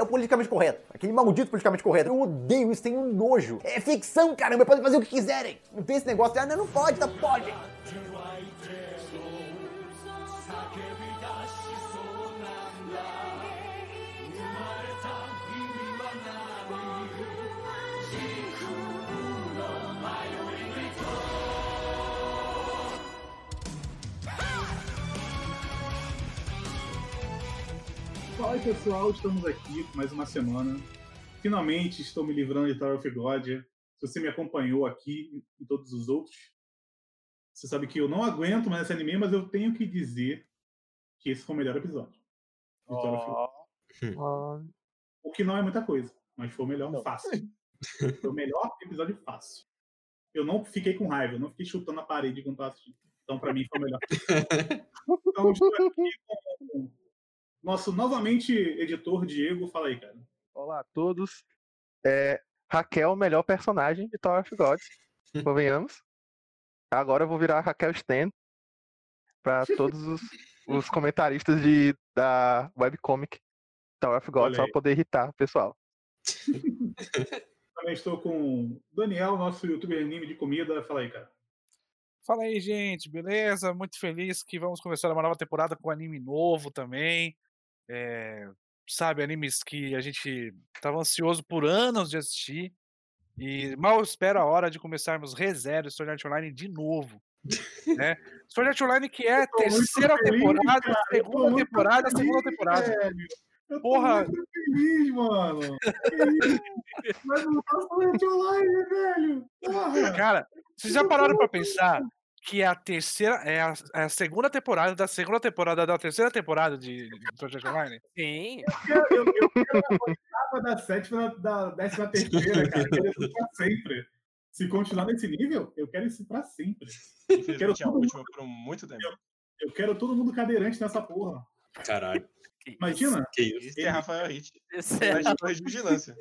é o politicamente correto. Aquele maldito politicamente correto. Eu odeio isso, tenho nojo. É ficção, caramba, podem fazer o que quiserem. Não tem esse negócio de, ah, não, não pode, tá, pode. Aí pessoal, estamos aqui mais uma semana. Finalmente estou me livrando de Tower of God. Se você me acompanhou aqui e todos os outros, você sabe que eu não aguento mais esse anime, mas eu tenho que dizer que esse foi o melhor episódio. God. Ah, O que não é muita coisa, mas foi o melhor Não. fácil. Foi o melhor episódio fácil. Eu não fiquei com raiva, eu não fiquei chutando a parede quando tava assistindo. Então, pra mim, foi o melhor. Então, estou aqui com nosso novamente editor Diego. Fala aí, cara. Olá a todos. É, Raquel, melhor personagem de Tower of Gods. Convenhamos. Agora eu vou virar Raquel Stan para todos os, os comentaristas de, da webcomic Tower of Gods, só poder irritar o pessoal. Também estou com o Daniel, nosso youtuber anime de comida. Fala aí, cara. Fala aí, gente, beleza? Muito feliz que vamos começar uma nova temporada com anime novo também. É, sabe, animes que a gente estava ansioso por anos de assistir. E mal espero a hora de começarmos ReZero Sword Art Online de novo. Né? Sword Art Online que é tô terceira feliz, temporada, cara, tô segunda temporada, feliz, segunda temporada. velho. Eu tô Porra. muito feliz, mano. Que isso? Vai voltar Sword Art Online, velho. Porra. Cara, vocês já pararam pra pensar que é a terceira, é a, é a segunda temporada da segunda temporada da terceira temporada de, de Art Online? Sim. Eu, eu, eu quero a oitava da sétima da décima terceira, cara. Eu quero isso pra sempre. Se continuar nesse nível, eu quero isso pra sempre. Quero Infelizmente é a todo última por muito tempo. Eu quero todo mundo cadeirante nessa porra. Caralho. Imagina Que isso? Esse é Rafael Hit. Esse é- torre de vigilância.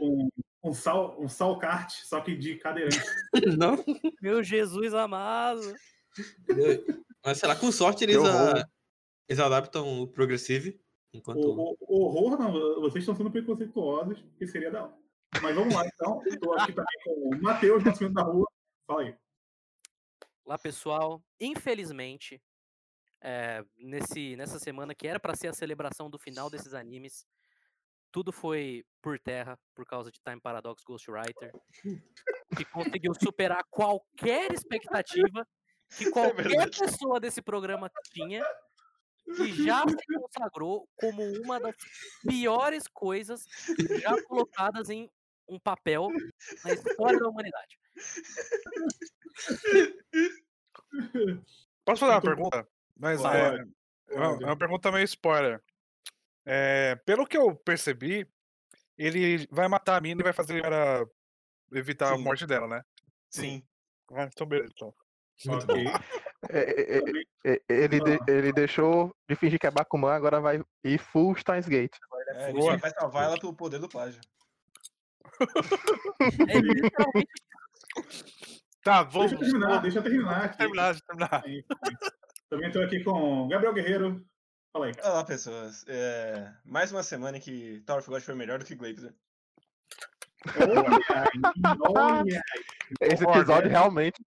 um, um, sal, um sal kart, só que de cadeirante. Não. Meu Jesus amado. Mas sei lá, com sorte eles, Que a- eles adaptam o Progressive. Enquanto. O, o- horror, não, vocês estão sendo preconceituosos, que seria da hora. Mas vamos lá, então. Estou aqui também com o Matheus, nosso menino da rua. Fala aí. Lá, pessoal, infelizmente, é, nesse, nessa semana que era pra ser a celebração do final desses animes, tudo foi por terra por causa de Time Paradox Ghostwriter, que conseguiu superar qualquer expectativa que qualquer verdade. pessoa desse programa tinha e já se consagrou como uma das piores coisas já colocadas em um papel na história da humanidade. Posso fazer uma pergunta? Mas é, é uma, é uma pergunta meio spoiler. É, pelo que eu percebi, ele vai matar a mina e vai fazer para evitar a Sim. morte dela, né? Sim. Ah, então beleza. Então. Ok. É, é, é, Também- é, ele, de- ele deixou de fingir que é Bakuman, agora vai ir full Steins Gate. É, ele vai salvar ela pelo poder do plágio. É literalmente Tá, Deixa vamos. eu terminar, deixa eu terminar aqui. terminar, deixa eu terminar. Também estou aqui com o Gabriel Guerreiro. Fala aí, cara. Olá, pessoas. É, mais uma semana em que Tower of God foi melhor do que Glazer. Olha aí, olha Esse episódio é. realmente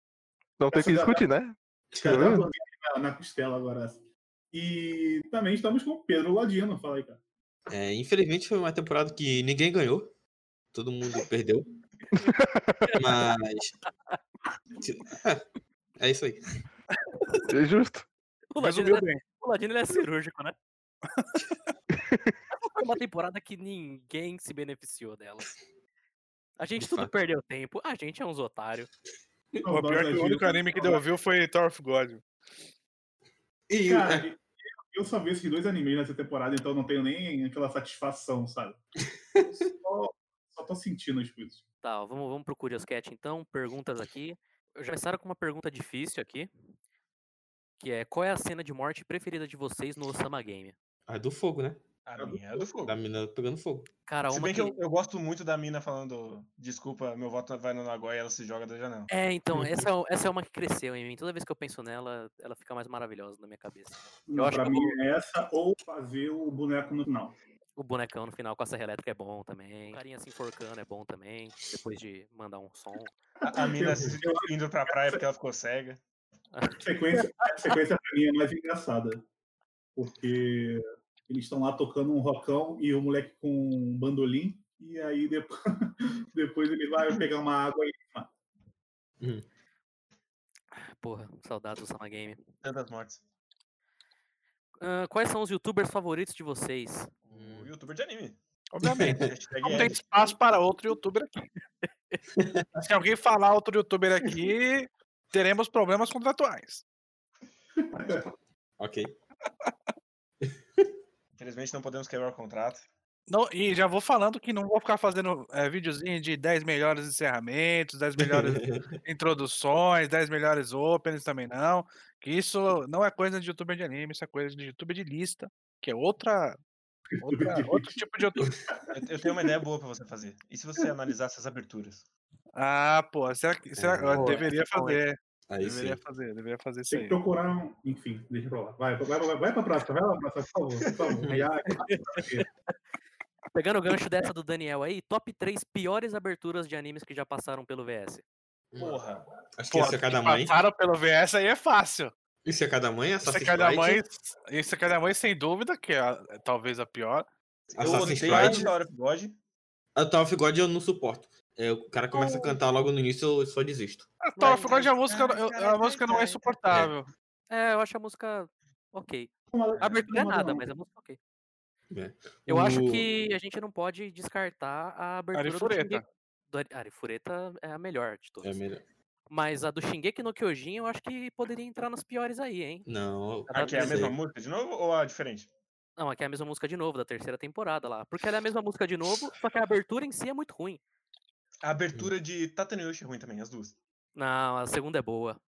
não tem Essa que discutir, né? Dormida na, na costela agora. E também estamos com o Pedro Ladino. Fala aí, cara. É, infelizmente foi uma temporada que ninguém ganhou. Todo mundo perdeu. Mas. É, é isso aí. É justo. O Ladino, é, o Ladino, ele é cirúrgico, né? Foi uma temporada que ninguém se beneficiou dela. A gente De tudo fato. perdeu tempo, a gente é uns otários. O pior que o único anime que deu view foi Tower of God. E Cara, é, eu só vi esses dois animes nessa temporada, então não tenho nem aquela satisfação, sabe? Só, só tô sentindo as coisas. Tá, vamos, vamos pro Curioscat então. Perguntas aqui. Eu já começaram com uma pergunta difícil aqui. Que é, qual é a cena de morte preferida de vocês no Osama Game? a do fogo, né? A minha é do fogo. Da mina pegando fogo. Cara, Se bem que... que eu, eu gosto muito da mina falando desculpa, meu voto vai no Nagoya e ela se joga da janela. É, então, essa, é essa é uma que cresceu em mim. Toda vez que eu penso nela, ela fica mais maravilhosa na minha cabeça. Não, acho pra que eu mim é essa ou fazer o boneco no final. O bonecão no final com a serra elétrica é bom também. O carinha se enforcando é bom também. Depois de mandar um som. A, a mina se- indo pra praia porque ela ficou cega. A sequência, a sequência pra mim é mais engraçada. Porque eles estão lá tocando um rockão e o moleque com um bandolim. E aí depois, depois ele vai pegar uma água e. Porra, saudades do Sama Game. Tantas mortes. Ah, quais são os youtubers favoritos de vocês? O youtuber de anime. Obviamente. Não tem espaço para outro youtuber aqui. Se alguém falar outro youtuber aqui, teremos problemas contratuais. Ok. Infelizmente não podemos quebrar o contrato. Não, e já vou falando que não vou ficar fazendo é, videozinho de 10 melhores encerramentos, 10 melhores introduções, 10 melhores openings também não. Que isso não é coisa de youtuber de anime, isso é coisa de youtuber de lista, que é outra, outra outro tipo de youtuber. Eu, eu tenho uma ideia boa pra você fazer. E se você analisasse as aberturas? Ah, pô, será que será, eu Boa, deveria é fazer, Aí sim. deveria fazer, deveria fazer isso Tem que aí. procurar um. Enfim, deixa pra lá. Vai, vai, vai, vai pra próxima, vai lá pra próxima, por favor. Por favor. Já- Pegando o gancho dessa do Daniel aí, top 3 piores aberturas de animes que já passaram pelo VS. Porra. Acho que esse é cada mãe. Passaram pelo VS aí é fácil. Esse é cada mãe, Esse é Assassin's cada Creed. mãe, esse é cada mãe sem dúvida, que é a- é talvez a pior. Eu Assassin's odeio Creed. Tower of God. A Tower of God eu não suporto. É, o cara começa a cantar logo no início, eu só desisto. A Tower of God, a música, eu- a música não é insuportável. É, eu acho a música ok. A abertura é nada, mas a música é ok. É. Eu acho O- que a gente não pode descartar a abertura do Arifureta. Shingeki. Do Arifureta é a melhor de É todas. melhor. Mas a do Shingeki no Kyojin eu acho que poderia entrar nas piores aí, hein? Não. Cada Aqui é a mesma música de novo ou a diferente? Não, aqui é a mesma música de novo, da terceira temporada lá. Porque ela é a mesma música de novo, só que a abertura em si é muito ruim. A abertura de Tatanoyoshi é ruim também, as duas. Não, a segunda é boa.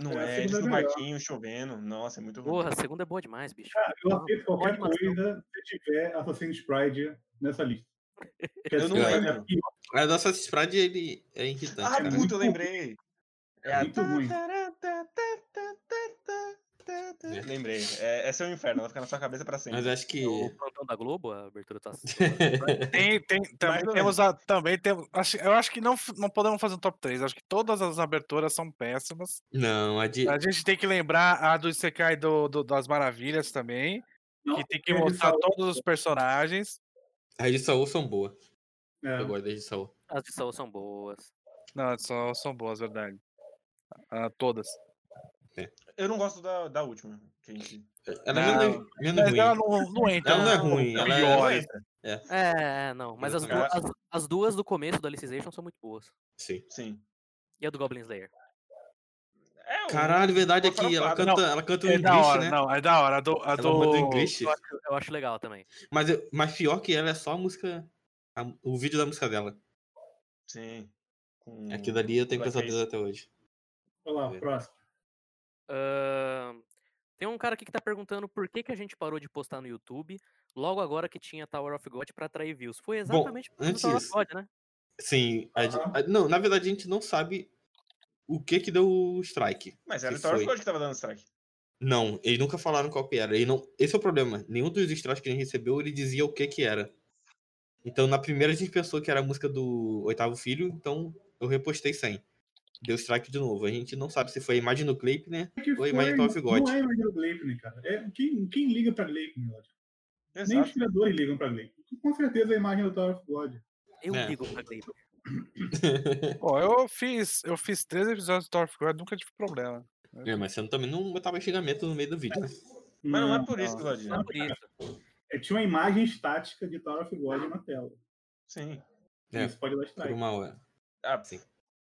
Não É, a é, eles é no barquinho chovendo. Nossa, é muito ruim. Porra, a segunda é boa demais, bicho. Eu Não, aceito qualquer ação. coisa se tiver Assassin's Creed nessa lista. Porque Eu não assim, lembro. é a pior, A do Assassin's Creed, ele é irritante, Ah, cara. puta, eu lembrei. É a... muito ruim. É. Lembrei. É, essa é o inferno, ela fica na sua cabeça pra sempre. Mas acho que. O plantão da Globo, a abertura tá. Tem, tem, também temos a, também temos, acho- eu acho que não, não podemos fazer um top 3, acho que todas as aberturas são péssimas. Não, a de. A gente tem que lembrar a do Isekai do, do- das Maravilhas também, não, que tem que de mostrar saúde. todos os personagens. As de Saul são boas. É. Eu gosto das de Saul. As de Saul são boas. Não, são, são boas, verdade. Ah, todas. Eu não gosto da, da última. Que a gente... Ela Não, é menos, ruim. ela não, não entra. Ela não é ruim, ela é-. Não. É, é, não. Mas as, du- as, as duas do começo do Alicization são muito boas. Sim. Sim. E a do Goblin Slayer? É, Caralho, verdade aqui. falar Ela canta, ela canta É da inglês, hora, né? não, é da hora. A do, a do... em inglês. Eu acho, eu acho legal também. Mas, eu- mas pior que ela é só a música. a- o vídeo da música dela. Sim. Com... Aquilo dali eu tenho pesadelo até hoje. Vamos lá, É. próximo. Ahn, tem um cara aqui que tá perguntando por que, que a gente parou de postar no YouTube logo agora que tinha Tower of God pra atrair views. Foi exatamente causa do Tower of antes- God, né? Sim. a a- não, na verdade a gente não sabe o que que deu o strike. Mas era o Tower of foi. God que tava dando strike. Não, eles nunca falaram qual que era. Ele não... Esse é o problema. Nenhum dos strikes que a gente recebeu, ele dizia o que que era. Então, na primeira a gente pensou que era a música do Oitavo Filho, então eu repostei 100. Deu strike de novo. A gente não sabe se foi a imagem do clipe, né? É Ou a imagem do Tower of God. Não é a imagem do Gleipnir, cara. É, quem, quem liga pra Gleipnir, Rod? Nem os criadores ligam pra Gleipnir. Com certeza é a imagem do Tower of God. Eu É. ligo pra Gleipnir. Pô, eu fiz, eu fiz três episódios do Tower of God, nunca tive problema. É, mas você também não botava xingamento no meio do vídeo, né? Mas não é por isso. Claudinho. Não é por isso. É, tinha uma imagem estática de Tower of God na tela. Sim. É, Isso pode dar Por strike. uma hora. Ah, Sim.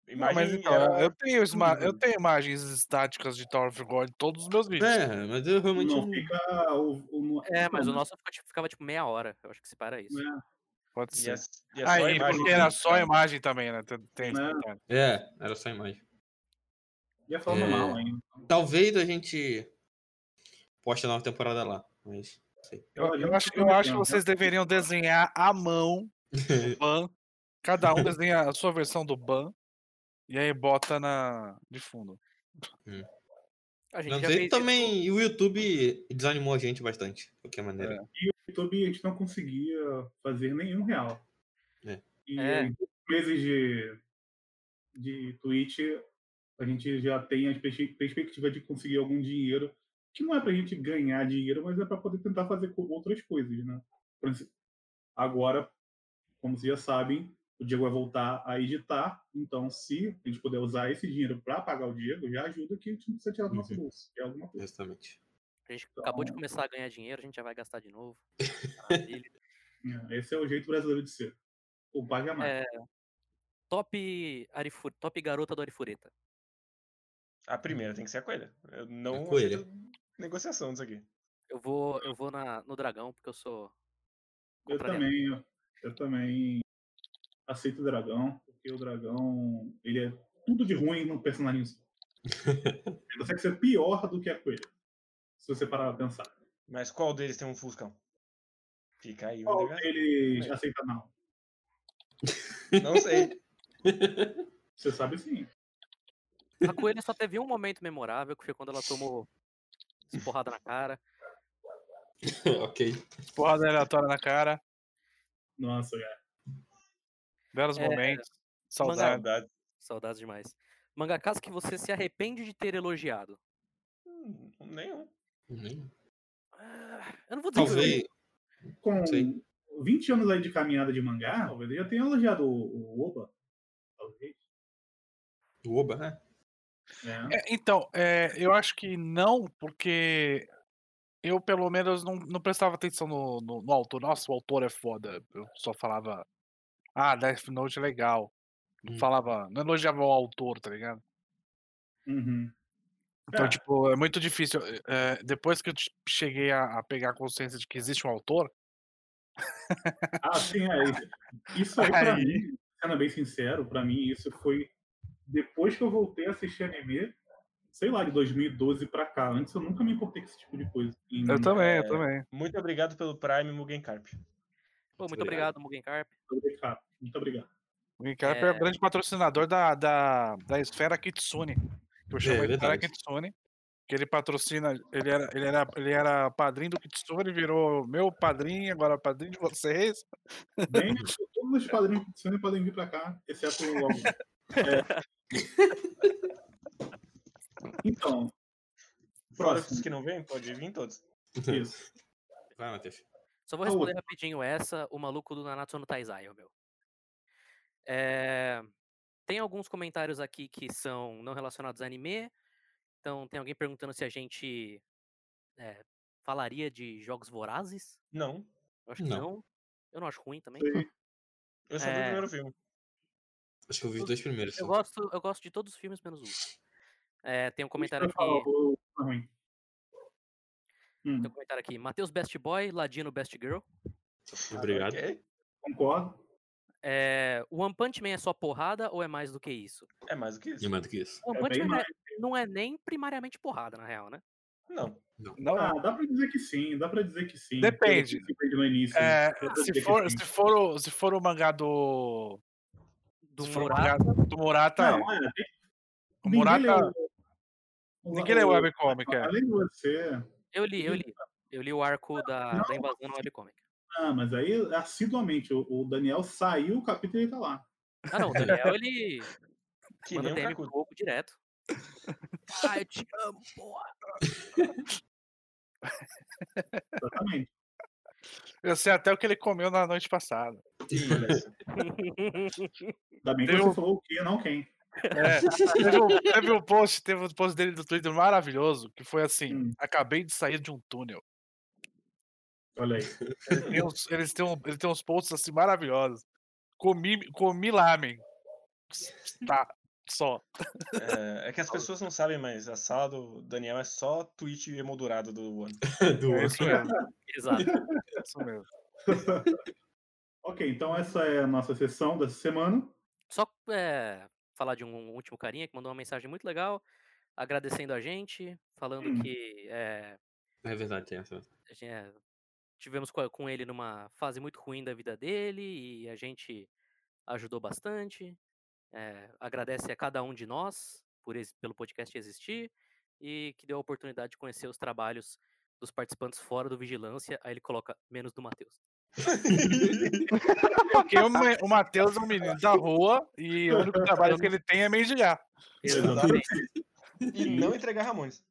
Não, Imagem mas então, era- eu, tenho eu tenho imagens estáticas de Tower of God em todos os meus vídeos. É, mas eu realmente Não não. fica. O, o, É, mas o não, nosso fica, tipo, ficava tipo meia hora. Eu acho que se para isso. não é, Pode E ser. é, e é Ah, e imagem porque que era não só imagem também, né? Tem, detalhe. É, era só a imagem. E é falando É. mal ainda. Talvez a gente poste a nova temporada lá, mas. sei. Eu, eu eu acho, eu acho que vocês deveriam desenhar à mão o ban. Cada um desenha a sua versão do ban. E aí bota na de fundo. A gente Não já sei, fez isso- também. E o YouTube desanimou a gente bastante. qualquer maneira. E o YouTube a gente não conseguia fazer nenhum real. É. E É. em meses de, de Twitch, a gente já tem a perspe- perspectiva de conseguir algum dinheiro, que não é pra gente ganhar dinheiro, mas é pra poder tentar fazer outras coisas, né? Agora, como vocês já sabem, o Diego vai voltar a editar, então se a gente puder usar esse dinheiro pra pagar o Diego, já ajuda que a gente não precisa tirar do nosso Uhum. bolso, é alguma coisa. Exatamente. A gente acabou de Então- começar a ganhar dinheiro, a gente já vai gastar de novo. Maravilha. É, Esse é o jeito brasileiro de ser. O paga mais. É, top, Arifu, top garota do Arifureta. A primeira tem que ser a coelha. Eu não A coelha. negociação disso aqui. Eu vou, eu vou na, no dragão, porque eu sou. Eu também, eu, eu também aceito o dragão, porque o dragão, ele é tudo de ruim no personagem. só. Ele consegue ser pior do que a coelha. Se você parar pra pensar. Mas qual deles tem um Fuscão? Fica aí Qual interrogativo. ele aceita não? Não sei. Você sabe sim. A coelha só teve um momento memorável, que foi quando ela tomou porrada na cara. ok. Porrada aleatória na cara. Nossa, cara. Belos É, momentos. Saudade. Saudade. Saudades demais. Mangakas que você se arrepende de ter elogiado. Hum, Nenhum. Nem- Ah, Eu não vou dizer que eu- Talvez. Com Sim. 20 anos aí de caminhada de mangá, talvez eu já tenha elogiado o, o Oba. Talvez. O Oba, né? É. É, então, é, eu acho que não, porque eu pelo menos não, não prestava atenção no, no, no autor. Nossa, o autor é foda. Eu só falava, ah, Death Note é legal. Não Hum. falava, não elogiava o autor, tá ligado? Uhum. Então, É. tipo, é muito difícil. é, depois que eu cheguei a, a pegar consciência de que existe um autor, Ah, sim, é isso. Isso aí, pra Aí. mim, sendo bem sincero, pra mim, isso foi depois que eu voltei a assistir anime, sei lá, de 2012 pra cá. Antes eu nunca me importei com esse tipo de coisa. E eu também, eu é, também. Muito obrigado pelo Prime, Mugen Carp. Pô, muito Obrigado. obrigado, Mugen Carp. Muito obrigado. Muito obrigado. O Incarp é... É. o grande patrocinador da, da, da Esfera Kitsune. Que eu chamo de Esfera. Kitsune. Que ele patrocina. Ele era, ele, era, ele era padrinho do Kitsune, virou meu padrinho, agora padrinho de vocês. Bem, todos os padrinhos de Sony podem vir pra cá, exceto o Alvin. É. Então, Fora próximo. os que não vêm, pode vir todos. Isso. Vai, Matheus. Só vou responder rapidinho essa, o maluco do Nanatsu no Taizai, meu. É, Tem alguns comentários aqui que são não relacionados a anime. Então, tem alguém perguntando se a gente é, falaria de jogos vorazes. Não. Eu acho que Não. não. Eu não acho ruim também. Eu só vi o É. primeiro filme. Acho que eu vi os dois primeiros. Eu só. gosto, eu gosto de todos os filmes menos um. É, tem um comentário aqui. falar, vou- tá ruim. Hum, Tem um comentário aqui. Matheus Best Boy, Ladino Best Girl. Obrigado. Ok. concordo. É, o One Punch Man é só porrada ou é mais do que isso? É mais do que isso. mais do que isso. O One É Punch bem Man mais. é- não é nem primariamente porrada, na real, né? Não. Não, Ah, dá pra dizer que sim, dá pra dizer que sim. Depende. No início, é, se, for, sim. se, for o, se for o mangá do. Do o Murata. mangá do Murata, é. Não, é, tem- o ninguém Murata. leu o- Ninguém leu o- webcomic, é. Além de você. Eu li, eu li. Eu li o arco da, Não. da invasão no webcomic. Ah, mas aí, assiduamente, o, o Daniel saiu, o capítulo e ele tá lá. Ah, não, o Daniel, ele Que manda TM Kakuto. fogo direto. Ah, eu te amo, porra. Exatamente. Eu sei até o que ele comeu na noite passada. Isso. Ainda bem que Deu- você falou o que, não quem. É, teve, um, teve um post, teve um post dele do Twitter maravilhoso, que foi assim: Hum. acabei de sair de um túnel. Olha aí. Ele tem uns, eles têm um, ele tem uns posts assim maravilhosos. Comi, comi lamen. Tá, só. É, é que as pessoas não sabem, mas a sala do Daniel é só tweet emoldurado do One. Do É isso mesmo. Exato. é Isso mesmo. ok, então essa é a nossa sessão dessa semana. Só é, falar de um último carinha que mandou uma mensagem muito legal, agradecendo a gente, falando Hum. que é, É verdade, tem essa. é, tivemos co- com ele numa fase muito ruim da vida dele e a gente ajudou bastante. É, agradece a cada um de nós por esse- pelo podcast existir e que deu a oportunidade de conhecer os trabalhos dos participantes fora do Vigilância, aí ele coloca menos do Matheus. Porque o, o Matheus é um menino da rua e o único trabalho que ele tem é mendigar. Exatamente. E não entregar Ramones.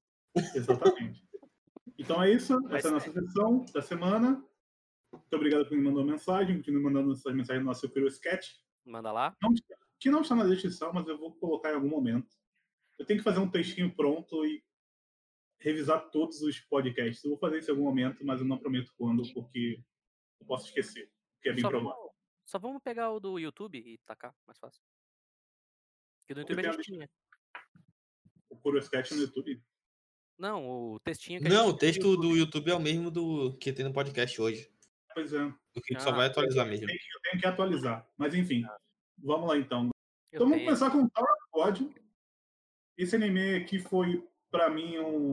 Exatamente. Então é isso. Essa é a nossa sessão da semana. Muito obrigado por me mandar mensagem. Continue mandando suas mensagens no nosso Curious Sketch. Manda lá. Não que não está na descrição, mas eu vou colocar em algum momento. Eu tenho que fazer um textinho pronto e revisar todos os podcasts. Eu vou fazer isso em algum momento, mas eu não prometo quando, porque eu posso esquecer. Que é bem Só provável. vamos, só vamos pegar o do YouTube e tacar, mais fácil. Porque do Porque YouTube a gente tinha. O Curious Sketch no YouTube. Não, o textinho que a Não, gente o texto do YouTube é o mesmo do que tem no podcast hoje. Pois é. O que a gente só Ah, vai atualizar mesmo. Eu tenho que atualizar. Mas enfim, vamos lá então. Eu Então vamos tenho- começar com Tower of God. Esse anime aqui foi, pra mim, um,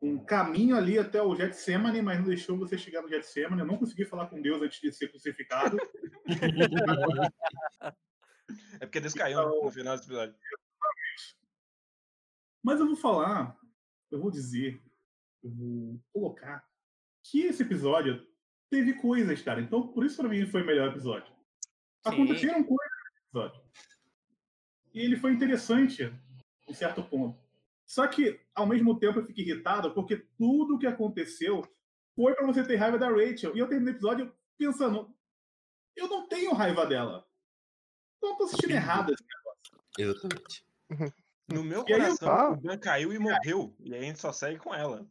um caminho ali até o Getsemane, mas não deixou você chegar no Getsemane. Eu não consegui falar com Deus antes de ser crucificado. É porque Deus caiu né, no final desse episódio. Mas eu vou falar, eu vou dizer, eu vou colocar que esse episódio teve coisas, cara. Então, por isso pra mim foi o melhor episódio. Aconteceram coisas nesse episódio. E ele foi interessante, em certo ponto. Só que, ao mesmo tempo, eu fico irritado porque tudo o que aconteceu foi pra você ter raiva da Rachel. E eu terminei o episódio pensando, eu não tenho raiva dela. Então eu tô assistindo errado esse Exatamente. No meu E coração, o Dan caiu e morreu. E aí a gente só segue com ela.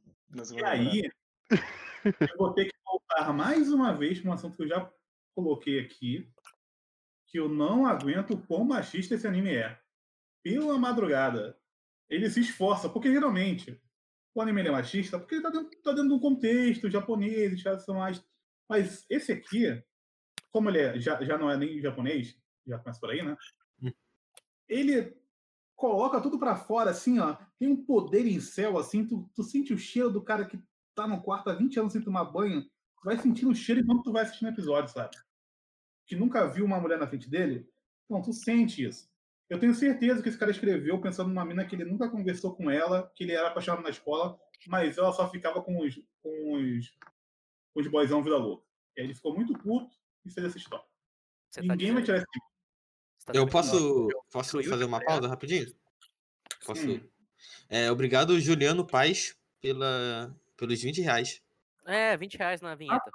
E aí, eu vou ter que voltar mais uma vez para um assunto que eu já coloquei aqui, que eu não aguento o quão machista esse anime é. Pela madrugada, ele se esforça, porque geralmente o anime é machista porque ele tá dentro, tá dentro de um contexto japonês, são mais... Mas esse aqui, como ele é, já, já não é nem japonês, já começa por aí, né? Hum. Ele coloca tudo pra fora, assim, ó. Tem um poder em céu, assim. Tu, tu sente o cheiro do cara que tá no quarto há 20 anos sem tomar banho. Tu vai sentindo o cheiro enquanto tu vai assistindo episódio, sabe? Que nunca viu uma mulher na frente dele. Então, tu sente isso. Eu tenho certeza que esse cara escreveu pensando numa mina que ele nunca conversou com ela, que ele era apaixonado na escola, mas ela só ficava com os, com os, com os boyzão vida louca. E aí ele ficou muito puto e fez essa história. Você tá Ninguém vai tirar esse tá Eu posso, eu- posso fazer uma pausa rapidinho? Posso? Hum. É, obrigado, Juliano Paz, pela, pelos 20 reais. É, 20 reais na vinheta.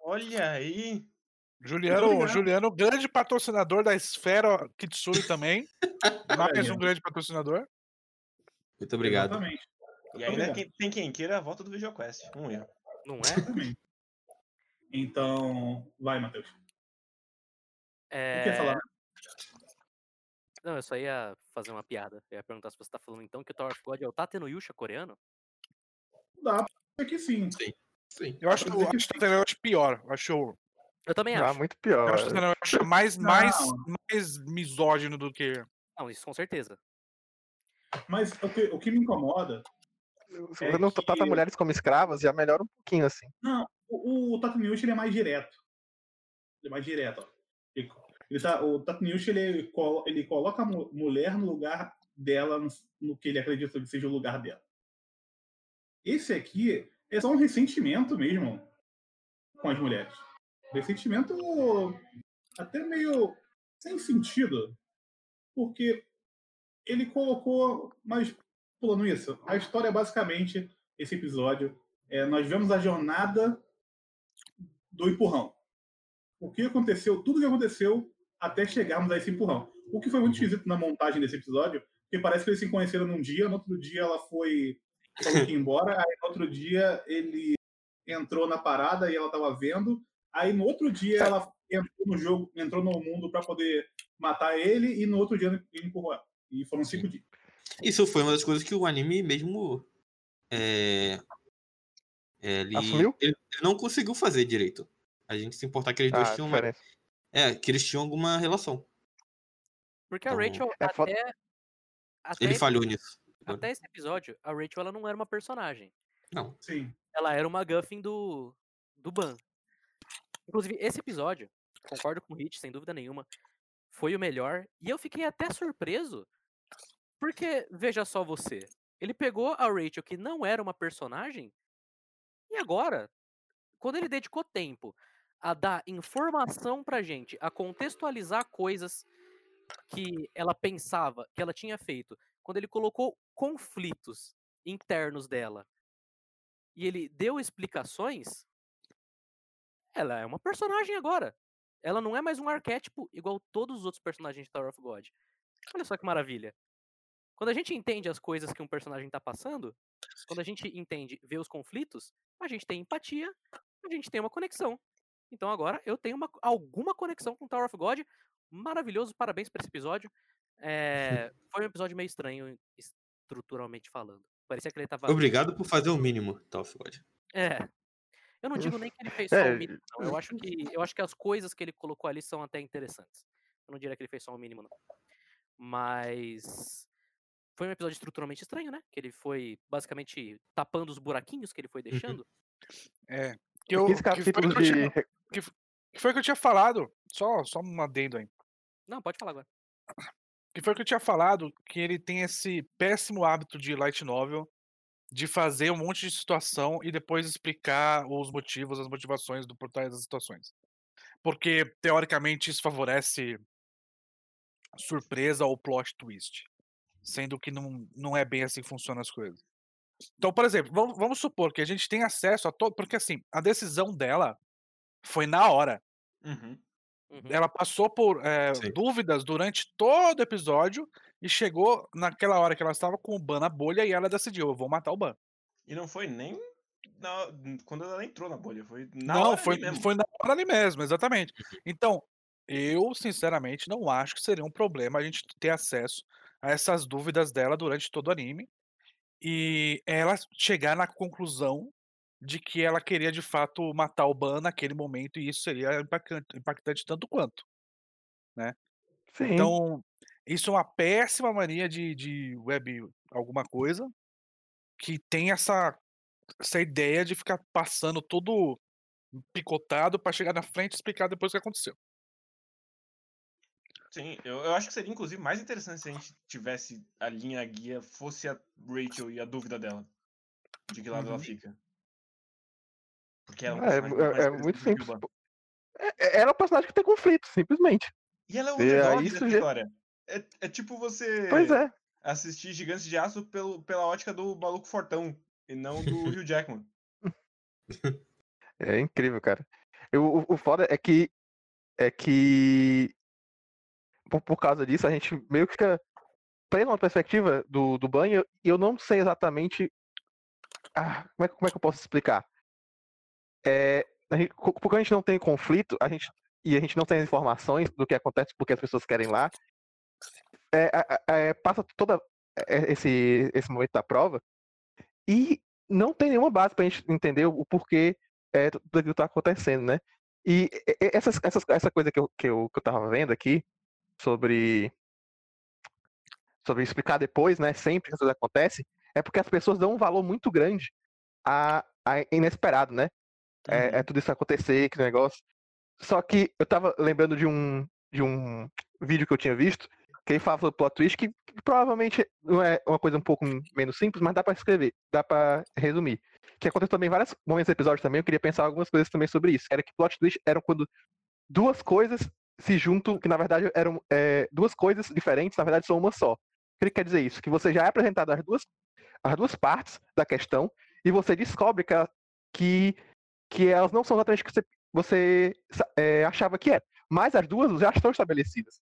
Olha aí. Juliano. Juliano, grande patrocinador da Esfera Kitsune também. Mais um grande patrocinador. Muito obrigado. Exatamente. E ainda quem- tem quem queira a volta do VideoQuest. Um erro. Não é? Exatamente. Então, vai, Matheus. O É... que quer falar? Não, eu só ia fazer uma piada. Eu ia perguntar se você tá falando então que o Tower of God é o Tate no Yusha coreano? Dá pra que sim. Sim. Eu acho, eu que acho que o Tenel pior. Eu acho, eu Eu também Ah, acho. muito pior. acho que o Tenel mais, Não. mais, mais misógino do que. Não, isso com certeza. Mas o que, o que me incomoda. Se é você não que- trata mulheres como escravas, já melhora um pouquinho, assim. Não, o, o Tatuniushi ele é mais direto. Ele é mais direto. Ó. Ele, ele tá, o Tatuniushi ele, colo- ele coloca a mu- mulher no lugar dela, no, no que ele acredita que seja o lugar dela. Esse aqui é só um ressentimento mesmo com as mulheres. Ressentimento até meio sem sentido. Porque ele colocou. Mas, pulando isso, a história é basicamente esse episódio. É, nós vemos a jornada do empurrão. O que aconteceu, tudo que aconteceu até chegarmos a esse empurrão. O que foi muito esquisito na montagem desse episódio, porque parece que eles se conheceram num dia, no outro dia ela foi embora, aí no outro dia ele entrou na parada e ela tava vendo, aí no outro dia ela entrou no jogo, entrou no mundo para poder matar ele e no outro dia ele empurrou ela. E foram cinco dias. Isso foi uma das coisas que o anime mesmo. É, é, ele, Assumiu? ele ele não conseguiu fazer direito. A gente se importar que eles dois Ah, tinham. uma-. É, que eles tinham alguma relação. Porque a Então, Rachel, é foda- até, até, Ele esse, falhou nisso. até esse episódio, a Rachel ela não era uma personagem. Não. Sim. Ela era uma Guffin do, do Ban. Inclusive, esse episódio, concordo com o Hit, sem dúvida nenhuma, foi o melhor. E eu fiquei até surpreso, porque, veja só você, ele pegou a Rachel, que não era uma personagem, E agora, quando ele dedicou tempo a dar informação pra gente, a contextualizar coisas que ela pensava, que ela tinha feito, quando ele colocou conflitos internos dela e ele deu explicações, ela é uma personagem agora. Ela não é mais um arquétipo igual todos os outros personagens de Tower of God. Olha só que maravilha. Quando a gente entende as coisas que um personagem tá passando, quando a gente entende, vê os conflitos, a gente tem empatia, a gente tem uma conexão. Então agora eu tenho uma, alguma conexão com Tower of God. Maravilhoso, parabéns por esse episódio. É, foi um episódio meio estranho, estruturalmente falando. Parecia que ele tava. Obrigado por fazer o mínimo, Tal God. É. Eu não digo nem que ele fez só É, o mínimo, não. Eu acho, que, eu acho que as coisas que ele colocou ali são até interessantes. Eu não diria que ele fez só o mínimo, não. Mas. Foi um episódio estruturalmente estranho, né? Que ele foi basicamente tapando os buraquinhos que ele foi deixando. É. Que, eu, 15 que, foi que, eu tinha, que foi que eu tinha falado. Só, só um adendo aí. Não, pode falar agora. Que foi que eu tinha falado que ele tem esse péssimo hábito de light novel de fazer um monte de situação e depois explicar os motivos, as motivações do por trás das situações. Porque, teoricamente, isso favorece surpresa ou plot twist. Sendo que não, não é bem assim que funcionam as coisas. Então, por exemplo, vamos, vamos supor que a gente tem acesso a todo. Porque assim, a decisão dela foi na hora. Uhum. Uhum. Ela passou por Sim. dúvidas durante todo o episódio e chegou naquela hora que ela estava com o Ban na bolha e ela decidiu: eu vou matar o Ban. E não foi nem na- quando ela entrou na bolha, foi na Não, hora foi, ali mesmo. foi na hora ali mesmo, exatamente. Então, eu, sinceramente, não acho que seria um problema a gente ter acesso a essas dúvidas dela durante todo o anime e ela chegar na conclusão de que ela queria de fato matar o Ban naquele momento e isso seria impactante, impactante tanto quanto. Sim. Então, isso é uma péssima mania de, de web alguma coisa que tem essa, essa ideia de ficar passando todo picotado pra chegar na frente e explicar depois o que aconteceu. Sim, eu, eu acho que seria inclusive mais interessante se a gente tivesse a linha guia, fosse a Rachel e a dúvida dela. De que lado ela Uhum. fica. Porque ela é um É, mais é- é interessante muito simples. É- é- Ela é um personagem que tem conflito, simplesmente. E ela é o aí dessa isso já- história. É, é tipo você Pois é. assistir Gigantes de Aço pelo, pela ótica do maluco fortão e não do Hugh Jackman. É incrível, cara. Eu, o, o foda é que. É que. Por, por causa disso, a gente meio que fica preso numa perspectiva do, do banho e eu não sei exatamente. Ah, como, é, que- como é que eu posso explicar? É, gente- porque a gente não tem conflito, a gente, e a gente não tem as informações do que acontece porque as pessoas querem lá. É, a- a- é, passa toda é, esse, esse momento da prova e não tem nenhuma base pra gente entender o porquê é, tudo aquilo que tá acontecendo, né? E essas, essas, essa coisa que eu, que, eu, que eu tava vendo aqui sobre sobre explicar depois, né? Sempre que as coisas acontecem, é porque as pessoas dão um valor muito grande a, a inesperado, né? É, é tudo isso acontecer, que negócio. Só que eu tava lembrando de um, de um vídeo que eu tinha visto, que ele sobre plot twist, que provavelmente não é uma coisa um pouco menos simples, mas dá pra escrever, dá pra resumir. Que aconteceu também em vários momentos do episódio também, eu queria pensar algumas coisas também sobre isso. Era que plot twist eram quando duas coisas se juntam, que na verdade eram é, duas coisas diferentes, na verdade são uma só. O que ele quer dizer isso? Que você já é apresentado as duas, as duas partes da questão e você descobre que, que, que elas não são exatamente o que você, você é, achava que era. Mas as duas já estão estabelecidas.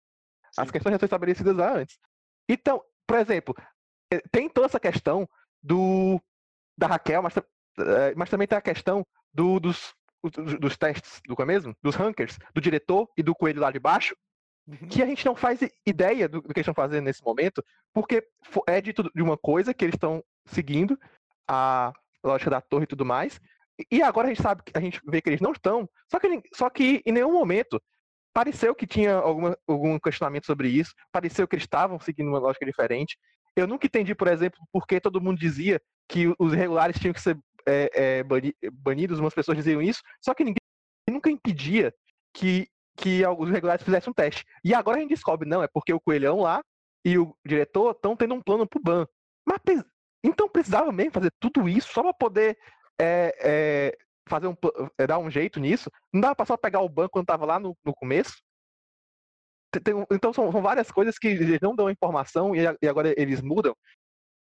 As Sim. questões já estão estabelecidas lá antes. Então, por exemplo, eh, tem toda essa questão do da Raquel, mas, eh, mas também tem a questão do- dos, dos, dos testes, do que é mesmo? Dos rankers, do diretor e do coelho lá de baixo, que a gente não faz ideia do, do que eles estão fazendo nesse momento, porque é dito de uma coisa que eles estão seguindo, a lógica da torre e tudo mais, e- agora a gente sabe, que- a gente vê que eles não estão, só que, só que em nenhum momento pareceu que tinha alguma, algum questionamento sobre isso, pareceu que eles estavam seguindo uma lógica diferente. Eu nunca entendi, por exemplo, por que todo mundo dizia que os irregulares tinham que ser é, é, bani- banidos, umas pessoas diziam isso, só que ninguém nunca impedia que, que os irregulares fizessem um teste. E agora a gente descobre, não, é porque o Coelhão lá e o diretor estão tendo um plano pro ban. Mas então precisava mesmo fazer tudo isso só para poder é, é, fazer um, é, dar um jeito nisso. Não dava pra só pegar o banco quando tava lá no, no começo. Tem- então são, são várias coisas que eles não dão informação e, e agora eles mudam.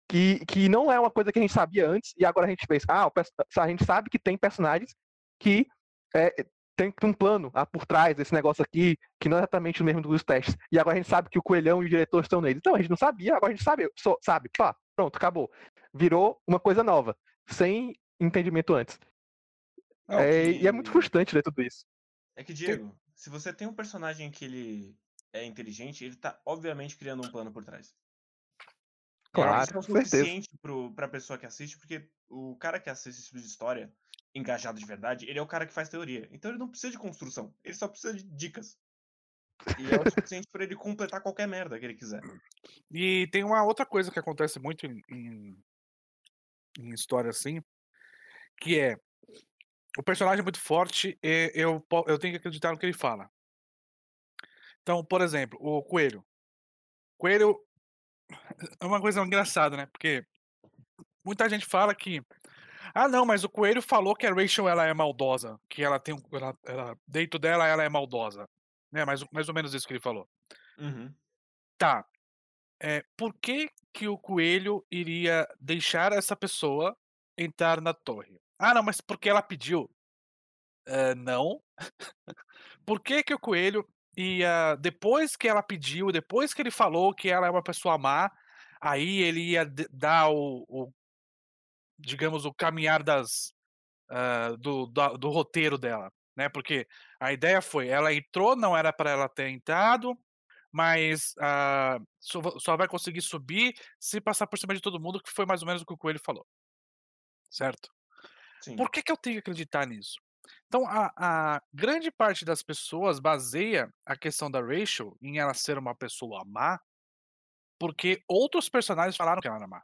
Que, que não é uma coisa que a gente sabia antes e agora a gente pensa, ah, o a gente sabe que tem personagens que é, tem um plano ah, por trás desse negócio aqui, que não é exatamente o mesmo dos testes. E agora a gente sabe que o coelhão e o diretor estão nele. Então, a gente não sabia, agora a gente sabe, só, sabe, pá, pronto, acabou. Virou uma coisa nova, sem entendimento antes. Não, É, E é que- muito frustrante ler tudo isso. É que, Diego, se você tem um personagem que ele é inteligente, ele tá obviamente criando um plano por trás. Claro, Isso é o com certeza. suficiente pro, pra pessoa que assiste, porque o cara que assiste esse tipo de história, engajado de verdade, ele é o cara que faz teoria. Então ele não precisa de construção, ele só precisa de dicas. E é o suficiente pra ele completar qualquer merda que ele quiser. E tem uma outra coisa que acontece muito em, em, em história assim, que é o personagem é muito forte e eu, eu tenho que acreditar no que ele fala. Então, por exemplo, o Coelho. Coelho é uma coisa engraçada, né? Porque muita gente fala que ah, não, mas o Coelho falou que a Rachel ela é maldosa, que ela tem um, ela, ela- dentro dela ela é maldosa, né? Mais, ou- mais ou menos isso que ele falou. Uhum. Tá. É, por que, que o coelho iria deixar essa pessoa entrar na torre? Ah, não, mas porque ela pediu. É, não. por que, que o coelho ia. Depois que ela pediu, depois que ele falou que ela é uma pessoa má, aí ele ia dar o. o- digamos, o caminhar das. ah, do, da- do roteiro dela. Né? Porque a ideia foi: ela entrou, não era para ela ter entrado mas ah, só, só vai conseguir subir se passar por cima de todo mundo, que foi mais ou menos o que o Coelho falou. Certo? Sim. Por que, que eu tenho que acreditar nisso? Então, a, a grande parte das pessoas baseia a questão da Rachel em ela ser uma pessoa má, porque outros personagens falaram que ela era má.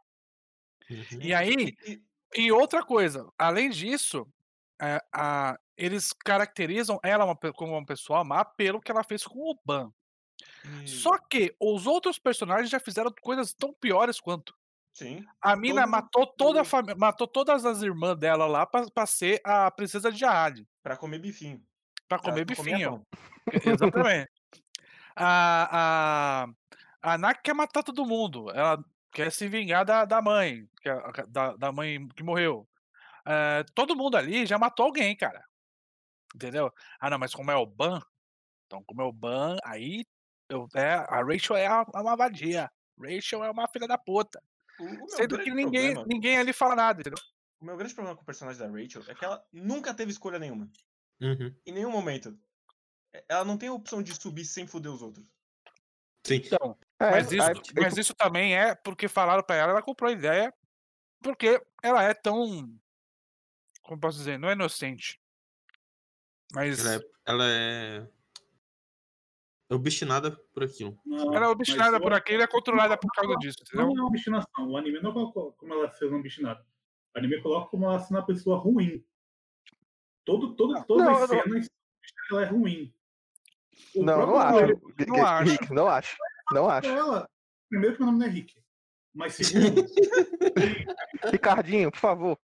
Uhum. E aí, E- outra coisa, além disso, é, a- eles caracterizam ela uma como uma pessoa má pelo que ela fez com o Ban. e- Só que os outros personagens já fizeram coisas tão piores quanto. Sim. A mina Todo- matou toda a família, matou todas as irmãs dela lá pra, pra ser a princesa de Jade, Pra comer bifinho. pra comer pra bifinho. Exatamente. A, a, a Nak quer matar todo mundo. Ela quer se vingar da, da mãe, é da, da mãe que morreu. Eh, todo mundo ali já matou alguém, cara. Entendeu? Ah, não, mas como é o Ban, então como é o Ban, aí eu, é, a Rachel é, a, é uma vadia. Rachel é uma filha da puta. O, o meu Sendo que ninguém, problema- ninguém ali fala nada, entendeu? O meu grande problema com o personagem da Rachel é que ela nunca teve escolha nenhuma. Uhum. Em nenhum momento. Ela não tem a opção de subir sem foder os outros. Sim. Então, É, mas, isso, aí- mas isso também é porque falaram pra ela, ela comprou a ideia, porque ela é tão. Como posso dizer? Não é inocente. Mas Ela é, ela é obstinada por aquilo. Não, ela é obstinada eu- por aquilo e é controlada por causa disso, entendeu? Não é uma obstinação. O anime não coloca como ela sendo obstinada. O anime coloca como ela sendo uma pessoa ruim. Todo, todo, todas Não, as não- cenas ela é ruim. O Não, não acho. Ri- não acho. Rick, não acho. Não acho. pra ela, primeiro que meu nome não é Rick. Mas segundo, Ricardinho, por favor.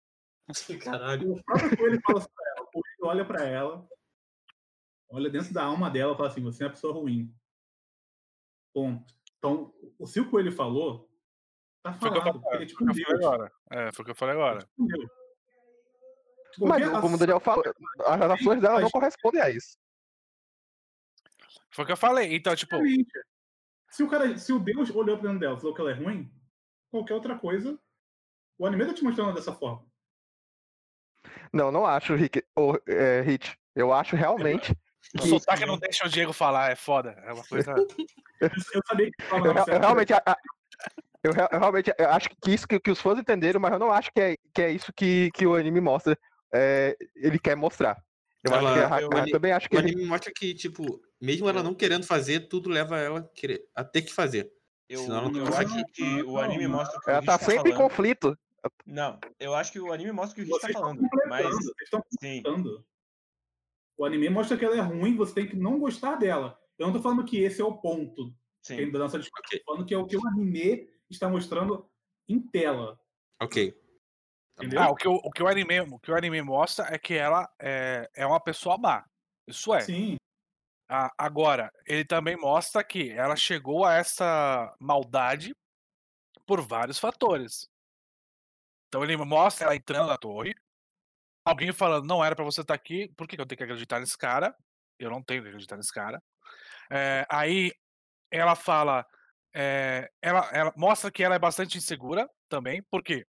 Caralho. o próprio Coelho fala pra ela. O Coelho olha pra ela, olha dentro da alma dela e fala assim, você é uma pessoa ruim. Ponto. Então, o- se o Coelho falou, tá Foi o é tipo foi o que eu falei agora. É, foi o que eu falei agora. Entendeu? Mas, Qualquer como o Daniel falou, as ações dela não correspondem a isso. Foi o que eu falei. Então, tipo. Se o, cara, se o Deus olhou pra dentro dela e falou que ela é ruim, qualquer outra coisa, o anime tá te mostrando dessa forma. Não, não acho, Rick. Ô, é, Hit. Eu acho realmente. O que- sotaque não deixa o Diego falar, é foda. É uma coisa. Eu, eu sabia que Eu, eu realmente. a- a- Eu, rea- eu realmente eu acho que isso que, que os fãs entenderam, mas eu não acho que é, que é isso que, que o anime mostra. é, ele quer mostrar. Eu, acho Ela- que a, eu- a- ele- também acho que O ele, anime mostra que, tipo, mesmo ela não querendo fazer, tudo leva ela a, querer, a ter que fazer. Eu, Senão ela não eu consegue. acho que o anime mostra o que o ela tá tá sempre em falando. conflito. Não, eu acho que o anime mostra o que o Rich tá falando. Mas, sim. O anime mostra que ela é ruim, você tem que não gostar dela. Eu não tô falando que esse é o ponto sim. da nossa discussão. Ok. Tô falando que é o que o anime está mostrando em tela. Ok. Entendeu? Ah, o que o, o que o anime, o que o anime mostra é que ela é, é uma pessoa má. Isso é. Sim, Ah, agora, ele também mostra que ela chegou a essa maldade por vários fatores. Então ele mostra ela entrando na torre, alguém falando, não era pra você estar aqui, por que, eu tenho que acreditar nesse cara? Eu não tenho que acreditar nesse cara. É, aí ela fala, é, ela, ela mostra que ela é bastante insegura também, porque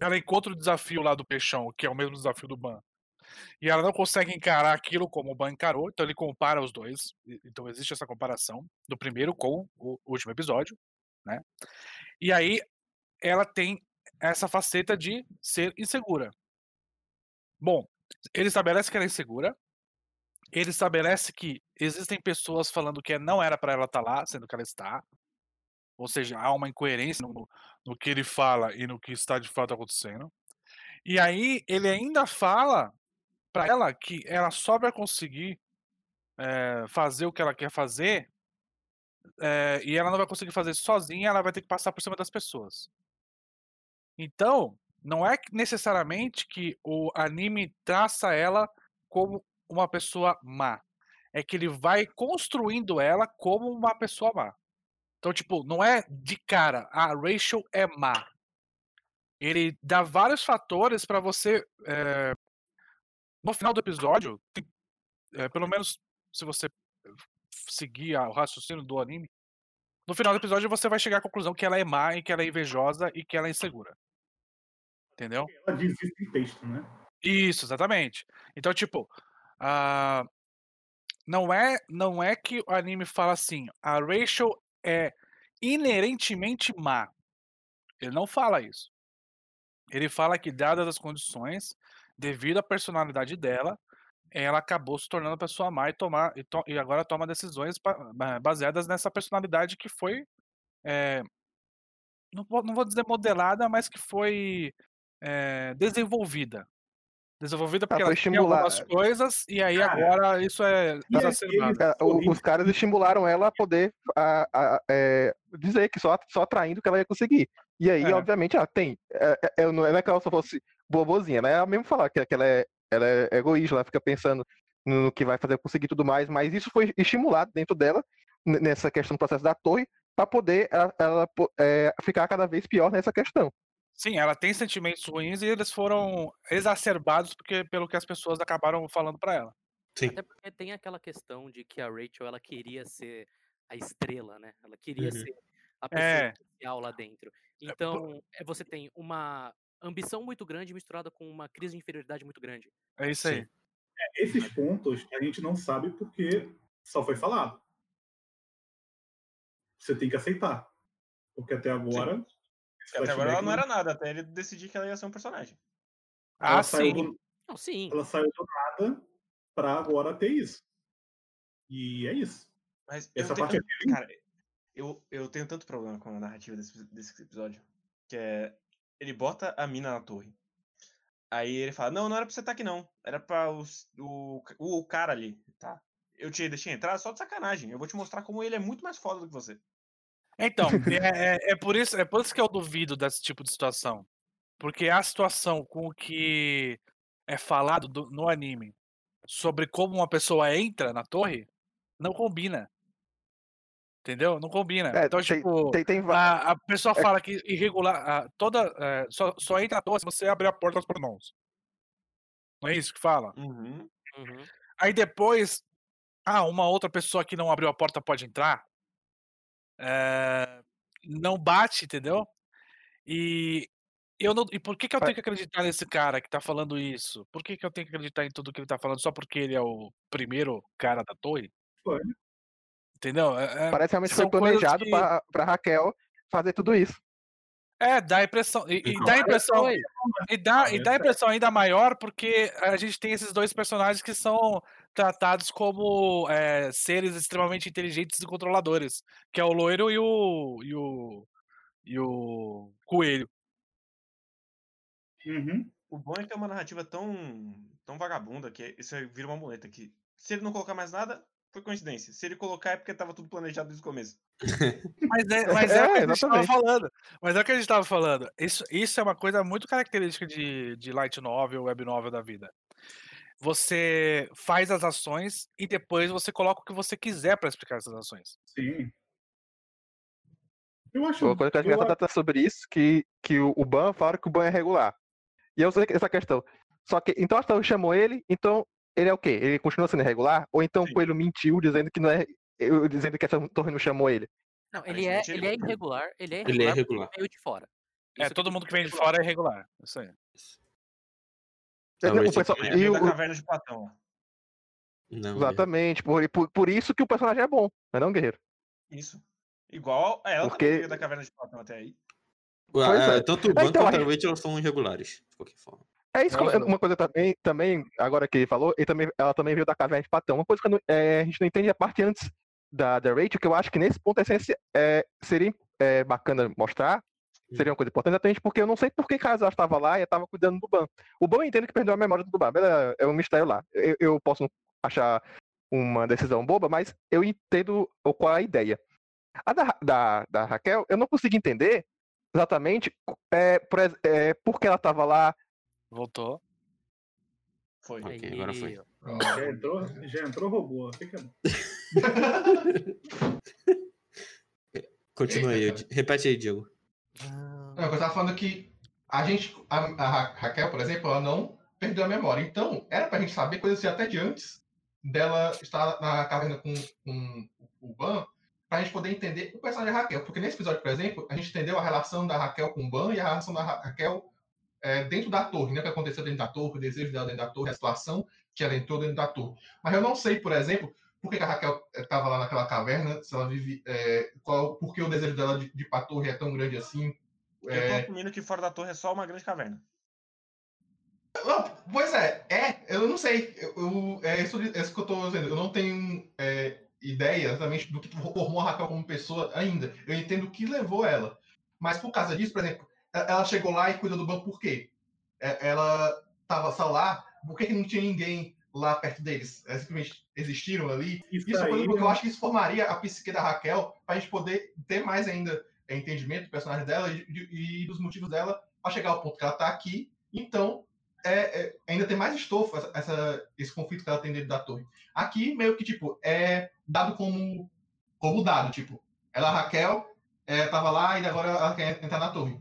ela encontra o desafio lá do peixão, que é o mesmo desafio do Ban. E ela não consegue encarar aquilo como o Ban encarou, então ele compara os dois. Então existe essa comparação do primeiro com o último episódio, né? E aí ela tem essa faceta de ser insegura. Bom, ele estabelece que ela é insegura. Ele estabelece que existem pessoas falando que não era para ela estar lá, sendo que ela está. Ou seja, há uma incoerência no, no que ele fala e no que está de fato acontecendo. E aí ele ainda fala para ela que ela só vai conseguir eh, fazer o que ela quer fazer eh, e ela não vai conseguir fazer sozinha, ela vai ter que passar por cima das pessoas. Então, não é necessariamente que o anime traça ela como uma pessoa má. É que ele vai construindo ela como uma pessoa má. Então, tipo, não é de cara, a Rachel é má. Ele dá vários fatores para você. eh, no final do episódio, tem- eh, pelo menos se você seguir o raciocínio do anime, no final do episódio você vai chegar à conclusão que ela é má e que ela é invejosa e que ela é insegura. Entendeu? ela diz isso em texto, né? Isso, exatamente. Então, tipo, ah, não é não é que o anime fala assim, a Rachel é inerentemente má. Ele não fala isso. Ele fala que, dadas as condições, devido à personalidade dela, ela acabou se tornando uma pessoa má e, tomar, e, to- e agora toma decisões ba- ba- baseadas nessa personalidade que foi. eh, não, vou, não vou dizer modelada, mas que foi eh, desenvolvida. Desenvolvida porque foi ela tinha algumas coisas e aí Cara, agora isso é e exacerbado. Cara, o- os caras estimularam ela a poder a- a- é, dizer que só, só atraindo que ela ia conseguir. E aí, É. obviamente, ela tem. É, é, é, não é que ela só fosse bobozinha, ela é mesmo falar que, que ela, é, ela é egoísta, ela fica pensando no que vai fazer conseguir tudo mais, mas isso foi estimulado dentro dela, nessa questão do processo da torre, para poder ela, ela é, ficar cada vez pior nessa questão. Sim, ela tem sentimentos ruins e eles foram exacerbados porque, pelo que as pessoas acabaram falando pra ela. Sim. Até porque tem aquela questão de que a Rachel ela queria ser a estrela, né? Ela queria Uhum. ser a pessoa É. especial lá dentro. Então, é, você tem uma ambição muito grande misturada com uma crise de inferioridade muito grande. É isso aí. Sim. Esses pontos a gente não sabe porque só foi falado. Você tem que aceitar. Porque até agora. Porque até agora ela não era nada, até ele decidir que ela ia ser um personagem. ela Ah, saiu sim. do- Não, sim. ela saiu do nada pra agora ter isso. E é isso. Mas eu Essa tenho parte é tanto- cara, eu, eu tenho tanto problema com a narrativa desse, desse episódio. Que é. Ele bota a mina na torre. Aí ele fala, não, não era pra você estar aqui, não. Era pra os, o, o, o cara ali, tá? Eu te deixei entrar só de sacanagem. Eu vou te mostrar como ele é muito mais foda do que você. Então, é, é- é por isso, é por isso que eu duvido desse tipo de situação. Porque a situação com o que é falado do- no anime sobre como uma pessoa entra na torre não combina. Entendeu? Não combina. É, então, tem- tipo, Tem, tem a, a pessoa É- fala que irregular. a- toda, é, só, só entra na torre se você abrir a porta aos mãos. Não é isso que fala? Uhum. Uhum. Aí depois, ah, uma outra pessoa que não abriu a porta pode entrar. Eh, não bate, entendeu? E eu não, e por que, que eu tenho que acreditar nesse cara que tá falando isso? Por que, que eu tenho que acreditar em tudo que ele tá falando só porque ele é o primeiro cara da torre? Foi. Entendeu? É, é- parece realmente foi planejado que- pra, pra Raquel fazer tudo isso. É, dá a impressão. E, e dá a impressão. E dá, e dá a sério. impressão ainda maior porque a gente tem esses dois personagens que são tratados como é, seres extremamente inteligentes e controladores, que é o loiro e o e o e o coelho. Uhum. O bom é que é uma narrativa tão, tão vagabunda que isso vira uma muleta que se ele não colocar mais nada, foi coincidência. Se ele colocar é porque tava tudo planejado desde o começo. Mas é, mas é, É, o que a gente estava falando. Mas é o que a gente estava falando. Isso, isso é uma coisa muito característica de, de light novel, web novel da vida. Você faz as ações e depois você coloca o que você quiser para explicar essas ações. Sim. Eu acho. Uma coisa que eu acho eu engraçada até sobre isso, que, que o, o Ban falaram que o Ban é regular. E eu sei que essa questão. Só que, então a Torre chamou ele, então ele é o quê? Ele continua sendo irregular? Ou então Sim. o Coelho mentiu dizendo que não é. eu- Dizendo que essa torre não chamou ele? Não, ele é, Aparentemente ele ele é é irregular, ele é Ele é irregular, porque irregular. veio de fora. É, Isso todo mundo que vem de irregular. fora é irregular. Isso aí. É, Não, o pessoal- Ele e o- da caverna de Platão. Não, Exatamente. Por, por, por isso que o personagem é bom, mas não guerreiro. Isso. Igual a ela Porque- da caverna de Platão até aí. Pois Ah, é. Tanto o Ban então, quanto a Rachel são irregulares, de qualquer forma. É isso, eu- uma coisa também, também, agora que ele falou, ele também, ela também veio da caverna de Platão. Uma coisa que eu não- é, a gente não entende é a parte antes da, da Rachel, que eu acho que nesse ponto é, é, seria é, bacana mostrar, seria uma coisa importante, exatamente porque eu não sei por que caso ela estava lá e estava cuidando do Ban. O Ban eu entendo que perdeu a memória do Ban, é um mistério lá. Eu, eu posso achar uma decisão boba, mas eu entendo qual é a ideia. A da, da, da Raquel, eu não consigo entender exatamente é, por, é, por que ela estava lá, Voltou. Foi. Ok, agora foi. Aí. Já entrou, já entrou robô. Fica bom. Continua aí. Repete aí, Diego. Não, eu tava falando que a gente, a, a Ra- Raquel, por exemplo, ela não perdeu a memória. Então, era pra gente saber coisas assim, até de antes dela estar na caverna com, com o Ban, pra gente poder entender o personagem da Raquel. Porque nesse episódio, por exemplo, a gente entendeu a relação da Raquel com o Ban e a relação da Ra- Raquel é, dentro da torre, né? O que aconteceu dentro da torre, o desejo dela dentro da torre, a situação que ela entrou dentro da torre. Mas eu não sei, por exemplo, por que a Raquel estava lá naquela caverna, se ela vive. É, qual, por que o desejo dela de, de ir pra torre é tão grande assim. Eu É, tô assumindo que fora da torre é só uma grande caverna. Não, pois é, é, eu não sei. Eu, eu- é, isso, é isso que eu tô dizendo. Eu não tenho é, ideia exatamente do que formou a Raquel como pessoa ainda. Eu entendo o que levou ela. Mas por causa disso, por exemplo, ela chegou lá e cuidou do banco por quê? É, Ela tava só lá, por que, que não tinha ninguém lá perto deles? Elas simplesmente existiram ali. Isso, Isso é aí, eu acho que isso formaria a psique da Raquel pra gente poder ter mais ainda é, entendimento do personagem dela e, de- e dos motivos dela pra chegar ao ponto que ela tá aqui. Então, é, é, ainda tem mais estofo essa, essa- esse conflito que ela tem dentro da torre. Aqui, meio que, tipo, é dado como, como dado, tipo, ela, a Raquel, é, tava lá e agora ela quer entrar na torre.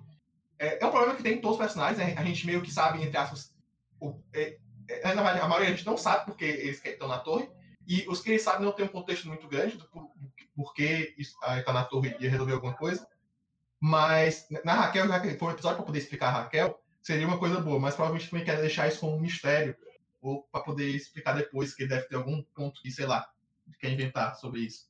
É, é um problema que tem em todos os personagens, né? a gente meio que sabe, entre aspas, o, é, é, a maioria a gente não sabe porque eles que estão na torre, e os que eles sabem não tem um contexto muito grande do por- porque isso- ah, na torre e resolver alguma coisa. Mas na Raquel, já que for um episódio para poder explicar a Raquel, seria uma coisa boa, mas provavelmente também quer deixar isso como um mistério, ou para poder explicar depois, que deve ter algum ponto que, sei lá, quer inventar sobre isso.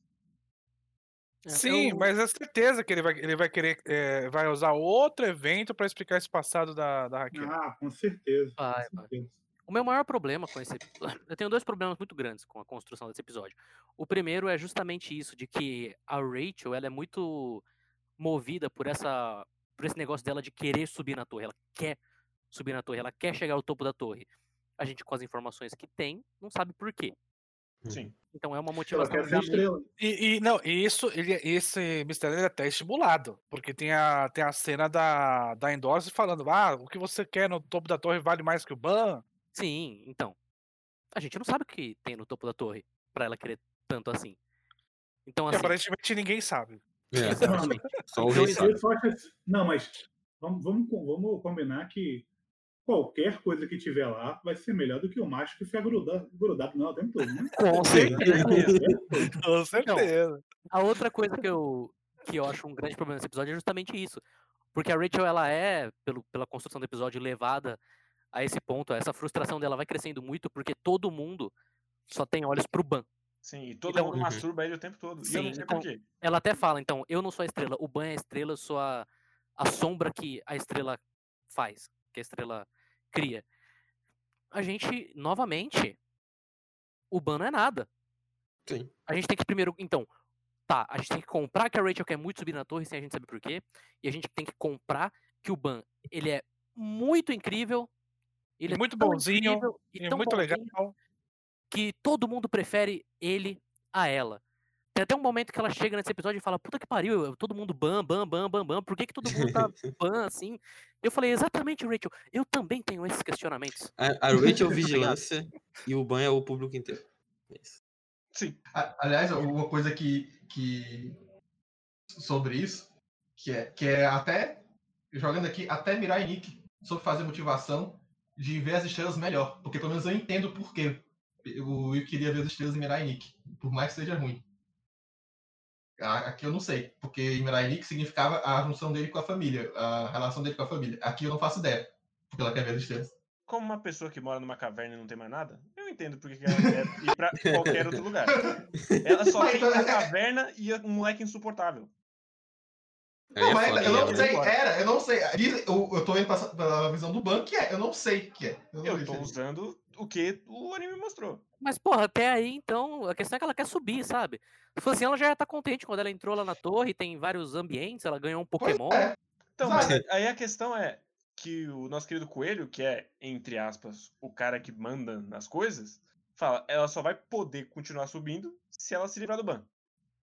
É, Sim, eu- mas é certeza que ele vai, ele vai querer, é, vai usar outro evento para explicar esse passado da, da Raquel. Ah, com certeza. Vai, com vai. certeza. O meu maior problema com esse. Eu tenho dois problemas muito grandes com a construção desse episódio. O primeiro é justamente isso, de que a Rachel ela é muito movida por essa. por esse negócio dela de querer subir na torre. Ela quer subir na torre, ela quer chegar ao topo da torre. A gente, com as informações que tem, não sabe por quê. Sim. Então é uma Ela motivação quer ser realmente- estrela. E, e, não, e isso, ele, esse mistério ele é até estimulado, porque tem a, tem a cena da, da Endorse falando, ah, o que você quer no topo da torre vale mais que o Ban. Sim, então. A gente não sabe o que tem no topo da torre pra ela querer tanto assim. Então, E assim. aparentemente ninguém sabe. É, Exatamente. só o Então, sabe. Acho Não, mas vamos, vamos, vamos combinar que qualquer coisa que tiver lá vai ser melhor do que o macho que fica grudado, grudado não, o tempo todo. Né? Com certeza. Com certeza. A outra coisa que eu, que eu acho um grande problema nesse episódio é justamente isso. Porque a Rachel, ela é, pelo, pela construção do episódio, levada a esse ponto. Essa frustração dela vai crescendo muito porque todo mundo só tem olhos pro Ban. Sim, e todo Então- mundo Uhum. masturba ele o tempo todo. e eu não Sim, sei então- por quê. Ela até fala, então, eu não sou a estrela, o Ban é a estrela, eu sou a, a sombra que a estrela faz, que a estrela cria. A gente, novamente, o Ban não é nada. Sim. A gente tem que primeiro, então, tá, a gente tem que comprar que a Rachel quer muito subir na torre sem a gente saber por quê, e a gente tem que comprar que o Ban, ele é muito incrível, ele é muito bonzinho, incrível e tão muito bonzinho legal. que todo mundo prefere ele a ela. Tem até um momento que ela chega nesse episódio e fala, puta que pariu, todo mundo ban, ban, ban, ban, ban, por que, que todo mundo tá ban assim? Eu falei, exatamente, Rachel, eu também tenho esses questionamentos. A, a Rachel é o vigilância e o Ban é o público inteiro. É isso. Sim. A- Aliás, uma coisa que, que sobre isso, que é, que é até jogando aqui, até Mirai Nick sobre fazer motivação de ver as estrelas melhor, porque pelo menos eu entendo o porquê o Will queria ver as estrelas em Mirai Nick, por mais que seja ruim. A- Aqui eu não sei, porque em Mirai Nick significava a junção dele com a família, a relação dele com a família. Aqui eu não faço ideia, porque ela quer ver as estrelas. Como uma pessoa que mora numa caverna e não tem mais nada, eu entendo porque que ela quer ir pra qualquer outro lugar. Ela só Mas, tem então, uma é- caverna e um moleque insuportável. Não, é mas eu não é- sei, era, eu não sei. Eu, eu tô indo pela, pela visão do banco que é, eu não sei que é. Eu, Eu tô usando o que o anime mostrou. Mas, porra, até aí, então, a questão é que ela quer subir, sabe? Se fosse assim, ela já tá contente quando ela entrou lá na torre, tem vários ambientes, ela ganhou um Pokémon. é. Então, mas aí a questão é que o nosso querido Coelho, que é, entre aspas, o cara que manda nas coisas, fala, ela só vai poder continuar subindo se ela se livrar do ban.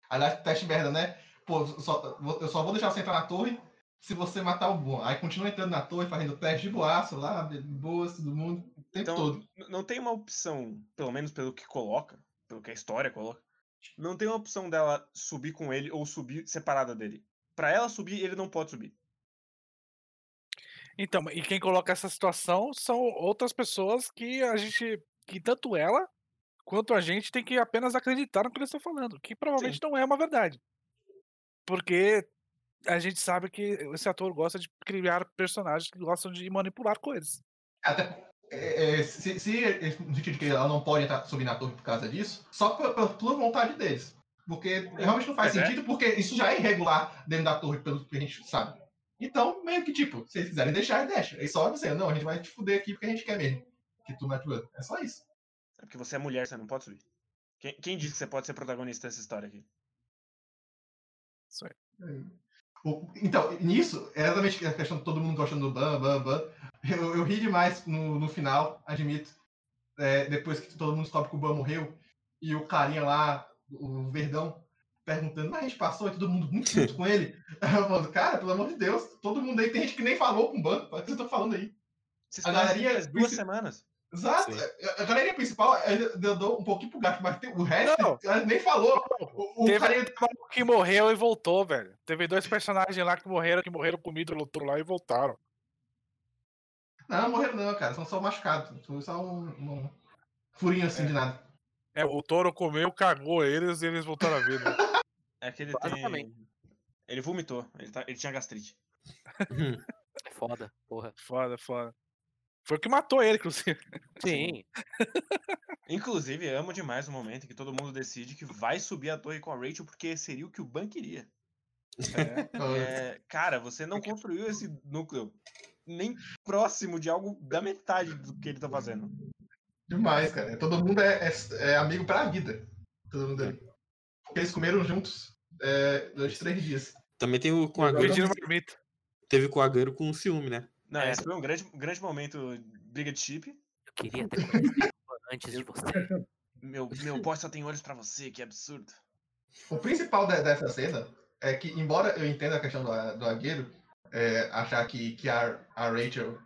Aliás, teste merda, né? Pô, só- eu só vou deixar você entrar na torre se você matar o bom. Aí continua entrando na torre, fazendo teste de boaço lá, boas, todo mundo, o tempo Então, todo. não tem uma opção, pelo menos pelo que coloca, pelo que a história coloca, não tem uma opção dela subir com ele ou subir separada dele. Pra ela subir, ele não pode subir. Então, e quem coloca essa situação são outras pessoas que a gente, que tanto ela quanto a gente tem que apenas acreditar no que eles estão falando, que provavelmente não é uma verdade. Porque a gente sabe que esse ator gosta de criar personagens que gostam de manipular coisas. Até é, é, se, se no sentido de que ela não pode entrar, subir na torre por causa disso, só por, por, por vontade deles. Porque realmente não faz É, é. sentido, porque isso já é irregular dentro da torre, pelo que a gente sabe. Então, meio que tipo, se eles quiserem deixar, deixa. É só dizer, não, a gente vai te fuder aqui porque a gente quer mesmo. Que tu mete o outro. É só isso. É porque você é mulher, você não pode subir. Quem, quem disse que você pode ser protagonista dessa história aqui? O- Então, nisso, é exatamente a questão de todo mundo gostando do Ban, Ban, Ban. Eu, eu ri demais no, no final, admito. É, depois que todo mundo descobre que o Ban morreu. E o carinha lá, o Verdão, perguntando, mas a gente passou e todo mundo muito puto com ele. Eu falo, cara, pelo amor de Deus, todo mundo aí tem gente que nem falou com o Ban. O que vocês estão falando aí? Vocês A galerinha duas semanas. Exato. A a galerinha principal ainda eu dou um pouquinho pro gato, mas o resto Não. ela nem falou. O, o Teve carinha um que morreu e voltou, velho. Teve dois personagens lá que morreram, que morreram comido, lutou lá e voltaram. Não, morreram não, cara. São só machucados. Foi só um, um furinho assim de nada. É, o touro comeu, cagou eles e eles voltaram à vida. É que ele tem. Ele vomitou, ele, tá- ele tinha gastrite. É foda, porra. Foda, foda. Foi o que matou ele, inclusive. Sim. Inclusive, amo demais o momento em que todo mundo decide que vai subir a torre com a Rachel porque seria o que o Ban queria. É, cara, você não construiu esse núcleo nem próximo de algo da metade do que ele tá fazendo. Demais, cara. Todo mundo é, é- é amigo pra vida. Todo mundo ali. Porque eles comeram juntos é, durante três dias. Também tem o com a. Teve com o Agüero com ciúme, né? Não, É. esse foi um grande, grande momento briga de chip. Eu queria ter conhecido antes de você. Meu, meu boss só tem olhos pra você, que absurdo. O principal de- dessa cena é que, embora eu entenda a questão do, do Agueiro, é, achar que, que a, a Rachel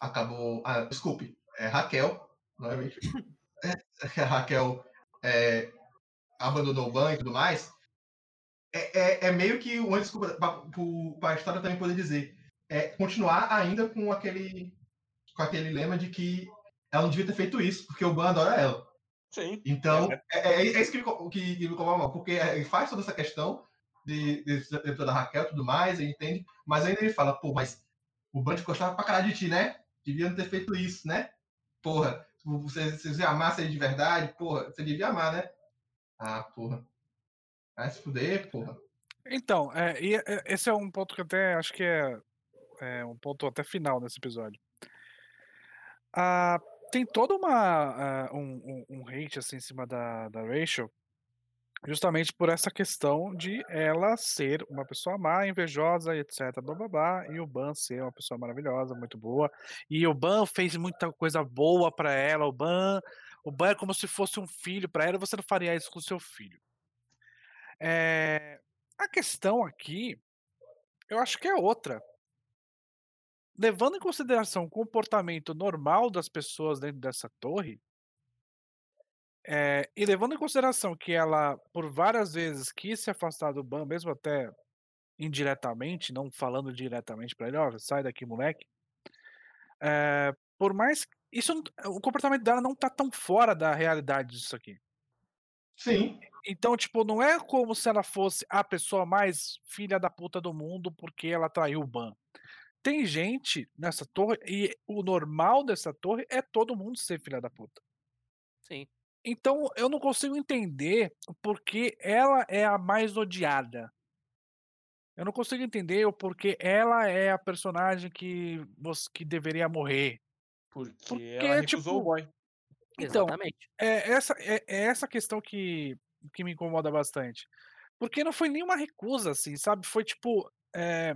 acabou. ah, desculpe, é Raquel, não é Rachel. É, Raquel é, abandonou o banho e tudo mais. É, é, é meio que uma desculpa para a história também poder dizer. É continuar ainda com aquele, com aquele lema de que ela não devia ter feito isso, porque o Ban adora ela. Sim. Então, É. é, é- é isso que me, que, que me incomoda mal, porque ele faz toda essa questão de, de, de da Raquel e tudo mais, ele entende, mas ainda ele fala, pô, mas o Band gostava pra caralho de ti, né? Devia não ter feito isso, né? Porra, você, se você amasse ele de verdade, porra, você devia amar, né? Ah, porra. Vai se fuder, porra. Então, é, e é, esse é um ponto que até acho que é, é um ponto até final nesse episódio. Ah, tem toda uma ah, um, um, um hate assim em cima da, da Rachel, justamente por essa questão de ela ser uma pessoa má, invejosa, etc, blá, blá, blá, e o Ban ser uma pessoa maravilhosa, muito boa, e o Ban fez muita coisa boa pra ela, o Ban, o Ban é como se fosse um filho pra ela, você não faria isso com seu filho. É, a questão aqui, eu acho que é outra. Levando em consideração o comportamento normal das pessoas dentro dessa torre, é, e levando em consideração que ela, por várias vezes, quis se afastar do Ban, mesmo até indiretamente, não falando diretamente pra ele, ó, sai daqui, moleque. É, por mais. Isso, o comportamento dela não tá tão fora da realidade disso aqui. Sim. Então, tipo, não é como se ela fosse a pessoa mais filha da puta do mundo porque ela traiu o Ban. Tem gente nessa torre, e o normal dessa torre é todo mundo ser filha da puta. Sim. Então, eu não consigo entender porque ela é a mais odiada. Eu não consigo entender o porquê ela é a personagem que, você, que deveria morrer. Porque, Porque, ela recusou o tipo, boy. Então, Exatamente. é essa, é, é essa questão que, que me incomoda bastante. Porque não foi nenhuma recusa, assim, sabe? Foi tipo. é,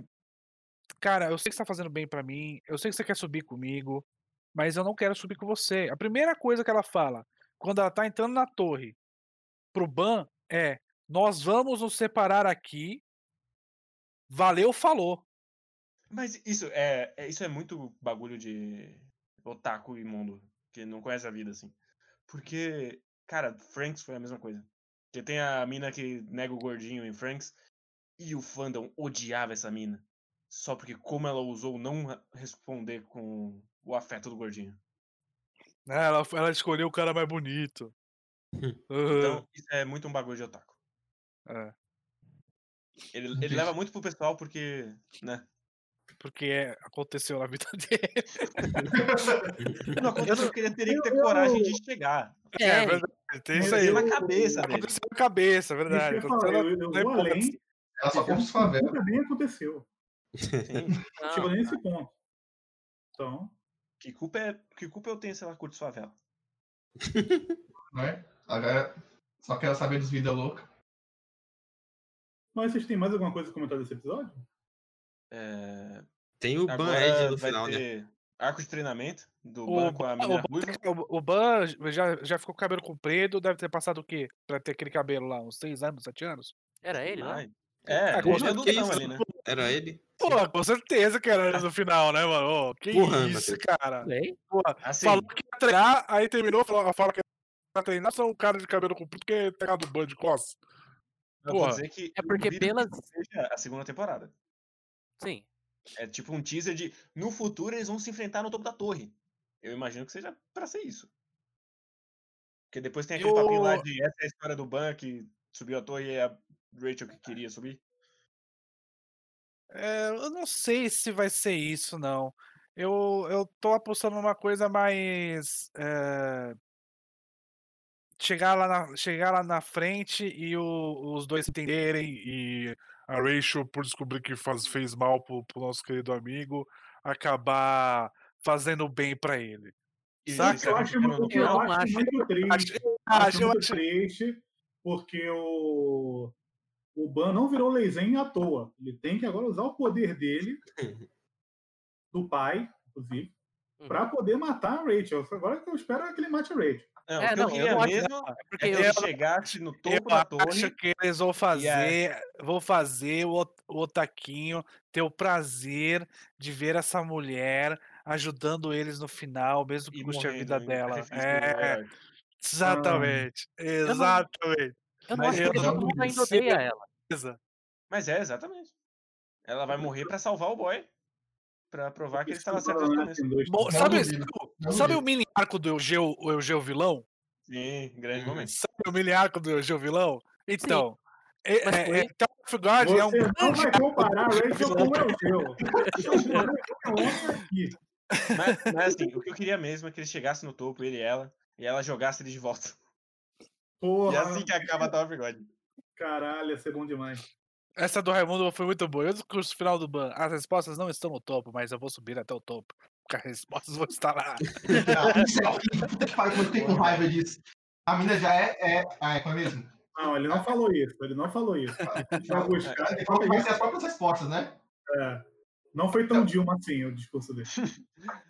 cara, eu sei que você tá fazendo bem pra mim, eu sei que você quer subir comigo, mas eu não quero subir com você. A primeira coisa que ela fala, quando ela tá entrando na torre pro Ban, é: Nós vamos nos separar aqui. Valeu, falou. Mas isso é, é- isso é muito bagulho de otaku imundo, que não conhece a vida, assim. Porque, cara, Franks foi a mesma coisa. Porque tem a mina que nega o gordinho em Franks, e o fandom odiava essa mina. Só porque como ela ousou não responder com o afeto do gordinho. Ela, ela escolheu o cara mais bonito. Então, isso é muito um bagulho de otaku. É, Ele, ele leva muito pro pessoal porque, né? porque é- aconteceu na vida dele. Não aconteceu porque ele teria que ter eu- coragem de chegar. É, É, verdade. Tem isso eu- aí. Pela cabeça dele. Aconteceu na cabeça, é verdade. que eu falar, na- eu, eu na vou hipótese. além. Ela só os favela. Também aconteceu. Sim. não, Chegou nesse ponto. Então, Que culpa é, que culpa eu tenho se ela curte favela? né? Agora só quero saber dos vida louca. mas vocês têm mais alguma coisa a comentar desse episódio? É, Tem o Ban agora Ed no final, né? arco de treinamento do O Ban com a Ban- mina o Ban o- já, já ficou com o cabelo comprido, deve ter passado o quê? Pra ter aquele cabelo lá, uns 6 anos, 7 anos? Era ele, né? É, Ah, é ali, né? Era ele? Pô, com certeza que era no final, né, mano? Ô, que Porra, isso, Matheus. cara. Porra, Assim, falou que ia treinar, aí terminou, falou, fala que ia treinar, só um cara de cabelo comprido que tá ligado do Ban de costas. eu vou porra. dizer que É porque pelas- seja a segunda temporada. Sim. É tipo um teaser de no futuro eles vão se enfrentar no topo da torre. Eu imagino que seja pra ser isso. Porque depois tem aquele Eu- papinho lá de essa é a história do Ban que subiu a torre e é a Rachel que queria subir. É, eu não sei se vai ser isso, não. Eu, eu tô apostando numa coisa mais. é, chegar, lá na, chegar lá na frente e o- os dois entenderem e a Rachel, por descobrir que faz, fez mal pro, pro nosso querido amigo, acabar fazendo bem pra ele. E Saca? Eu acho muito, eu acho acho. muito triste. Acho, Acho, acho, muito acho- triste, porque o, o Ban não virou Leizen à toa. Ele tem que agora usar o poder dele, do pai, inclusive, Uhum. pra poder matar a Rachel. Agora o que eu espero é que ele mate a Rachel. Não, É, que não, eu não mesmo É é porque que eu, ele eu- chegasse no Eu topo da torre. acho que eles vão a- fazer, vão fazer o, o Otaquinho ter o prazer de ver essa mulher ajudando eles no final, mesmo que e custe a morrendo vida em dela. sacrifício É, heróico. exatamente, exatamente. Eu não Mas acho que todo não mundo ainda odeia ela. Beleza. Mas é, exatamente. Ela vai morrer pra salvar o boy. Pra provar que ele estava certo não desde o é começo. assim, dois- Bom, Não sabe, sabe- o mini arco do Eugeu, o Eugeu vilão? Sim, grande Uhum. momento. Sabe o mini arco do Eugeu vilão? Então, é, é, é, Tower of God é um Você não vai comparar Rachel com o Eugeu. mas assim, o que eu queria mesmo é que ele chegasse no topo, ele e ela, e ela jogasse ele de volta. E Porra, é assim que acaba a Tower of God. caralho, ia ser bom demais. Essa do Raimundo foi muito boa. Eu discurso final do Ban. As respostas não estão no topo, mas eu vou subir até o topo. Porque as respostas vão estar lá. É. Puta que pariu, eu fiquei com raiva disso. A mina já é. é ah, é como é mesmo? Não, ele não falou isso. Ele não falou isso. Vai buscar. Ele falou que vai ser as próprias respostas, né? É. Não foi tão Dilma assim o discurso dele.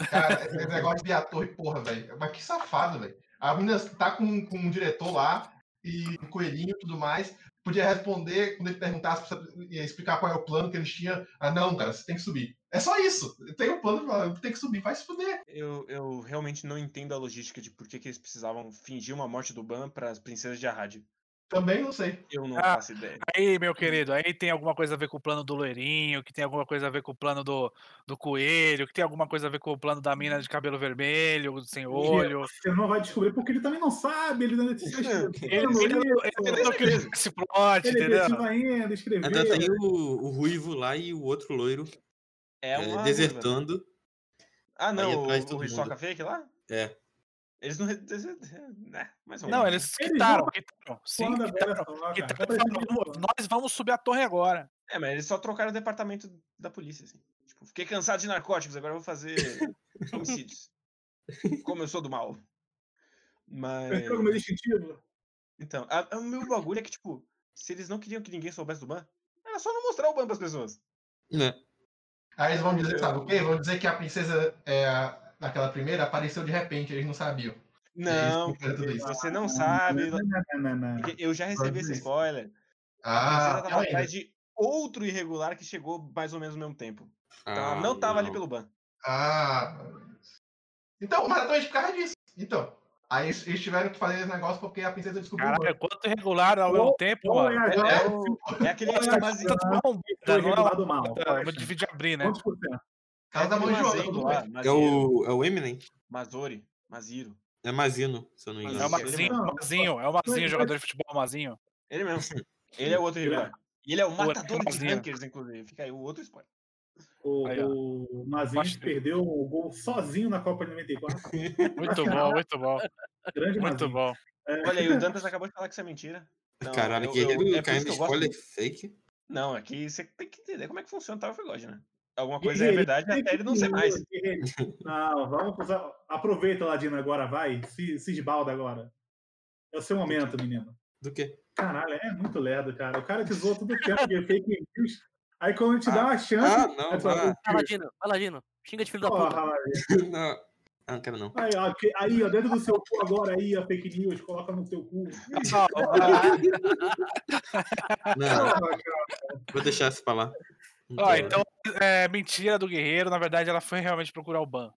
Cara, esse negócio de ator e porra, velho. Mas que safado, velho. A menina tá com, com um diretor lá, e coelhinho e tudo mais. Podia responder quando ele perguntasse, ia explicar qual é o plano que eles tinham. Ah, não, cara, você tem que subir. É só isso. Tem um plano, tem que subir, vai se fuder. Eu, eu realmente não entendo a logística de por que, que eles precisavam fingir uma morte do Ban para as princesas de Arrad. Também não sei. Eu não Ah, faço ideia. Aí, meu querido, aí tem alguma coisa a ver com o plano do loirinho, que tem alguma coisa a ver com o plano do, do coelho, que tem alguma coisa a ver com o plano da mina de cabelo vermelho, sem olho. Você não vai descobrir porque ele também não sabe, ele ainda está Ele, ele, não- ele queria esse plot, Ele é entendeu? ainda, escreveu. Ainda tem o, o Ruivo lá e o outro loiro É é, né? desertando. Ah, não, o, o. Hisoka fake lá? É. Eles não. né, mais ou Não, menos, eles quitaram. Sim, Quando a velha quitaram. só, quitaram cara. e falaram, "Vamos- nós vamos subir a torre agora. É, mas eles só trocaram o departamento da polícia, assim. Tipo, fiquei cansado de narcóticos, agora eu vou fazer homicídios. Como eu sou do mal. Mas. Então, a- a- o meu bagulho é que, tipo, se eles não queriam que ninguém soubesse do ban, era só não mostrar o ban pras pessoas. Né? Aí eles vão dizer, sabe o quê? Vão dizer que a princesa, é, a- naquela primeira, apareceu de repente, eles não sabiam. Não, você não sabe. Não, não, não, Eu já recebi esse spoiler. A Ah, princesa tava ainda. atrás de outro irregular que chegou mais ou menos no mesmo tempo. Então ela Ah, não tava ali pelo ban. Ah. Então, mas exatamente por causa disso. Então. Aí eles tiveram que fazer esse negócio porque a princesa descobriu o Caralho, banco. quanto irregular ao mesmo tempo, Ou é mano. É, Joyce, É aquele mas- Tá não é regulado do mal. uma- Vamos dividir abrir, né? Quantos por cento? É Ela tá tudo lá. É Maziro, o, é o Eminem? Mazori, Maziro. É Mazino, se eu não me É engano. o Mazinho, Não, o Mazinho, é o Mazinho, mas- jogador de futebol, o Mazinho. Ele mesmo. Ele é o outro Ele é. irregular. E ele é o O matador de Mazinho. rankers, inclusive. Fica aí o outro spoiler. O, Aí, o Mazinho que- perdeu o gol sozinho na Copa de 94. Muito bom, muito bom, Grande muito Mazinho. bom. É, Olha aí, o Dantas acabou de falar que isso é mentira. Não, Caralho, eu- que ele é caindo que spoiler fake. Não, aqui você tem que entender como é que funciona o Tower of God, né? Alguma coisa é verdade até ele não ser mais. Não, vamos usar. Aproveita, Ladino, agora, vai. Se, se esbalda agora. É o seu momento, menino. Do quê? Caralho, é muito lerdo, cara. O cara que zoou todo o tempo que é fake news. Aí quando a gente dá uma chance. Ah, não, fala, ah. Ladino, vai, Ladino. Xinga de filho da puta. Porra, não. Ah, não quero não. Aí, ó, aí, ó, dentro do seu cu agora aí, a fake news, coloca no seu cu. Não, cara. vou deixar isso pra lá. Quero. então, é mentira do guerreiro, na verdade ela foi realmente procurar o ban.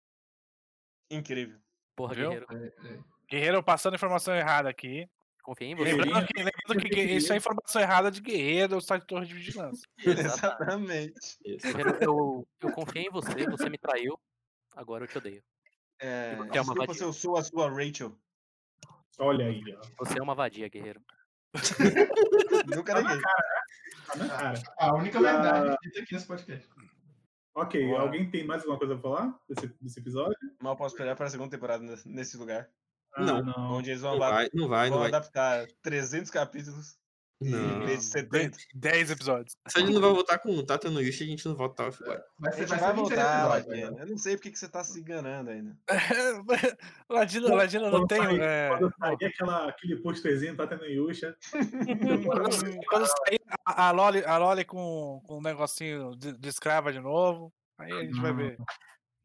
Incrível. Porra, Viu? guerreiro. É, é. Guerreiro passando informação errada aqui. Confia em você. Lembrando que, lembrando que isso é informação errada de guerreiro, está de torre de vigilância. Exatamente. Isso. Guerreiro, eu, eu confiei em você, você me traiu. Agora eu te odeio. É, Você é uma vadia. se eu sou a sua Rachel. Olha aí, ó. Você é uma vadia, guerreiro. Nunca neguei. Tá na cara. A única verdade dita aqui nesse podcast. Ok, alguém tem mais alguma coisa pra falar desse, desse episódio? Mal posso esperar para a segunda temporada nesse- lugar. Ah, Não. não. Onde eles vão, Não vai, não vai, não vão vai. adaptar 300 capítulos Não. vez de 70. 10 episódios. Se a gente não vai voltar com o Tata no Yushi, a gente não volta ao Fugai. Vai A ser, gente vai vai ser 26 voltar, episódios, Ladino. né? Eu não sei porque que você tá se enganando ainda. Ladino, Ladino não Quando tem. sair- é, Quando sair aquela, aquele posterzinho, tá tendo Yusha. Quando, quando sair a, a Loli, a Loli com, com um negocinho de, de escrava de novo, aí a gente vai Hum. ver.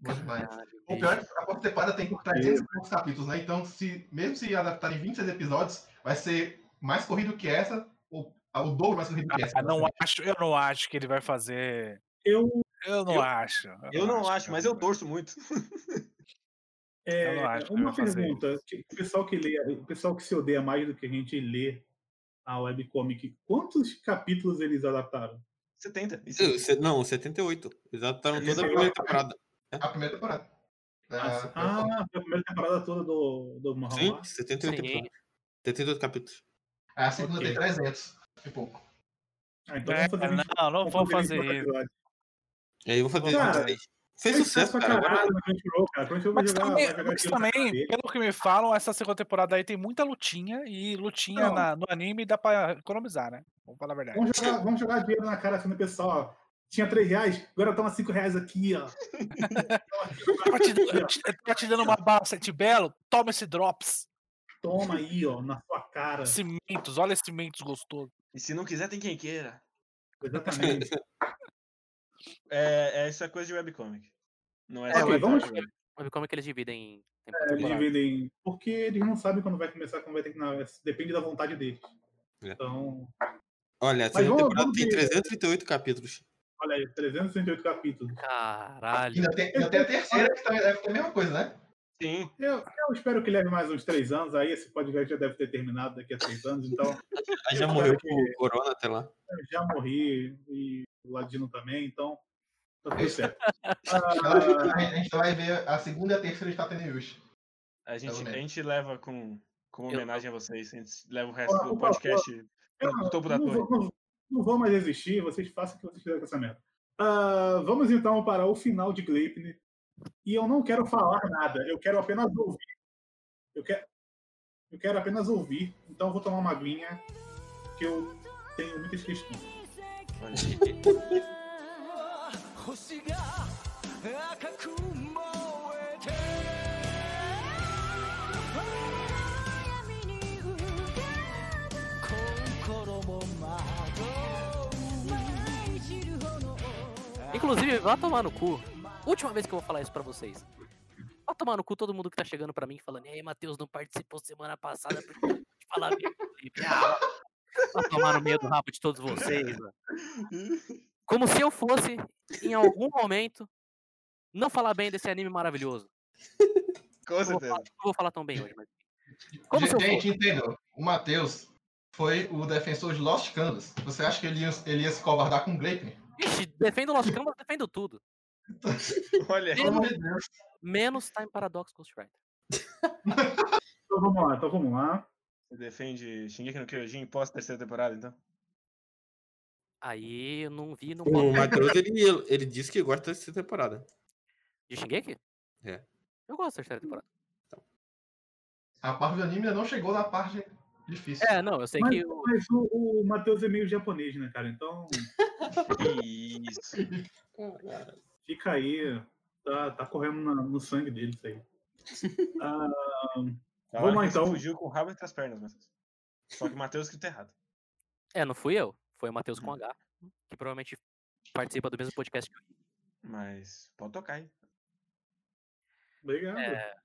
Demais. Caralho, O pior é que a quarta temporada tem 300 e poucos capítulos, né? Então, se, mesmo se adaptarem 26 episódios, vai ser mais corrido que essa, o dobro mais corrido que essa. Ah, não acho, eu não acho que ele vai fazer. Eu, Eu não Eu- acho. Eu não acho, mas eu torço muito. é, Eu não acho que uma pergunta. que O pessoal que lê, o pessoal que se odeia mais do que a gente lê a webcomic, quantos capítulos eles adaptaram? 70. Isso. Eu- se- Não, 78. Eles adaptaram toda a Esse primeira é o- temporada. A primeira temporada. Ah, Ah, ah, foi a primeira temporada toda do, do Mahou Sim, lá. 78 Sim. episódios. 78 capítulos. A segunda Ok. tem 300 e pouco. Ah, então É, vamos fazer 20 não, não vamos fazer fazer 20 isso. E aí eu vou fazer Cara, 26. Fez sucesso, pra cara. Caralho cara. Crunchyroll Mas jogar, também, mas também, pelo que me falam, essa segunda temporada aí tem muita lutinha e lutinha na- no anime dá pra economizar, né? Vamos falar a verdade. Vamos jogar, vamos jogar dinheiro na cara assim do pessoal. ó. Tinha 3 reais, agora toma 5 reais aqui, ó. Tava te, dando- te- dando uma bala sete belo, toma esse drops. Toma aí, ó, na sua cara. Cimentos, olha esse cimentos gostoso. E se não quiser, tem quem queira. Exatamente. É, é, isso é coisa de webcomic. Não é Ok, só vamos- webcomic. Sabe como é que eles dividem Eles dividem. Porque eles não sabem quando vai começar, quando vai terminar. Depende da vontade deles. É. Então, Olha, a Mas segunda vamos- temporada vamos tem ver. 338 capítulos. olha aí, 368 capítulos. Caralho. Ainda tem, ainda tem a terceira que também deve ter a mesma coisa, né? Sim. Eu, eu espero que leve mais uns três anos. Aí esse podcast já deve ter terminado daqui a três anos. Então, Aí já Eu morreu com corona até lá. eu já morri e o Ladino também. Então, tá tudo certo. A Ah, gente- a gente vai ver a segunda e a terceira de Tateneush. A gente, Pelo a menos. gente leva com, como Eu- homenagem a vocês. A gente leva o resto Ó, do podcast eu no topo da não, torre. vou, não- não vou mais existir. Vocês façam o que vocês quiserem com essa merda. Ah, vamos então para o final de Gleipnir. E eu não quero falar nada, eu quero apenas ouvir. Eu quero, eu quero apenas ouvir, então eu vou tomar uma aguinha, que eu tenho muitas questões. Inclusive, vá tomar no cu. Última vez que eu vou falar isso pra vocês. Vá tomar no cu todo mundo que tá chegando pra mim falando, e aí, Matheus, não participou semana passada porque eu te falar bem, Felipe. Ah, vá tomar no meio do rabo de todos vocês, mano. Como se eu fosse, em algum momento, não falar bem desse anime maravilhoso. Com Não vou, certeza. falar, não vou falar tão bem hoje, mas. Como se eu Gente, fosse. entendeu? O Matheus foi o defensor de Lost Canvas. Você acha que ele ia, ele ia se covardar com o Gleipnir? Ixi, defendo Lost Canvas, defendo tudo. Olha, de Deus. Menos Time Paradox Ghostwriter. Então vamos lá, então vamos lá. você defende Shingeki no Kyojin pós terceira temporada, então? Aí eu não vi, não O. Matheus, ele, ele disse que gosta dessa temporada. De Shingeki? É. Eu gosto da terceira temporada. A parte do anime ainda não chegou na parte difícil. É, não, eu sei Mas, que o. mas o, o Matheus é meio japonês, né, cara? Então Isso. Fica aí. Tá, tá correndo na- no sangue dele isso aí. Ah, Na Vamos lá, então. fugiu com o rabo entre as pernas, Matheus. Só que o Matheus escrito errado. É, não fui eu. Foi o Matheus com H, que provavelmente participa do mesmo podcast que eu. Mas pode tocar aí. obrigado. É,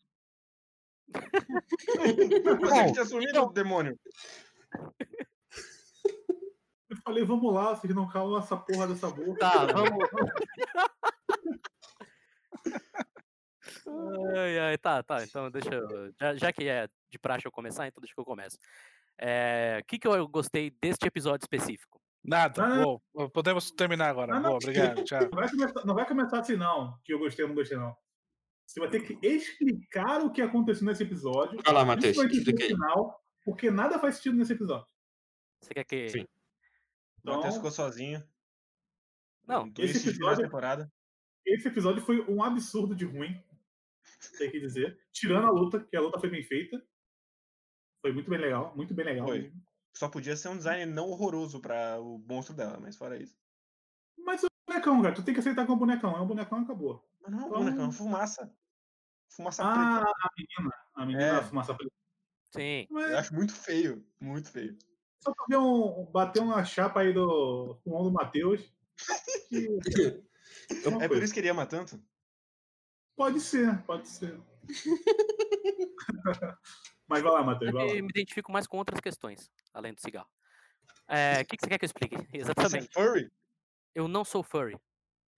Você que tinha sumido, então- demônio. Eu falei, vamos lá, vocês não calam essa porra dessa boca. Tá, vamos. ai, ai, tá, tá. Então deixa eu. Já, já que é de praxe eu começar, então deixa que eu começo. O que, que eu gostei deste episódio específico? Nada. Ah, Boa. Podemos terminar agora. Ah, não. Boa, obrigado. Tchau. Não vai, começar, não vai começar assim, não. Que eu gostei ou não gostei, não. Você vai ter que explicar o que aconteceu nesse episódio. Vai lá, Matheus, final, porque nada faz sentido nesse episódio. Você quer que. Sim. O Matheus Então, ficou sozinho. Não, esse episódio- temporada. Esse episódio foi um absurdo de ruim. Tem que dizer. Tirando a luta, que a luta foi bem feita. Foi muito bem legal, muito bem legal. Foi. mesmo. Só podia ser um design não horroroso pra o monstro dela, mas fora isso. Mas o bonecão, cara, tu tem que aceitar que é um bonecão. É um bonecão e acabou. Mas não é um Então- boneco, é uma fumaça. Fumaça Ah, preta. a menina. A menina É. da fumaça preta. Sim. Mas Eu acho muito feio. Muito feio. só pra ver um, bater uma chapa aí do pulmão do Matheus. que- uma É por isso que ele ama tanto? Pode ser, pode ser. Mas vai lá, Matheus, vai lá. Eu me identifico mais com outras questões, além do cigarro. O que, que você quer que eu explique? Você é Exatamente. furry? Eu não sou furry.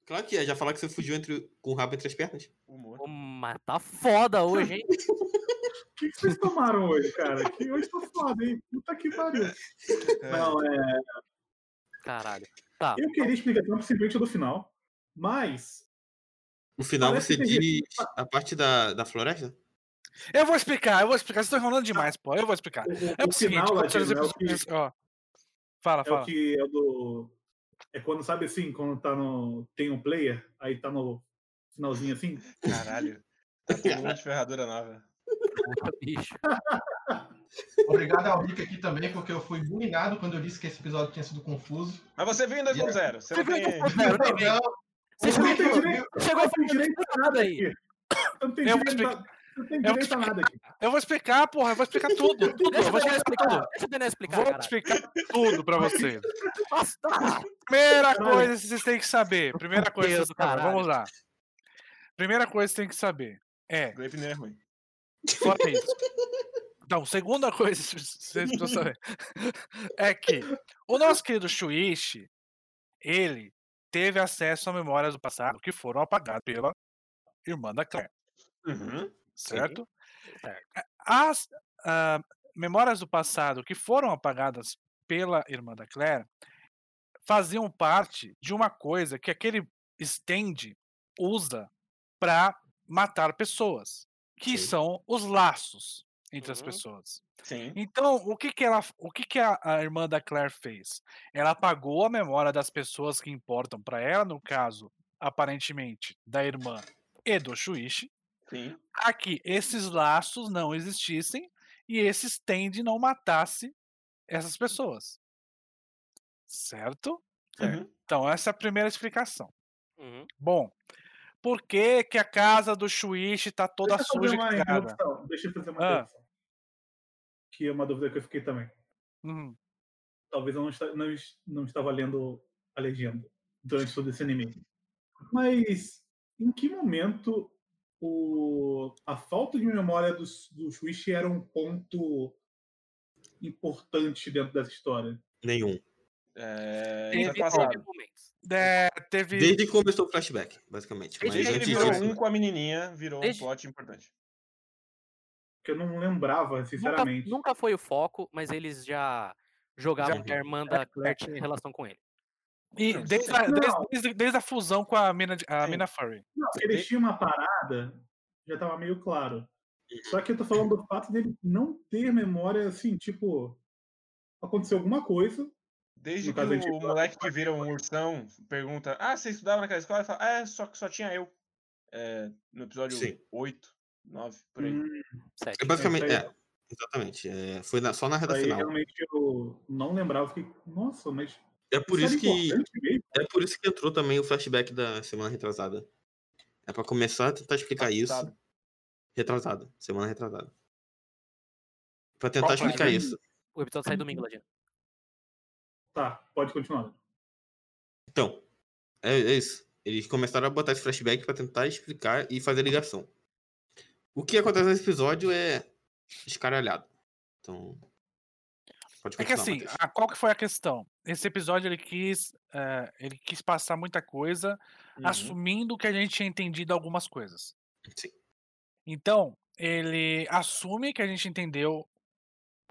Claro que é, já falar que você fugiu entre, com o rabo entre as pernas? Humor. Ô, Mas tá foda hoje, hein? O que, que vocês tomaram hoje, cara? Que hoje tô foda, hein? Puta que pariu. Não, é. Caralho. Tá. Eu queria explicação simplesmente do final, mas. No final você diz a parte da, da floresta? Eu vou explicar, eu vou explicar. Vocês estão enrolando demais, pô. Eu vou explicar. O, É o o seguinte, final, Ladino, é o que, ó. Fala, é fala. o que é do. É quando, sabe assim, quando tá no. Tem um player, aí tá no finalzinho assim. Caralho. Tá todo mundo de ferradura nova. Puta, bicho. Obrigado ao Rick aqui também, porque eu fui bullyingado quando eu disse que esse episódio tinha sido confuso. Mas você viu em 2.0. Você Você não tem... Não, Você Você não tem chegou, direito, chegou não tem direito a nada aí. Você não tem Eu vou direito a, não eu vou direito a nada aqui. Eu vou explicar, porra. Eu vou explicar tudo. tudo. Deixa Eu vou explicar explicar. tudo. Deixa o Daniel explicar, Vou caralho. explicar tudo pra você. Nossa, tá. Primeira coisa que vocês têm que saber. Primeira coisa que Deus vocês do têm que saber. Vamos lá. Primeira coisa que vocês têm que saber é. Grape não é ruim. Fora isso. Então, segunda coisa, que vocês precisam saber, é que o nosso querido Shuichi, ele teve acesso a memórias do passado que foram apagadas pela irmã da Claire, Uhum. certo? Certo. A- As ah, memórias do passado que foram apagadas pela irmã da Claire faziam parte de uma coisa que aquele stand usa para matar pessoas, que Sim. são os laços entre as Uhum. pessoas. Sim. Então, o que que ela, o que que a, a irmã da Claire fez? Ela apagou a memória das pessoas que importam para ela, no caso, aparentemente, da irmã e do Shuichi, Sim. para que esses laços não existissem e esse stand não matasse essas pessoas. Certo? Uhum. Então, essa é a primeira explicação. Uhum. Bom, por que, que a casa do Shuichi tá toda Deixa suja e uma cagada? Deixa eu fazer uma Ah. interrupção. Que é uma dúvida que eu fiquei também. Uhum. Talvez eu não, esta- não não estava lendo a legenda durante todo esse anime. Mas em que momento o, a falta de memória do, do Shuichi era um ponto importante dentro dessa história? Nenhum. É, Teve- já Teve momentos. É, teve. Desde que começou o flashback, basicamente. Desde Mas ele antes virou disso, um com a menininha, virou Desde- um plot importante. Que eu não lembrava, Nunca, sinceramente. nunca foi o foco, mas eles já jogavam Já- que a irmã da Claire tinha relação com ele. E desde, a, desde, desde, desde a fusão com a mina, a Sim. mina Furry. Não, eles tinham uma parada, já estava meio claro. Só que eu tô falando do fato dele não ter memória, assim, tipo. Aconteceu alguma coisa. Desde que o moleque que vira um ursão pergunta: Ah, você estudava naquela escola? Ele fala: É, só que só tinha eu. É, no episódio Sim. 8, 9, por aí. Hum, Sete. é basicamente. É, exatamente. é, foi na- só na reta aí final. realmente eu não lembrava. Fiquei, nossa, mas. É por isso que. É por isso que entrou também o flashback da semana retrasada. É pra começar a tentar explicar isso. Retrasada. Semana retrasada. Pra tentar Qual explicar isso. O episódio sai domingo, Ladino. Tá, pode continuar. Então, é, é isso. Eles começaram a botar esse flashback pra tentar explicar e fazer ligação. O que acontece nesse episódio é escaralhado. Então. Pode É que assim, a- qual que foi a questão? Esse episódio ele quis, eh, ele quis passar muita coisa, Uhum. assumindo que a gente tinha entendido algumas coisas. Sim. Então, ele assume que a gente entendeu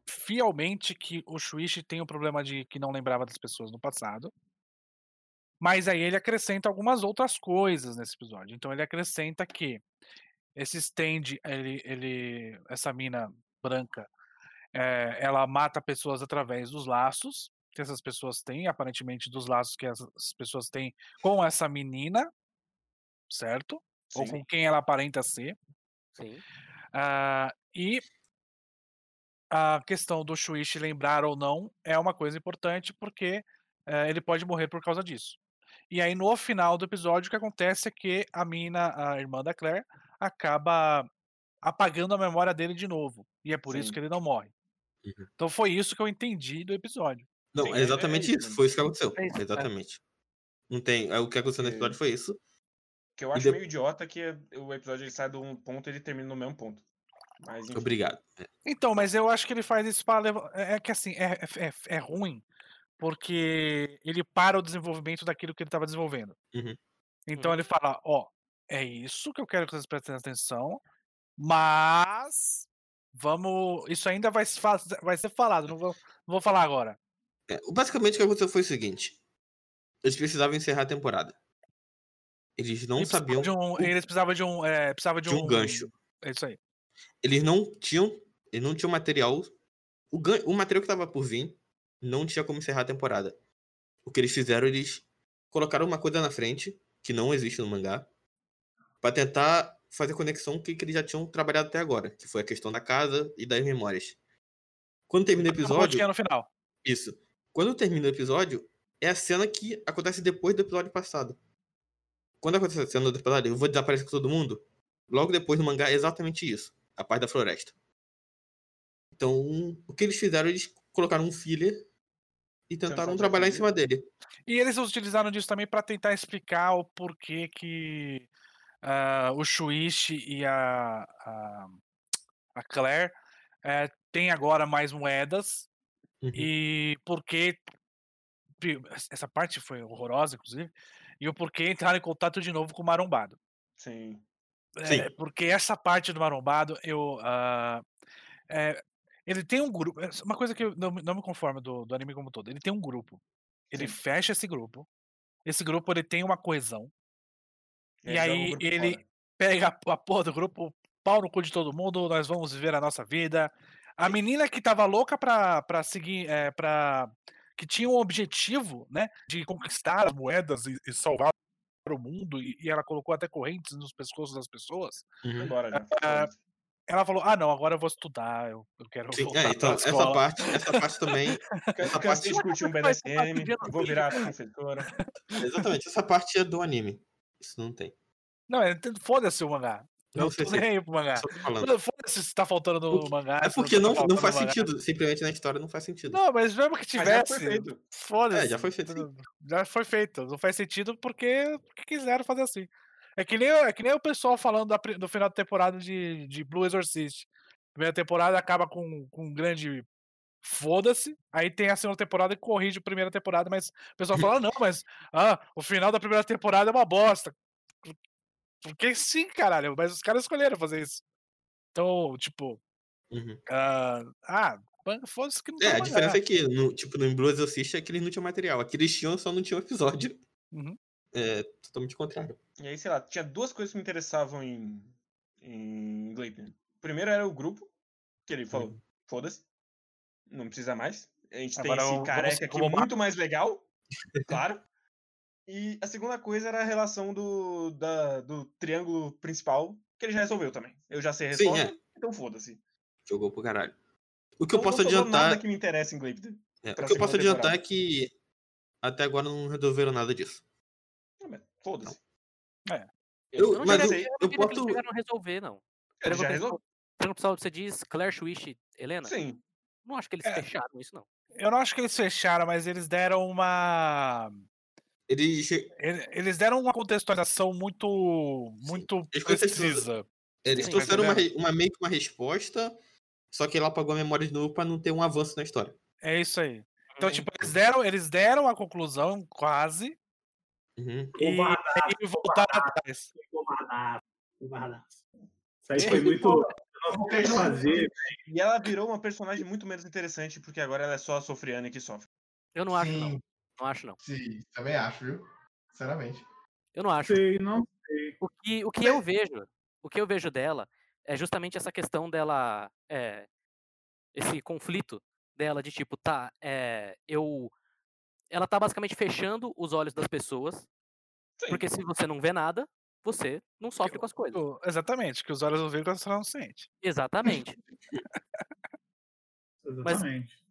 fielmente que o Shuichi tem o problema de que não lembrava das pessoas no passado. Mas aí ele acrescenta algumas outras coisas nesse episódio. Então ele acrescenta que esse stand, ele, ele, essa mina branca, eh, ela mata pessoas através dos laços que essas pessoas têm, aparentemente dos laços que essas pessoas têm com essa menina, certo? Ou Sim. com quem ela aparenta ser. Sim. Ah, e a questão do Shuichi lembrar ou não é uma coisa importante porque eh, ele pode morrer por causa disso. E aí no final do episódio o que acontece é que a mina, a irmã da Claire, acaba apagando a memória dele de novo. E é por isso Sim. que ele não morre. Uhum. Então foi isso que eu entendi do episódio. Não, Sim, é é- é exatamente isso isso. mesmo. Foi isso que aconteceu. É isso, é. Exatamente. Não tem. é, O que aconteceu É. episódio foi isso. Que eu acho de- meio idiota que o episódio ele sai de um ponto e ele termina no mesmo ponto. Mas, enfim. Obrigado. É, Então, mas eu acho que ele faz isso para levar. É é que assim, é, é, é- é ruim, porque ele para o desenvolvimento daquilo que ele estava desenvolvendo. Uhum. Então Uhum. ele fala: ó, é isso que eu quero que vocês prestem atenção, mas vamos. Isso ainda vai, vai ser falado, não vou, não vou falar agora. É, basicamente o que aconteceu foi o seguinte. Eles precisavam encerrar a temporada. Eles não Ele precisava sabiam. um- o- eles precisavam de um. É, precisava de, de um gancho. É isso aí. Eles não tinham. Eles não tinham material. O, o material que tava por vir não tinha como encerrar a temporada. O que eles fizeram, eles colocaram uma coisa na frente, que não existe no mangá, pra tentar fazer conexão com o que que eles já tinham trabalhado até agora, que foi a questão da casa e das memórias. Quando termina o episódio. pontinha no final. Isso. Quando termina o episódio, é a cena que acontece depois do episódio passado. Quando acontece a cena do episódio, eu vou desaparecer com todo mundo. Logo depois no mangá é exatamente isso. A paz da floresta. Então, o que eles fizeram, eles colocaram um filler e tentaram trabalhar em cima dele. E eles utilizaram disso também para tentar explicar o porquê que ah, o Shuichi e a, a, a Claire, eh, tem agora mais moedas Uhum. e porque essa parte foi horrorosa, inclusive, e o porquê entraram em contato de novo com o marombado. Sim. É, porque essa parte do marombado, eu. ah, é, ele tem um grupo. é Uma coisa que eu não, me- não me conformo do, do anime como um todo. Ele tem um grupo. Ele Sim. fecha esse grupo. Esse grupo ele tem uma coesão. E, ele aí ele fora. pega a, a porra do grupo, pau no cu de todo mundo, nós vamos viver a nossa vida. A menina que tava louca pra, pra seguir. É, pra, que tinha um objetivo, né? De conquistar as moedas e, e salvar o mundo, e, e ela colocou até correntes nos pescoços das pessoas. Uhum. embora já. Ah, ela falou: Ah, não, agora eu vou estudar, eu, eu quero Sim, voltar é, então, essa escola. parte, essa parte também. Essa parte, curtir um parte BDSM, vou virar professora. exatamente, essa parte é do anime. Isso não tem. Não, é, foda-se o mangá. Não sei tô se. nem aí pro mangá. Foda-se se tá faltando no Porque- mangá. É se não porque tá não, faz sentido. Simplesmente na história não faz sentido. Não, mas mesmo que tivesse, foda-se. É, já foi feito sim. Já foi feito. Não faz sentido porque, porque quiseram fazer assim. É que nem, é que nem o pessoal falando da do final da temporada de, de Blue Exorcist. Primeira temporada acaba com, com um grande foda-se. Aí tem a segunda temporada que corrige a primeira temporada, mas o pessoal fala, não, mas ah, o final da primeira temporada é uma bosta. Porque sim, caralho, mas os caras escolheram fazer isso. Então, tipo, Uhum. ah, ah ban- foda-se que não É, a diferença é que, no, tipo, no Blue Exorcist é que eles não tinham material. Aqui eles tinham, só não tinham episódio. Uhum. É totalmente contrário. E aí, sei lá, tinha duas coisas que me interessavam em, em Gleipnir. Primeiro era o grupo, que ele falou, Uhum. foda-se, não precisa mais. A gente Agora tem esse careca aqui muito mais legal, claro. E a segunda coisa era a relação do, da, do triângulo principal, que ele já resolveu também. Eu já sei a Sim, resposta, é. então foda-se. Jogou pro caralho. O que eu Então posso não adiantar. nada que me interessa em Gleipnir. é, o que eu posso adiantar é que até agora não resolveram nada disso. Foda-se. É. Eu- Eu não mas eu- eu eu não que eles a resolver, não. Ele já resolveu? Principal, você diz Claire Swish, Helena? Sim. Não acho que eles É. fecharam isso, não. Eu não acho que eles fecharam, mas eles deram uma. Che- ele- Eles deram uma contextualização muito. muito precisa. eles Sim, trouxeram uma, uma meio que uma resposta, só que ele apagou a memória de novo pra não ter um avanço na história. É isso aí. Então, Uhum. tipo, eles deram, eles deram a conclusão, quase, Uhum. e aí voltaram atrás. Isso aí foi muito. Eu não fazer. E ela virou uma personagem muito menos interessante, porque agora ela é só a Sofriane que sofre. Eu não acho. Sim, Não acho, não. sim, também acho, viu? Sinceramente. Eu não acho. Sei, não O que, o que eu vejo, o que eu vejo dela é justamente essa questão dela, é, esse conflito dela de tipo, tá, é, eu, ela tá basicamente fechando os olhos das pessoas, Sim. porque se você não vê nada, você não sofre com as coisas. O- Exatamente, que os olhos não veem quando você não sente. Exatamente. Exatamente.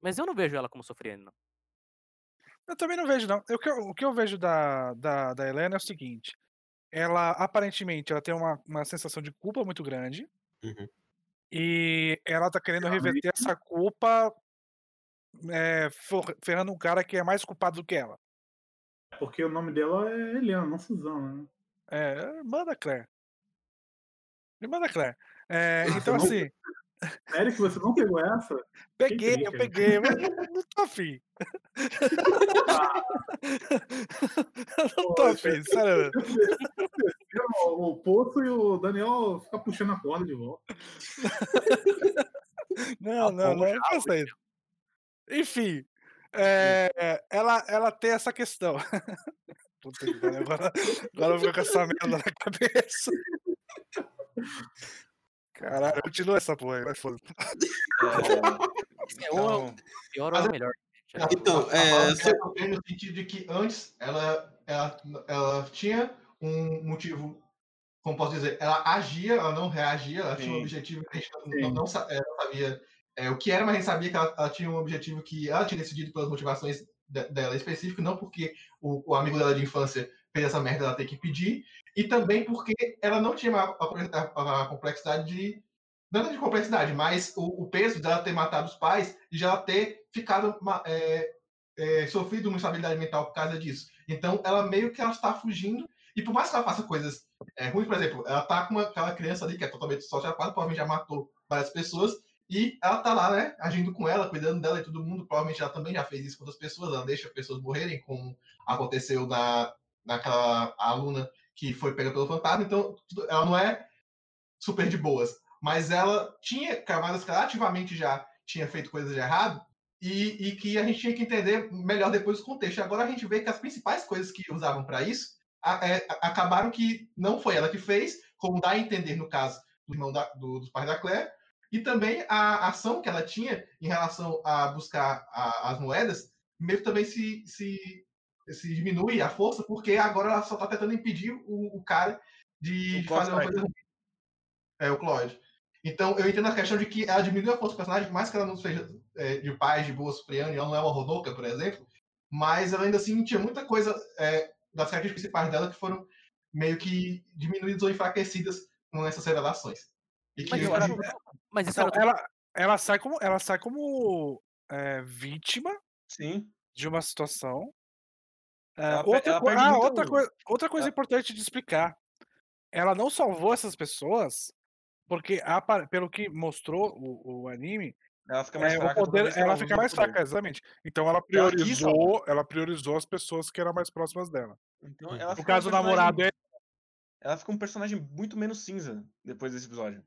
Mas eu não vejo ela como sofrendo, não. Eu também não vejo, não. O que eu, o que eu vejo da, da, da Helena é o seguinte: ela aparentemente ela tem uma, uma sensação de culpa muito grande. Uhum. E ela tá querendo reverter essa culpa é, ferrando um cara que é mais culpado do que ela. Porque o nome dela é Helena, não Suzana, né? É, manda Claire. Me manda Claire. É, então, assim, Sério que você não pegou essa? peguei, eu né? peguei, mas não tô afim. Eu não tô afim, sério. O, Poço e o Daniel ficam puxando a corda de volta. Não, não, não, não faça isso. Enfim, é, ela, ela tem essa questão. Puta que pariu, agora, agora eu vou com essa merda na cabeça. Caralho, continua essa porra aí, vai foda. É, ou é Então, pior ou é o melhor. gente. Então, é, bem no sentido de que antes ela, ela, ela tinha um motivo, como posso dizer, ela agia, ela não reagia, ela tinha um Sim. objetivo que a gente não, Sim. não, não sa- não sabia eh, o que era, mas a gente sabia que ela, ela tinha um objetivo que ela tinha decidido pelas motivações de- dela específico, não porque o, o amigo dela de infância fez essa merda, ela tem que pedir, e também porque ela não tinha a, a- a complexidade de. Nada de complexidade, mas o, o peso dela ter matado os pais e ela ter ficado ma- eh, é, sofrido uma instabilidade mental por causa disso. Então, ela meio que ela está fugindo, e por mais que ela faça coisas é, ruins, por exemplo, ela tá com uma, aquela criança ali que é totalmente sociopatada, provavelmente já matou várias pessoas. E ela tá lá, né, agindo com ela, cuidando dela e todo mundo. Provavelmente ela também já fez isso com outras pessoas. Ela deixa pessoas morrerem, como aconteceu na, naquela aluna que foi pega pelo fantasma. Então, ela não é super de boas. Mas ela tinha camadas que ela ativamente já tinha feito coisas de errado e, e que a gente tinha que entender melhor depois o contexto. Agora a gente vê que as principais coisas que usavam para isso a- é, acabaram que não foi ela que fez, como dá a entender no caso do irmão da- do- dos pais da Claire, e também a ação que ela tinha em relação a buscar a- as moedas, meio que também se, se, se diminui a força, porque agora ela só está tentando impedir o, o cara de, O fazer uma coisa ruim. É, o Claude. Então, eu entendo a questão de que ela diminui a força do personagem, mais que ela não seja é, de paz, de boa, supriana, e ela não é uma Rodoka, por exemplo, mas ela ainda assim tinha muita coisa é, das características principais dela que foram meio que diminuídas ou enfraquecidas com essas revelações. E que Mas eu acho Mas era tudo- ela, ela sai como, ela sai como é, vítima Sim. de uma situação. É, Ela pe- outra, ela co- ah, outra, coi- outra coisa ela- importante de explicar. Ela não salvou essas pessoas porque, apa- pelo que mostrou o, o anime, Ela fica mais é, fraca. poder, ela fica mais poder. fraca, exatamente. Então ela salvar. priorizou, ela priorizou as pessoas que eram mais próximas dela. Então, ela No fica um caso, o namorado é. Ela fica um personagem muito menos cinza depois desse episódio.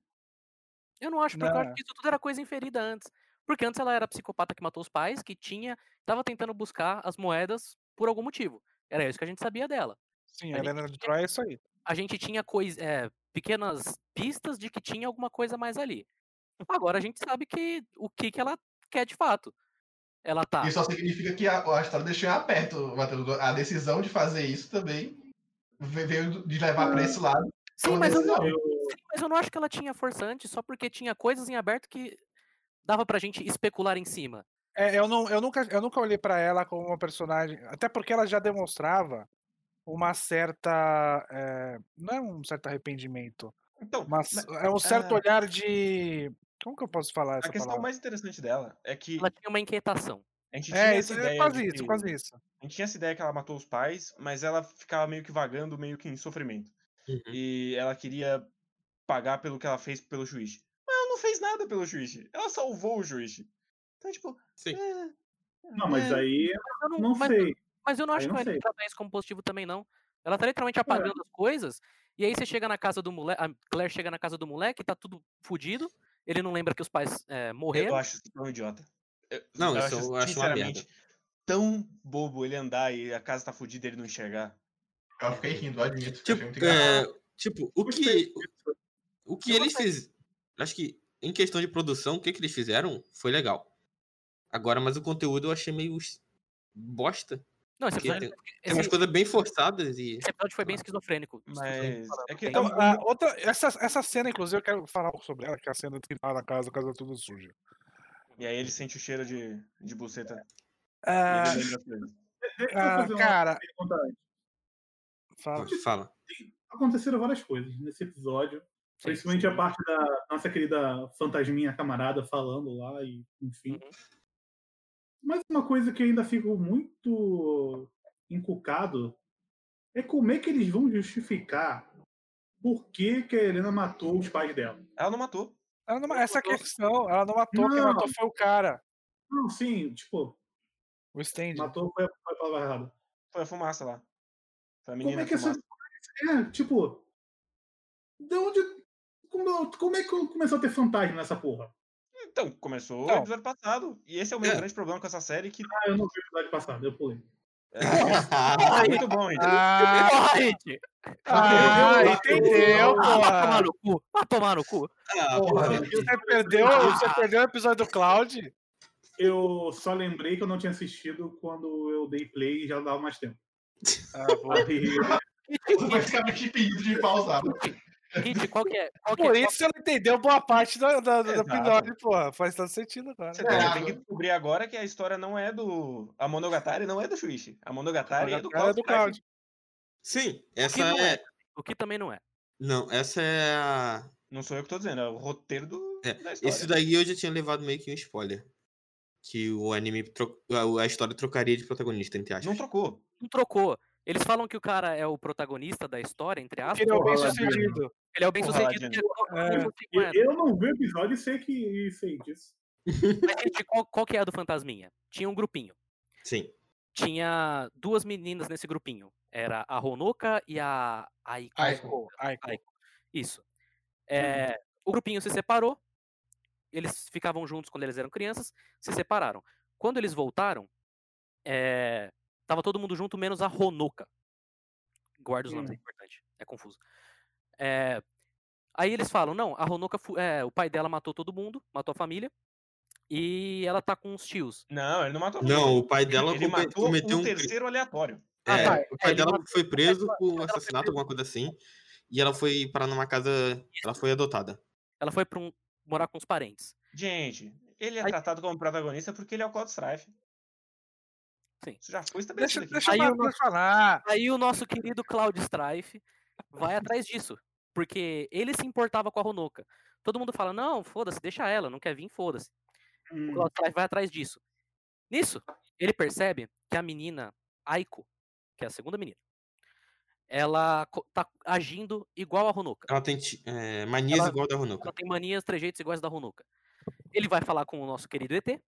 Eu não acho, porque eu acho Não. que isso tudo era coisa inferida antes. Porque antes ela era a psicopata que matou os pais, que tinha. tava tentando buscar as moedas por algum motivo. Era isso que a gente sabia dela. Sim, A Helena de Troia é isso aí. A gente tinha cois, é, pequenas pistas de que tinha alguma coisa mais ali. Agora a gente sabe que o que, que ela quer de fato. Ela tá. Isso só significa que a, a história deixou em aberto, Matheus. A decisão de fazer isso também ve- veio de levar para esse lado. Sim, uma mas eu, não, sim, mas eu não acho que ela tinha força antes só porque tinha coisas em aberto que dava pra gente especular em cima. É, eu, não, eu, nunca, eu nunca olhei pra ela como uma personagem. Até porque ela já demonstrava uma certa. é, não é um certo arrependimento, Então, mas mas é um certo ah. olhar de. Como que eu posso falar a essa questão palavra? mais interessante dela é que Ela tinha uma inquietação. a gente tinha É, essa é ideia quase de isso, que- quase isso. A gente tinha essa ideia que ela matou os pais, mas ela ficava meio que vagando, meio que em sofrimento. Uhum. E ela queria pagar pelo que ela fez pelo juiz. Mas ela não fez nada pelo juiz. Ela salvou o juiz. Então, tipo. Sim. é, Não, mas é, aí Eu não, não mas, sei. mas eu não Aí acho que não sei. trata isso como positivo também, não. Ela tá literalmente apagando as coisas, e aí você chega na casa do moleque. A Claire chega na casa do moleque, tá tudo fudido. Ele não lembra que os pais é, Eu morreram. acho isso tão idiota. Eu, Não, eu isso eu acho uma sinceramente, tão bobo ele andar e a casa tá fudida e ele não enxergar. Eu fiquei rindo, admito. Tipo, é, tipo, o que, o que Eu eles fizeram. Acho que em questão de produção, o que, que eles fizeram foi legal. Agora, mas o conteúdo eu achei meio bosta. Não, esse episódio, tem, tem esse, umas coisas bem forçadas e. esse episódio foi bem esquizofrênico. Mas é que Então, a outra, essa, essa cena, inclusive, eu quero falar sobre ela, que é a cena que tá na casa, a casa toda suja. E aí ele sente o cheiro de, de buceta. Ah, ah, cara, fala. Fala. Aconteceram várias coisas nesse episódio. Sim, Principalmente a parte da nossa querida fantasminha camarada falando lá, e enfim. Uhum. Mas uma coisa que eu ainda fico muito encucado é como é que eles vão justificar por que, que a Helena matou os pais dela. Ela não matou. Ela não, essa é a questão, ela não matou, quem Não. matou foi o cara, Não, sim, tipo, o stand. matou foi a, foi a palavra errada. Foi a fumaça lá. Foi a Como menina é que essa. fumaça. É, tipo. De onde. Como, como é que começou a ter fantasma nessa porra? Então, começou Então. o episódio passado. E esse é o meu É. grande problema com essa série, que Ah, eu não vi o episódio passado, eu pulei. é, é muito bom, gente. Ah, Porra, gente! ah, entendeu, Ah, vai tomar porra. no cu! Vai tomar no cu! Ah, Porra, Você perdeu, você perdeu o episódio do Cloud? Eu só lembrei que eu não tinha assistido quando eu dei play e já dava mais tempo. Ah, Você basicamente impedido de pausar. Hit, qual que é? Qual que Por é? isso você não entendeu boa parte do Exato. episódio, porra. Faz todo sentido agora. Você É, tem, tem que descobrir agora que a história não é do. A Monogatari não é do Shuichi. A Monogatari é do Era do Cloud. Cloud. Sim, essa não é. é. O que também não é. Não, essa é a. Não sou eu que tô dizendo, é o roteiro do, É, da. Esse daí eu já tinha levado meio que um spoiler. Que o anime. tro- a- A história trocaria de protagonista, entre aspas. Não trocou. Não trocou. Eles falam que o cara é o protagonista da história, entre aspas. Ele é o bem Porra, sucedido. Ele é o bem Porra, sucedido. Ladino. que é- É. eu não vi o episódio e sei que e sei disso. Mas, gente, qual, qual que é a do Fantasminha? Tinha um grupinho. Sim. Tinha duas meninas nesse grupinho. Era a Honoka e a Aiko. Aiko. Aiko. Aiko. Isso. É, O grupinho se separou. Eles ficavam juntos quando eles eram crianças. Se separaram. Quando eles voltaram, é, tava todo mundo junto, menos a Honoka. Guarda os nomes, é Hum. importante. É confuso. É, Aí eles falam, não, a Honoka, fu- é, o pai dela matou todo mundo, matou a família. E ela tá com os tios. Não, ele não matou Não, o pai dela Ele matou cometeu um um terceiro aleatório. Ah, É, tá, o pai ele dela matou- foi preso por assassinato, alguma coisa assim. E ela foi parar numa casa. Ela foi adotada. Ela foi pra um- morar com os parentes. Gente, ele é Aí- tratado como protagonista porque ele é o Cloud Strife. Sim. Isso já foi Deixa, estabelecido aqui. deixa Aí eu o nosso- falar. Aí o nosso querido Cloud Strife vai atrás disso. Porque ele se importava com a Honoka. Todo mundo fala, não, foda-se, deixa ela, não quer vir, foda-se. O Hum. Cloud Strife vai atrás disso. Nisso, ele percebe que a menina, Aiko, que é a segunda menina, ela tá agindo igual a Honoka. Ela tem é, manias Ela- igual da Ela Honoka. tem manias, trejeitos iguais da Honoka. Ele vai falar com o nosso querido ET.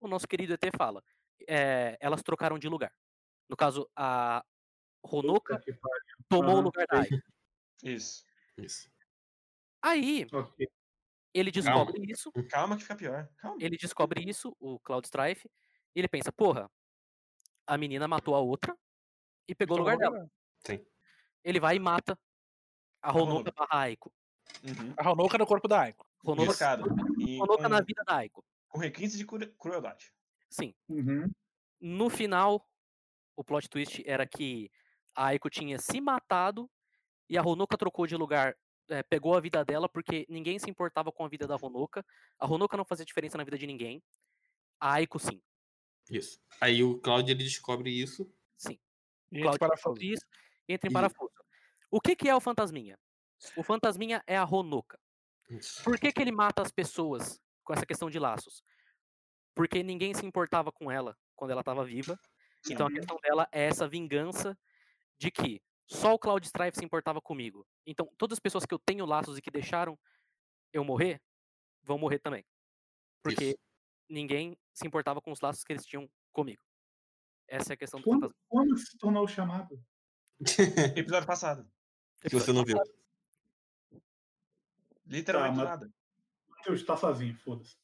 O nosso querido ET fala. É, elas trocaram de lugar. No caso, a Honoka tomou o lugar da Aiko. Isso. Isso. Aí, Ok. ele descobre isso. Calma que fica pior. Calma. Ele descobre isso, o Cloud Strife. E ele pensa, porra, a menina matou a outra e pegou o lugar dela. Sim. Ele vai e mata a Honoka barra Aiko. Uhum. A Honoka no corpo da Aiko. Honoka, Honoka com, na vida da Aiko. com requintes de cru- crueldade. Sim. Uhum. No final, o plot twist era que a Aiko tinha se matado e a Honoka trocou de lugar, eh, pegou a vida dela porque ninguém se importava com a vida da Honoka. A Honoka não fazia diferença na vida de ninguém. A Aiko sim. Isso. Aí o Claudio ele descobre isso. Sim. E descobre isso, entra em E- parafuso. O que, que é o fantasminha? O fantasminha é a Honoka. Isso. Por que, que ele mata as pessoas com essa questão de laços? Porque ninguém se importava com ela quando ela estava viva. Então a questão dela é essa vingança de que só o Cloud Strife se importava comigo. Então todas as pessoas que eu tenho laços e que deixaram eu morrer, vão morrer também. Porque Isso. ninguém se importava com os laços que eles tinham comigo. Essa é a questão do Quando, fantasma. quando se tornou o chamado? Episódio passado. Se você não viu. Literalmente Tá, do mas- nada. Matheus tá sozinho, foda-se.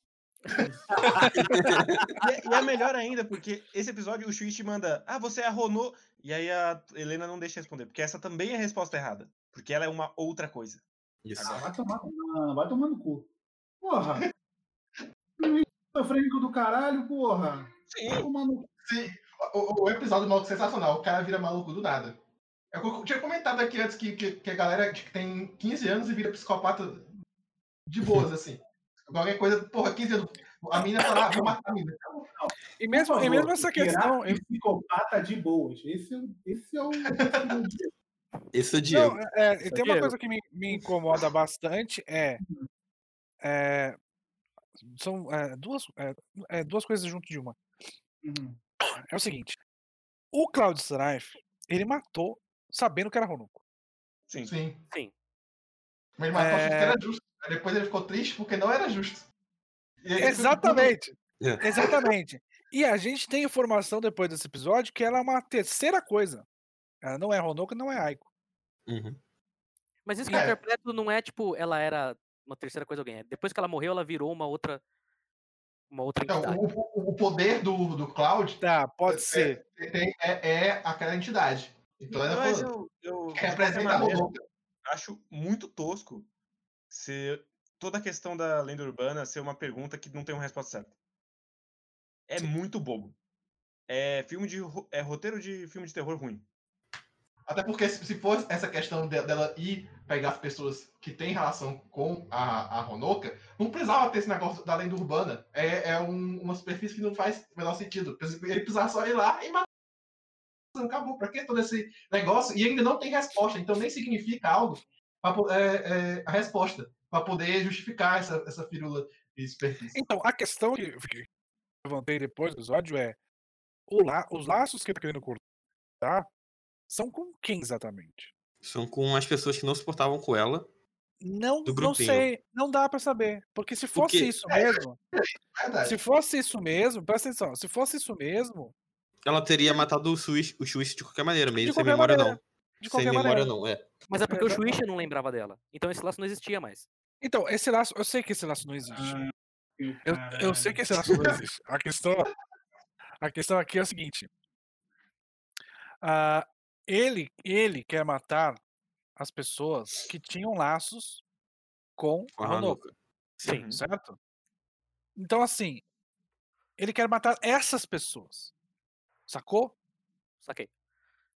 E é, e é melhor ainda, porque esse episódio o Shuichi manda, ah, você é a Rono. E aí a Helena não deixa responder, porque essa também é a resposta errada. Porque ela é uma outra coisa. Isso. Ah, vai tomar, vai tomar no cu. Porra. Esquizofrênico do caralho, porra. Sim. Vai tomar no cu. Sim, o, o episódio maluco sensacional. O cara vira maluco do nada. Eu tinha comentado aqui antes que, que, que a galera que tem 15 anos e vira psicopata de boas, assim. Qualquer coisa, porra, 15 anos. A mina fala, ah, vou matar a mina. E mesmo, Por e mesmo favor, essa questão. eu- Psicopata de boas. Esse é, o- esse é o. Esse é o Diego. Não, é, e tem uma Diego. coisa que me, me incomoda bastante é, é, são é, duas, é, é, duas coisas junto de uma. Uhum. É o seguinte, o Cloud Strife, ele matou sabendo que era Ronuco. Sim. Sim. Sim. Mas ele matou É. porque era justo. Aí depois ele ficou triste porque não era justo. E ele ficou Exatamente, É. exatamente. E a gente tem informação depois desse episódio que ela é uma terceira coisa. Ela não é e não é Aiko. Uhum. Mas isso que eu É. interpreto não é tipo, ela era uma terceira coisa alguém. é Depois que ela morreu, ela virou uma outra. Uma outra Então, entidade. o, o- o poder do, do Cloud Tá, pode ser. é, é, é aquela entidade. Então ela Mas falou, eu, eu representa a Ronoka. Acho muito tosco ser toda a questão da lenda urbana ser uma pergunta que não tem uma resposta certa. É muito bobo. É filme de é roteiro de filme de terror ruim. Até porque se, se for essa questão de- dela ir pegar as pessoas que têm relação com a, a Ronoka, não precisava ter esse negócio da lenda urbana. É, é um- uma superfície que não faz o menor sentido. Ele precisava só ir lá e matar. Acabou. Pra que todo esse negócio? E ainda não tem resposta. Então nem significa algo pra, é, é, a resposta para poder justificar essa, essa firula de superfície. Então, a questão que eu levantei depois do episódio é o la- os laços que ele tá querendo cortar São com quem exatamente? São com as pessoas que não se portavam com ela. Não, não sei, não dá pra saber. Porque se fosse Porque- isso mesmo, Verdade. se fosse isso mesmo, presta atenção, se fosse isso mesmo, Ela teria matado o Swish, o Swish de qualquer maneira, mesmo sem memória maneira, não. de Sem qualquer memória maneira. não, é. Mas é porque o Exato. Shuichi não lembrava dela. Então esse laço não existia mais. Então, esse laço, eu sei que esse laço não existe. Ah, Eu, eu sei que esse laço não existe. A questão, a questão aqui é a seguinte. Ah, ele, ele quer matar as pessoas que tinham laços com a a Honoka, Hanuka. Sim. Certo? Então, assim, ele quer matar essas pessoas. Sacou? Saquei.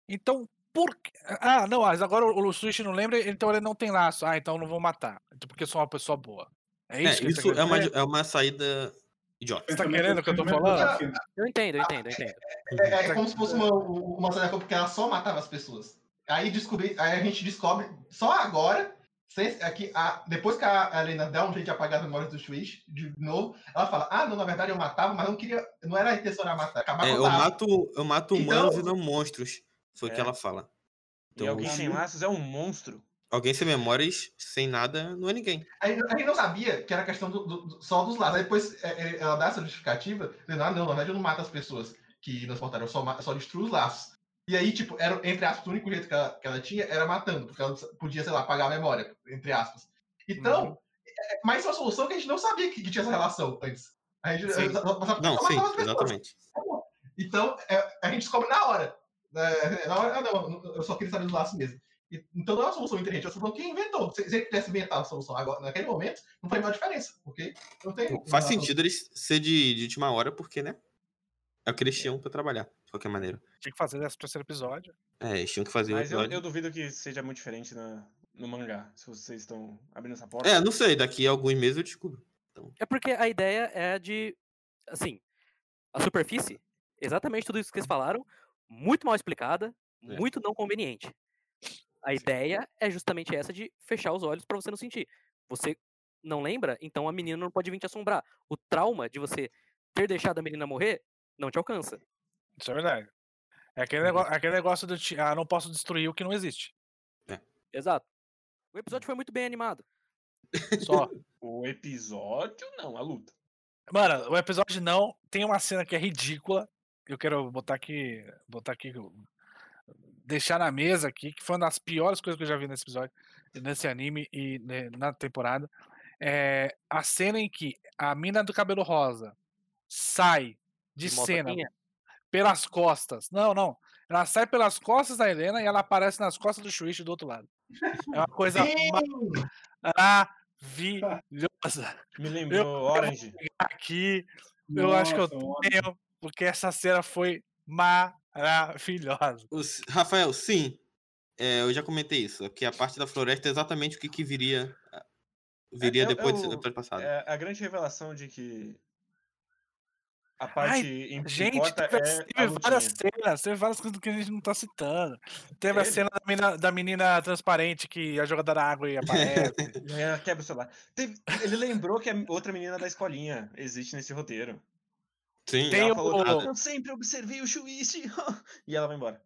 Então, por que... Ah, não, mas agora o, o Switch não lembra, então ele não tem laço. Ah, então eu não vou matar. Porque eu sou uma pessoa boa. É É, isso que isso quer é uma, é uma saída idiota. Você tá querendo o que eu tô falando? Eu entendo, eu entendo, eu entendo. É, é como se fosse uma, uma tarefa porque ela só matava as pessoas. Aí, descobri, aí a gente descobre, só agora, sem- aqui, a- depois que a Helena dá um jeito de apagar as memórias do Switch, de novo, ela fala, ah, não, na verdade eu matava, mas não queria, não era a intenção era matar, acabar É, eu mato, eu mato Então- humanos e não monstros. Foi o que É. ela fala. E Então, alguém sem laços é um monstro. alguém sem memórias, sem nada, não é ninguém. A gente, a gente não sabia que era questão do, do- só dos lados. Aí depois é, é, ela dá essa justificativa, dizendo, ah, não, na verdade eu não mato as pessoas que nos portaram, eu só, só destruo os laços. E aí, tipo, era, entre aspas, o único jeito que ela, que ela tinha era matando, porque ela podia, sei lá, apagar a memória, entre aspas. Então, é, mas isso é uma solução que a gente não sabia que, que tinha essa relação antes. A gente Sim. só- só Não, sim, exatamente. Então, é, a gente descobre na hora. É, na hora, ah, não, eu só queria saber dos laços mesmo. E- Então não é uma solução inteligente, é uma solução que inventou. Se, se ele tivesse inventado a solução agora, naquele momento, não faria a diferença, porque não tem. Faz sentido eles ser de, de última hora, porque, né? É o que eles tinham pra trabalhar, de qualquer maneira. Tinha que fazer esse terceiro episódio. É, eles tinham que fazer Mas eu, eu duvido que seja muito diferente na- no mangá, se vocês estão abrindo essa porta. É, não sei, daqui a alguns meses eu descubro. É porque a ideia é de. Assim, a superfície, exatamente tudo isso que eles falaram, muito mal explicada, É. muito não conveniente. A ideia é justamente essa de fechar os olhos pra você não sentir. Você não lembra? Então a menina não pode vir te assombrar. O trauma de você ter deixado a menina morrer não te alcança. Isso é verdade. É aquele, Uhum. negócio, aquele negócio do. Ah, não posso destruir o que não existe. Exato. O episódio foi muito bem animado. Só. O episódio, não, a luta. Mano, o episódio não. Tem uma cena que é ridícula. Eu quero botar aqui. Botar aqui. Deixar na mesa aqui, que foi uma das piores coisas que eu já vi nesse episódio, nesse anime e né, na temporada. É a cena em que a mina do cabelo rosa sai de De cena motoquinha. Pelas costas. Não, não. Ela sai pelas costas da Helena e ela aparece nas costas do Shuichi do outro lado. É uma coisa maravilhosa. Me lembrou Orange. Aqui, eu acho que eu tenho, porque essa cena foi maravilhosa. Os- Rafael, sim. É, eu já comentei isso. é Porque a parte da floresta é exatamente o que, que viria. Viria É- é depois o- do episódio passado. É a grande revelação de que a Ai, parte im- Gente, teve, é várias cenas, teve várias coisas que a gente não tá citando. Teve a cena da menina, da menina transparente que a jogadora da água e aparece. Ela quebra o celular. Teve- Ele lembrou que a outra menina da escolinha existe nesse roteiro. Sim. Tem ela o- falou, "Ah, eu sempre observei o Shuichi. e ela vai embora.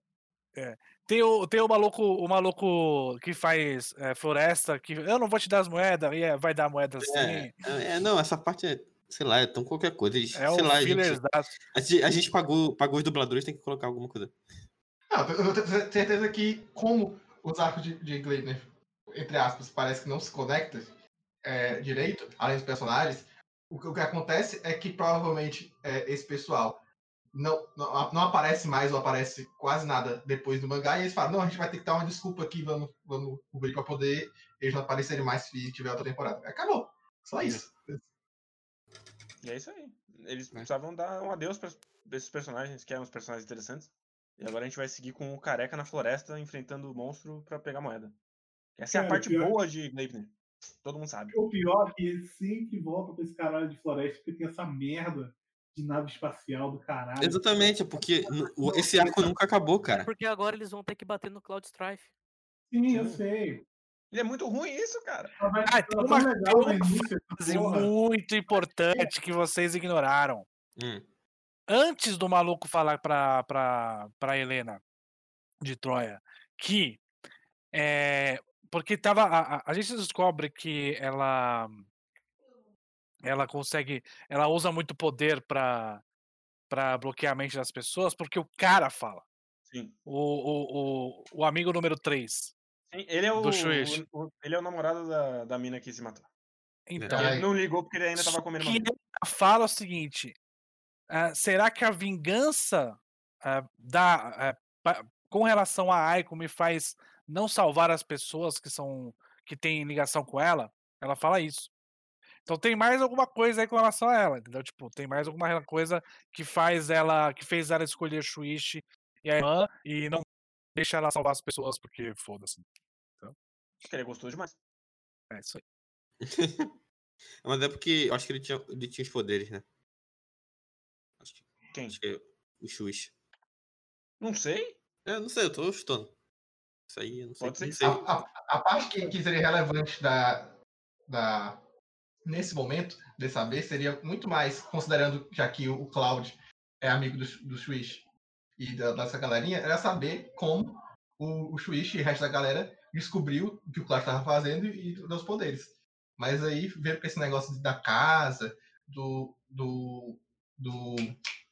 Tem o, tem o maluco, o maluco que faz é, floresta, que eu não vou te dar as moedas, e é, vai dar moeda sim. É, é, não, essa parte é. Sei lá, é tão qualquer coisa. Eles, É, sei um lá, a gente, a, gente, a gente pagou, pagou os dubladores, tem que colocar alguma coisa. Não, eu tenho certeza que, como os arcos de, de Gleitner, entre aspas, parece que não se conectam é, direito, além dos personagens, o que, o que acontece é que provavelmente é, esse pessoal não, não, não aparece mais ou aparece quase nada depois do mangá, e eles falam, não, a gente vai ter que dar uma desculpa aqui, vamos, vamos cobrir pra poder eles não aparecerem mais se tiver outra temporada. Acabou. Só isso. E é isso aí. Eles É. precisavam dar um adeus pra esses personagens, que eram os personagens interessantes. E agora a gente vai seguir com o careca na floresta, enfrentando o monstro pra pegar moeda. Essa é a Cara, parte pior- boa de Gleipnir. Todo mundo sabe. O pior é que ele sempre volta pra esse caralho de floresta, porque tem essa merda de nave espacial do caralho. Exatamente, é porque esse arco nunca acabou, É cara. porque agora eles vão ter que bater no Cloud Strife. Sim, eu sei. E é muito ruim isso, cara. Ah, tem é uma- Coisa porra. muito importante que vocês ignoraram. Hum. Antes do maluco falar pra, pra, pra Helena, de Troia, que é, porque tava a, a- a gente descobre que ela ela consegue, ela usa muito poder para para bloquear a mente das pessoas, porque o cara fala. Sim. O, o, o, o amigo número 3. Sim, Ele é o, o- o- ele é o namorado da, da mina que se matou. Então, ele não ligou porque ele ainda tava comendo que fala o seguinte: ah, será que a vingança ah, da, ah, pa- com relação a Aiko me faz não salvar as pessoas que são que têm ligação com ela? Ela fala isso. Então tem mais alguma coisa aí com relação a ela, entendeu? Tipo, tem mais alguma coisa que faz ela, que fez ela escolher Shuichi e a irmã e não deixa ela salvar as pessoas porque foda-se. Porque ele gostou demais. É isso aí. Mas é porque eu acho que ele tinha, ele tinha os poderes, né? Acho que, Quem? acho que é o Xuxa. Não sei. É, não sei, eu tô chutando. Isso aí, eu não sei. Pode ser que sei. A, a- a parte que, que seria relevante da, da, nesse momento de saber seria muito mais, considerando já que o, o Cloud é amigo do, do e da, dessa galerinha, era saber como o, o Swish e o resto da galera descobriu o que o Cloud estava fazendo e, e dos poderes. Mas aí veio com esse negócio da casa, do, do, do-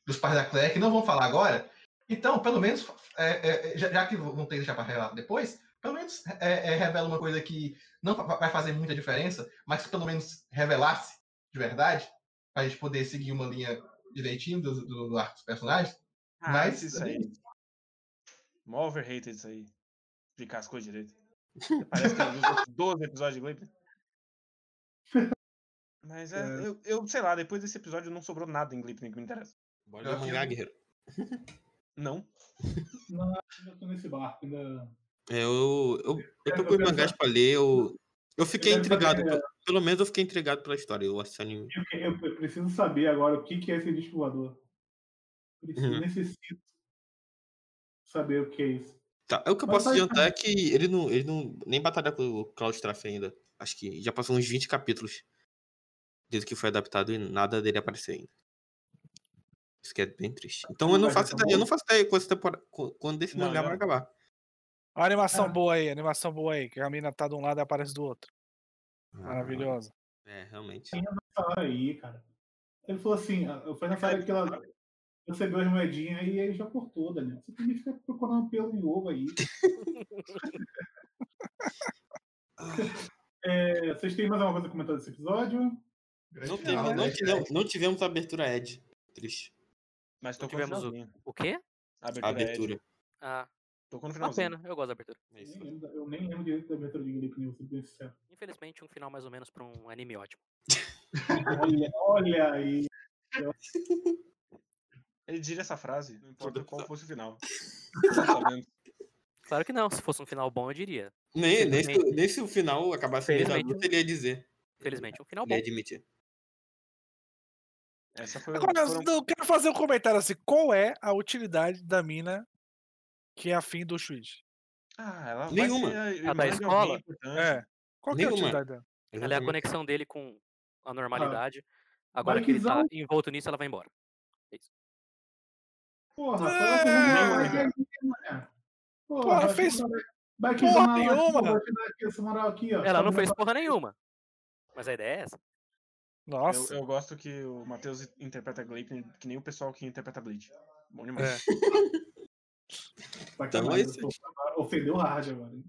dos pais da Claire, que não vão falar agora. Então, pelo menos, é, é, já, já que vão ter que deixar para revelar depois, pelo menos é, é, revela uma coisa que não va- vai fazer muita diferença, mas que pelo menos revelasse de verdade, para a gente poder seguir uma linha direitinho do, do, do arco dos personagens. Ah, Mas- isso aí. Mó overrated isso aí. Explicar as coisas direito. Parece que é outros 12 episódios de Gleipnir. Mas é, É. Eu, eu sei lá, depois desse episódio não sobrou nada em Gleipnir que me interessa. Bora ler mangá, guerreiro. Não. Não, ainda tô nesse barco, ainda. É, eu, eu, eu Eu tô com os mangás pra ler, eu, eu fiquei quero intrigado. pe- Pelo menos eu fiquei intrigado pela história, eu assisti anime. Eu, que- eu- eu preciso saber agora o que, que é esse disco voador. Preciso, Uhum. necessito saber o que é isso. Tá, é o que eu Mas posso vai- adiantar é que ele não, ele não nem batalha com o Cloud Strafe ainda. Acho que já passou uns 20 capítulos desde que foi adaptado e nada dele aparecer ainda. Isso que é bem triste. Então eu Mas não faço tá ideia, eu não faço ideia quando, essa temporada, qu- quando esse mangá vai acabar. Olha a animação Ah. boa aí, animação boa aí, que a mina tá de um lado e aparece do outro. Ah, Maravilhosa. É, realmente. Essa hora aí, cara. Ele falou assim, ah, foi nessa hora que ela recebeu as moedinhas e aí já cortou, Daniel. Você também fica procurando pelo em ovo aí. É, vocês têm mais alguma coisa a comentar desse episódio? Não, teve, não, né? tivemos, não tivemos abertura Ed. Triste. Mas no tivemos o-. O quê? A abertura. abertura. Ed. Ah, Tocou no uma pena. Eu gosto da abertura. É isso. nem lembro, eu nem lembro direito da abertura de Gripe News, vou ser bem sincero. Infelizmente, um final mais ou menos pra um anime ótimo. Olha, olha aí. Ele diria essa frase, não importa qual fosse o final. Tá? Claro que não. Se fosse um final bom, eu diria. Nem, nem, se, Felizmente- nem se o final acabasse no Felizmente, Naruto, ele ia dizer. Infelizmente, um final Ele bom. ia admitir. Essa foi Agora, foram- eu quero fazer um comentário assim: qual é a utilidade da mina que é afim do Shuichi? Ah, ela Nenhuma. vai ser a A da escola? É. Qual que é a Nenhuma. utilidade dela? Ela é a conexão dele com a normalidade. Agora Vai que ele tá que envolto nisso, ela vai embora. É isso. Porra, É, né? Porra, Porra, fez vai que porra nenhuma. aqui essa moral aqui, ó. Ela não fez porra nenhuma. Mas a ideia é essa. Nossa. Eu, eu gosto que o Matheus interpreta Gleipnir que nem o pessoal que interpreta Bleach. Bom demais. É. Então é tô- Ofendeu o hard agora. hein?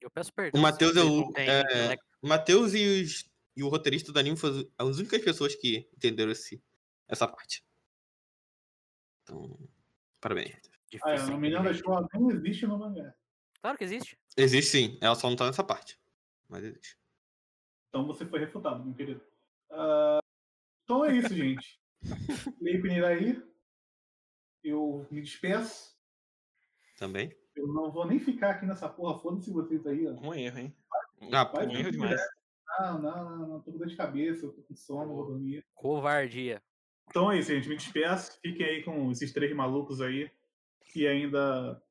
Eu peço perdão. O Matheus é o. é, o Matheus e, os- e o roteirista do anime foram as únicas pessoas que entenderam esse, essa parte. Então, parabéns. Ah, é, a menina da escola não existe no mangá. Claro que existe. Existe sim, ela só não tá nessa parte. Mas existe. Então você foi refutado, meu querido. Ah, então é isso, gente. Leipnir aí. Eu me despeço. Também. Eu não vou nem ficar aqui nessa porra. Foda-se vocês aí, ó. Um erro, hein? Ah, Vai Um erro demais. Não, não, não, não. Tô com dor de cabeça, eu tô com sono, vou dormir. Covardia. Então é isso, gente. Me despeço. Fiquem aí com esses três malucos aí que ainda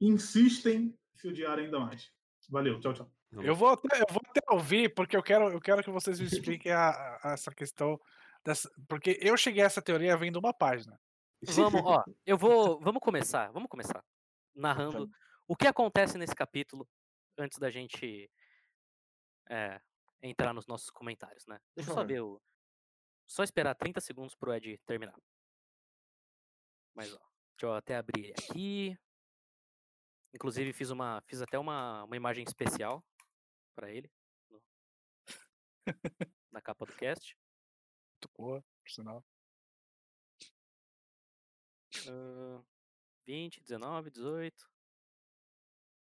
insistem em se odiar ainda mais. Valeu, tchau, tchau. Eu vou, até, eu vou até ouvir, porque eu quero, eu quero que vocês me expliquem a- a- essa questão. Dessa, porque eu cheguei a essa teoria vendo uma página. Vamos, ó, eu vou. Vamos começar. Vamos começar. narrando o que acontece nesse capítulo antes da gente é, entrar nos nossos comentários, né? Deixa eu ver o. Só esperar 30 segundos pro Ed terminar. Mas ó, deixa eu até abrir ele aqui. Inclusive fiz uma. Fiz até uma, uma imagem especial pra ele. no- na capa do cast. Muito boa, por sinal. Ah, 20, 19, 18.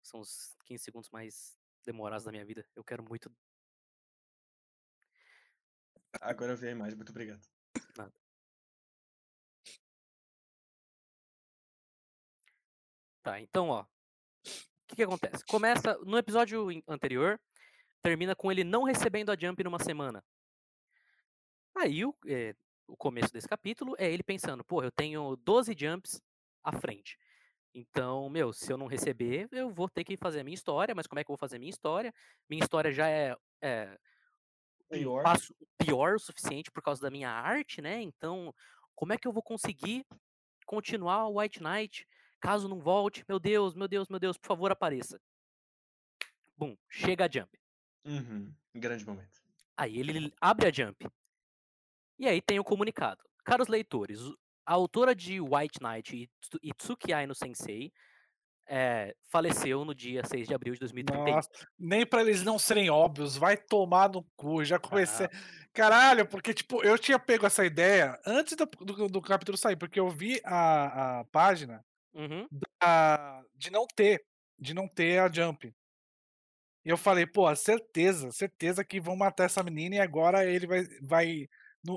São os 15 segundos mais demorados da minha vida. Eu quero muito. Agora eu vi a imagem, muito obrigado. Tá, então, ó. O que, que acontece? Começa no episódio anterior, termina com ele não recebendo a jump numa semana. Aí o, é, o começo desse capítulo é ele pensando, pô, eu tenho 12 jumps à frente. Então, meu, se eu não receber, eu vou ter que fazer a minha história, mas como é que eu vou fazer a minha história? Minha história já é, é Pior. passo pior o suficiente por causa da minha arte, né? Então, como é que eu vou conseguir continuar o White Knight caso não volte? Meu Deus, meu Deus, meu Deus, por favor, apareça. Bum, chega a jump. Uhum. Grande momento. Aí ele abre a jump. E aí tem o comunicado. Caros leitores, a autora de White Knight e Tsu- Tsukiyai no Sensei eh, faleceu no dia 6 de abril de 2031. Nossa, nem pra eles não serem óbvios, vai tomar no cu. Já comecei. Ah. Caralho, porque, tipo, eu tinha pego essa ideia antes do, do, do capítulo sair, porque eu vi a, a página Uhum. da- de não ter, de não ter a Jump. E eu falei, pô, certeza, certeza que vão matar essa menina e agora ele vai, vai,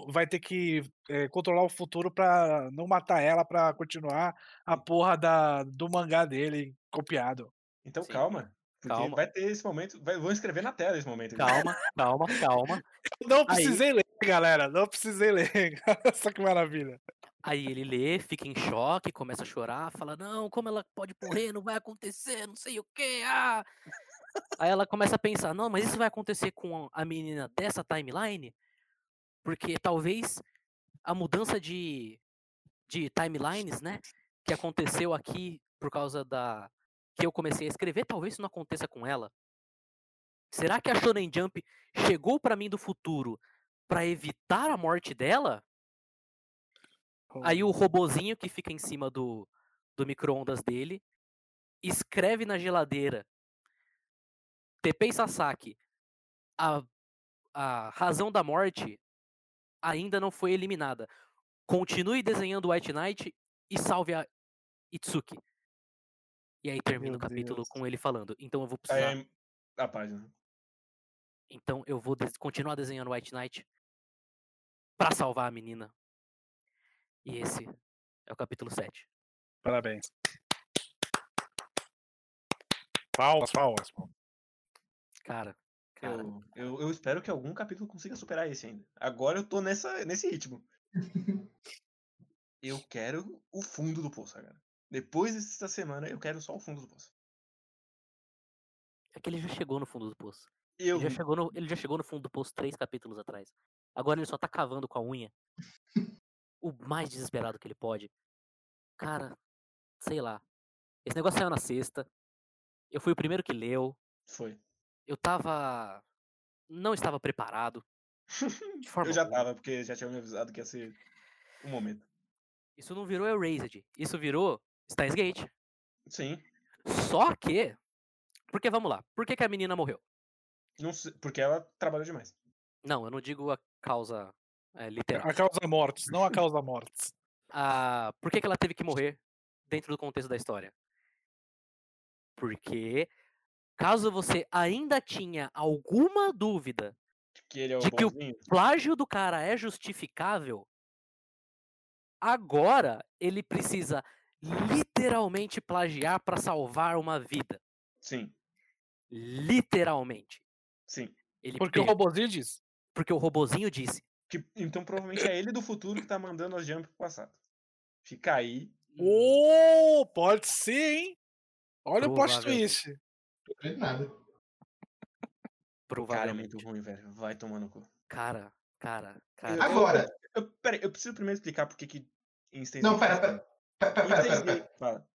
vai ter que eh, controlar o futuro pra não matar ela, pra continuar a porra da, do mangá dele copiado. Então Sim. Calma. Calma. vai ter esse momento. Vai, vão escrever na tela esse momento. Calma, calma, calma. Não Aí- precisei ler, galera, não precisei ler. Só que maravilha. Aí ele lê, fica em choque, começa a chorar, fala: Não, como ela pode morrer? Não vai acontecer, não sei o quê. Ah! Aí ela começa a pensar: Não, mas isso vai acontecer com a menina dessa timeline? Porque talvez a mudança de, de timelines, né? Que aconteceu aqui por causa da. Que eu comecei a escrever, talvez isso não aconteça com ela. Será que a Shonen Jump chegou pra mim do futuro pra evitar a morte dela? Aí o robozinho que fica em cima do, do micro-ondas dele escreve na geladeira Tepei Sasaki, a, a razão da morte ainda não foi eliminada. Continue desenhando White Knight e salve a Itsuki. E aí termina Meu o capítulo Deus. com ele falando. Então eu vou Aí precisar. a página. Então eu vou des- continuar desenhando White Knight pra salvar a menina. E esse é o capítulo 7. Parabéns. Palmas. palmas. Cara, cara. Eu, eu, eu espero que algum capítulo consiga superar esse ainda. Agora eu tô nessa, nesse ritmo. Eu quero o fundo do poço agora. Depois dessa semana, eu quero só o fundo do poço. É que ele já chegou no fundo do poço. Eu Ele já, chegou no, ele já chegou no fundo do poço três capítulos atrás. Agora ele só tá cavando com a unha. o mais desesperado que ele pode. Cara, sei lá. Esse negócio saiu na sexta. Eu fui o primeiro que leu. Foi. Eu tava. Não estava preparado. De forma Eu já tava, porque já tinha me avisado que ia ser um momento. Isso não virou Erased. Isso virou Steins Gate. Sim. Só que. Porque vamos lá. Por que, que a menina morreu? Não sei, porque ela trabalhou demais. Não, eu não digo a causa é, literal. A causa mortes, não a causa mortes. Ah, por que, que ela teve que morrer dentro do contexto da história? Porque caso você ainda tinha alguma dúvida Que ele é o De que o- bonzinho. plágio do cara é justificável, agora ele precisa literalmente plagiar para salvar uma vida. Sim, Literalmente. sim. Ele Porque o robozinho diz. porque o robozinho disse. Que, então provavelmente é ele do futuro que tá mandando as jump pro passado. Fica aí. Ô, pode ser, hein? Olha o plot Provavelmente. twist. Não nada. O cara é Provavelmente. muito ruim, velho. Vai tomar no cu. Cara, cara, Eu- cara. eu- Agora. Eu, peraí, eu preciso primeiro explicar por que que Não, pera, pera. Pera, pera, pera, pera, Fala.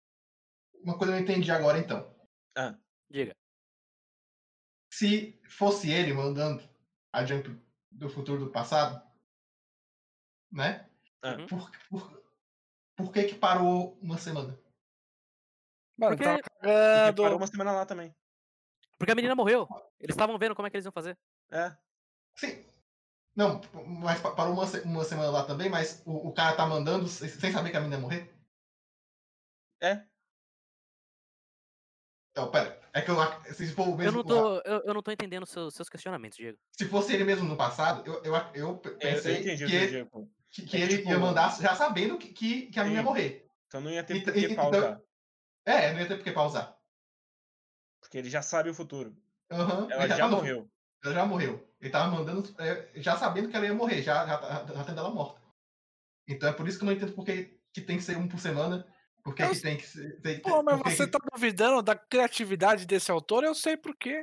uma coisa eu não entendi agora então. Ah, Diga. Se fosse ele mandando a Jump do futuro do passado, né? Ah. Uhum. Por, por, por que que parou uma semana? Mano, Porque- tava porque parou uma semana lá também. Porque a menina morreu. Eles estavam vendo como é que eles iam fazer. É. Sim. Não, mas pa- parou uma, uma semana lá também, mas o, o cara tá mandando sem saber que a menina ia morrer? É. Não, pera. É que eu, se for o Eu mesmo. não tô, eu, eu não tô entendendo seus, seus questionamentos, Diego. Se fosse ele mesmo no passado, eu, eu, eu É, eu pensei entendi o que, que eu ele, que, que É ele tipo, ia mandar já sabendo que, que, que a menina ia morrer. Então não ia ter Então- por que então- pausar. É, não ia ter por que pausar. Porque ele já sabe o futuro. Aham, Ela já morreu. Ela já morreu. Ele tava mandando, é, já sabendo que ela ia morrer, já, já, já, tendo ela morta. Então é por isso que eu não entendo por que, tem que ser um por semana. Por que, Eu que tem que ser. Tem, Pô, mas você que- tá duvidando da criatividade desse autor, eu sei por quê.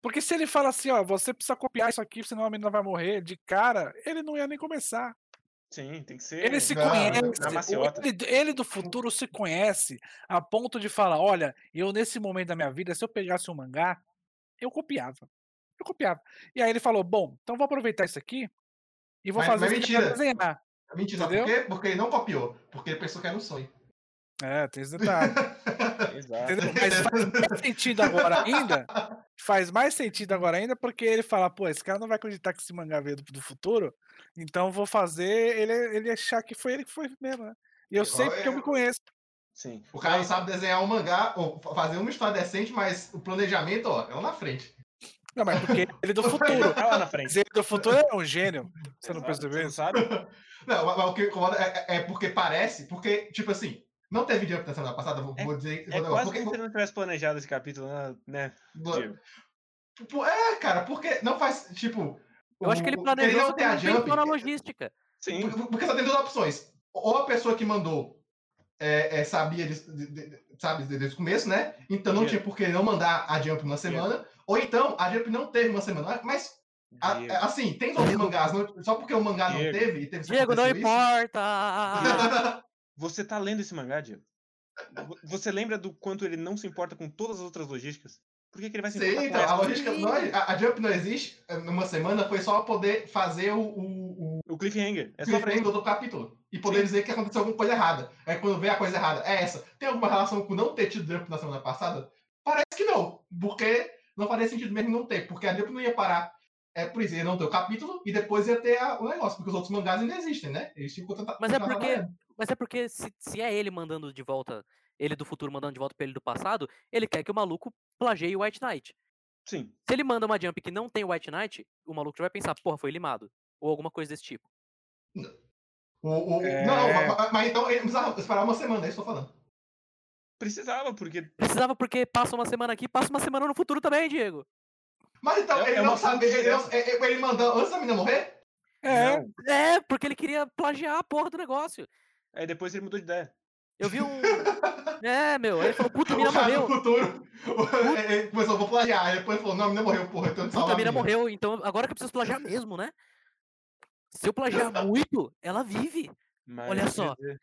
Porque se ele fala assim, ó, você precisa copiar isso aqui, senão a menina vai morrer de cara, ele não ia nem começar. Sim, tem que ser. Ele se Não, não, conhece, ele, ele do futuro se conhece a ponto de falar, olha, eu nesse momento da minha vida, se eu pegasse um mangá, eu copiava. Eu copiava. E aí ele falou, bom, então vou aproveitar isso aqui e vou Mas- fazer mas mentira. desenhar. Mentira, sabe entendeu? por quê? Porque ele não copiou. Porque ele pensou que era um sonho. É, tem esse detalhe. Exato. Entendeu? Mas faz mais sentido agora ainda. Faz mais sentido agora ainda porque ele fala, pô, esse cara não vai acreditar que esse mangá veio do, do futuro, então vou fazer ele, ele achar que foi ele que foi mesmo, né? E eu sei porque eu me conheço. Sim. O cara não sabe desenhar um mangá, ou fa- fazer uma história decente, mas o planejamento, ó, é lá na frente. Não, mas porque ele do futuro. Tá lá na frente. Ele do futuro é um gênio. Você não Exato, percebeu sabe? Não, mas mas o que incomoda é, é- é porque parece, porque, tipo assim, não teve Jump na semana passada, vou, É- vou dizer. É vou- quase porque- como se ele não tivesse planejado esse capítulo, né, né? É, cara, porque não faz, tipo. Eu acho que ele planejou, não só que ter ele a não Jump. pensou na logística. Sim. Por- Porque só tem duas opções. Ou a pessoa que mandou é, é, sabia, disso, de- de- sabe, desde o começo, né? Então não Diego. tinha por que não mandar a Jump uma semana. Ou então a Jump não teve uma semana. Mas, a- Diego. assim, tem outros mangás. não- só porque o mangá não Diego. teve e teve Diego, não isso- importa! Você tá lendo esse mangá, Diego? Vo- Você lembra do quanto ele não se importa com todas as outras logísticas? Por que, que ele vai se Sim, então, a logística. Não, é- a, a Jump não existe eh, numa semana, foi só poder fazer o, o, o O cliffhanger. É só pra cliffhanger do outro capítulo. E poder Sim. dizer que aconteceu alguma coisa errada. Aí quando vê a coisa errada, é essa. Tem alguma relação com não ter tido Jump na semana passada? Parece que não. Porque não faria sentido mesmo não ter. Porque a Jump não ia parar. É por isso, ia não ter o capítulo e depois ia ter a- o negócio. Porque os outros mangás ainda existem, né? Eles tinham que continuar Mas é porque, mas é porque se, se é ele mandando de volta, ele do futuro mandando de volta pra ele do passado, ele quer que o maluco plageie o White Knight. Sim. Se ele manda uma jump que não tem o White Knight, o maluco já vai pensar, porra, foi limado. Ou alguma coisa desse tipo. O, o- É. Não, não, mas, mas então ele precisava esperar uma semana, é isso que eu tô falando. Precisava, porque. Precisava porque passa uma semana aqui, passa uma semana no futuro também, Diego. Mas então, É- ele é não sabe. Ele, não- é- é- ele mandou antes da menina morrer? É, Não. É, porque ele queria plagiar a porra do negócio. Aí depois ele mudou de ideia. Eu vi um. É, meu, aí ele falou, puta, a mina morreu. futuro ele começou, vou plagiar. Aí depois falou, não, a menina morreu, porra, então Puta, a mina morreu, então agora que eu preciso plagiar mesmo, né? Se eu plagiar muito, ela vive. Mas Olha eu queria só. dizer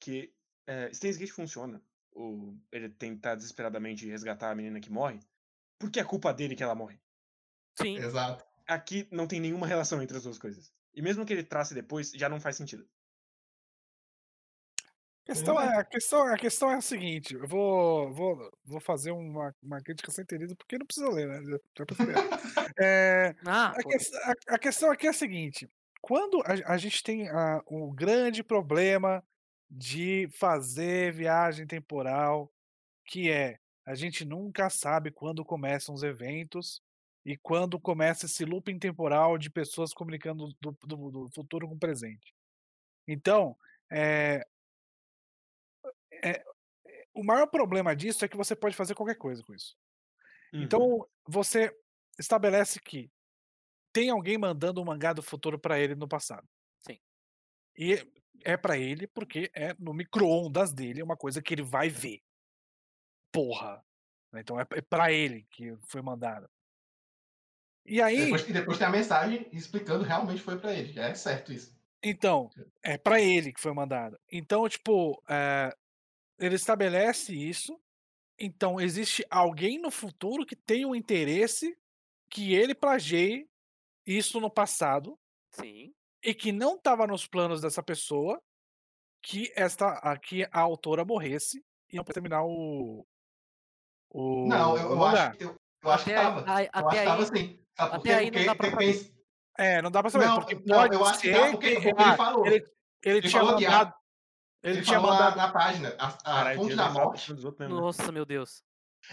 Que é, Steins Gate funciona. O, ele tentar desesperadamente resgatar a menina que morre. Porque é culpa dele que ela morre. Sim. Exato. Aqui não tem nenhuma relação entre as duas coisas. E mesmo que ele trace depois, já não faz sentido. A questão é, a questão, a questão é a seguinte, eu vou, vou, vou fazer uma, uma crítica sem ter lido, porque não precisa ler, né? É, Ah, a, pô, ques- a- a questão aqui é a seguinte: quando a, a gente tem ah, um grande problema de fazer viagem temporal, que é a gente nunca sabe quando começam os eventos e quando começa esse looping temporal de pessoas comunicando do, do- do futuro com o presente. Então, é, é, o maior problema disso é que você pode fazer qualquer coisa com isso. Uhum. Então, você estabelece que tem alguém mandando um mangá do futuro pra ele no passado. Sim. E é pra ele porque é no micro-ondas dele, é uma coisa que ele vai ver. Porra. né, Então é é pra ele que foi mandado. E aí, depois, e depois tem a mensagem explicando realmente foi pra ele. É certo isso. então, é pra ele que foi mandado. Então, tipo, eh, ele estabelece isso. Então, existe alguém no futuro que tem um interesse que ele plagie isso no passado Sim. e que não estava nos planos dessa pessoa que esta a, que a autora morresse e não terminar o o Não, eu, eu acho, eu, eu acho que Até aí- tava. aí- Eu até acho que tava aí- sim. Até aí não dá pra tem- saber. É, não dá pra saber, Não, porque não, pode eu acho que ser dá porque- que porque ele ah, falou. ele, ele Ele tinha falou que a- mandado ele, Ele tinha falou mandado na, na página. A, a Caralho, fonte da morte. mesmo, né? Nossa, meu Deus.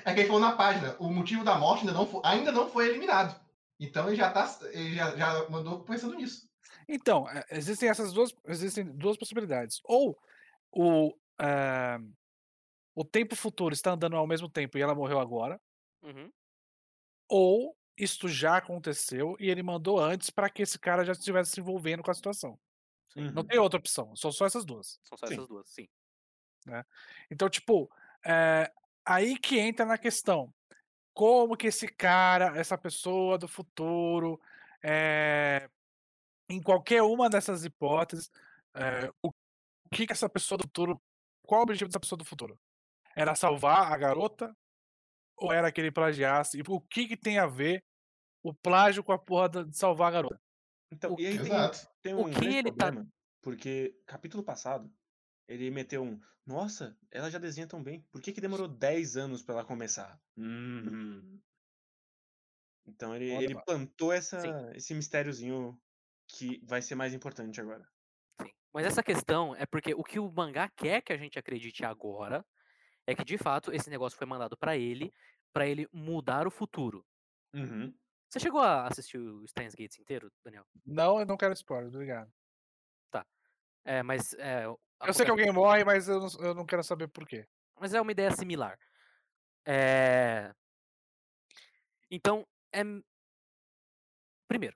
É que ele falou na página. O motivo da morte ainda não foi, ainda não foi eliminado. Então ele já tá. Ele já, já mandou pensando nisso. Então, é, existem essas duas, existem duas possibilidades. Ou o, eh, o tempo futuro está andando ao mesmo tempo e ela morreu agora, Uhum. ou isto já aconteceu e ele mandou antes para que esse cara já estivesse se envolvendo com a situação. Não tem outra opção, são só essas duas. São só Sim. essas duas, sim. Então, tipo, eh, aí que entra na questão. Como que esse cara, essa pessoa do futuro, eh, em qualquer uma dessas hipóteses, eh, o que que essa pessoa do futuro qual o objetivo dessa pessoa do futuro? Era salvar a garota? Ou era que ele plagiasse? E o que que tem a ver o plágio com a porra de salvar a garota? Então, O e aí tem, Tem o um que grande ele tá- problema, porque capítulo passado, ele meteu um, nossa, ela já desenha tão bem, por que que demorou 10 anos pra ela começar? Hum. Então ele, Foda, ele plantou essa, esse mistériozinho que vai ser mais importante agora. Sim. Mas essa questão é porque o que o mangá quer que a gente acredite agora é que de fato esse negócio foi mandado pra ele, pra ele mudar o futuro. Uhum. Você chegou a assistir o Steins Gates inteiro, Daniel? Não, eu não quero spoiler, obrigado. É, mas é, Eu sei que alguém morre, mas eu não, eu não quero saber por quê. mas é uma ideia similar. É... Então, é... primeiro,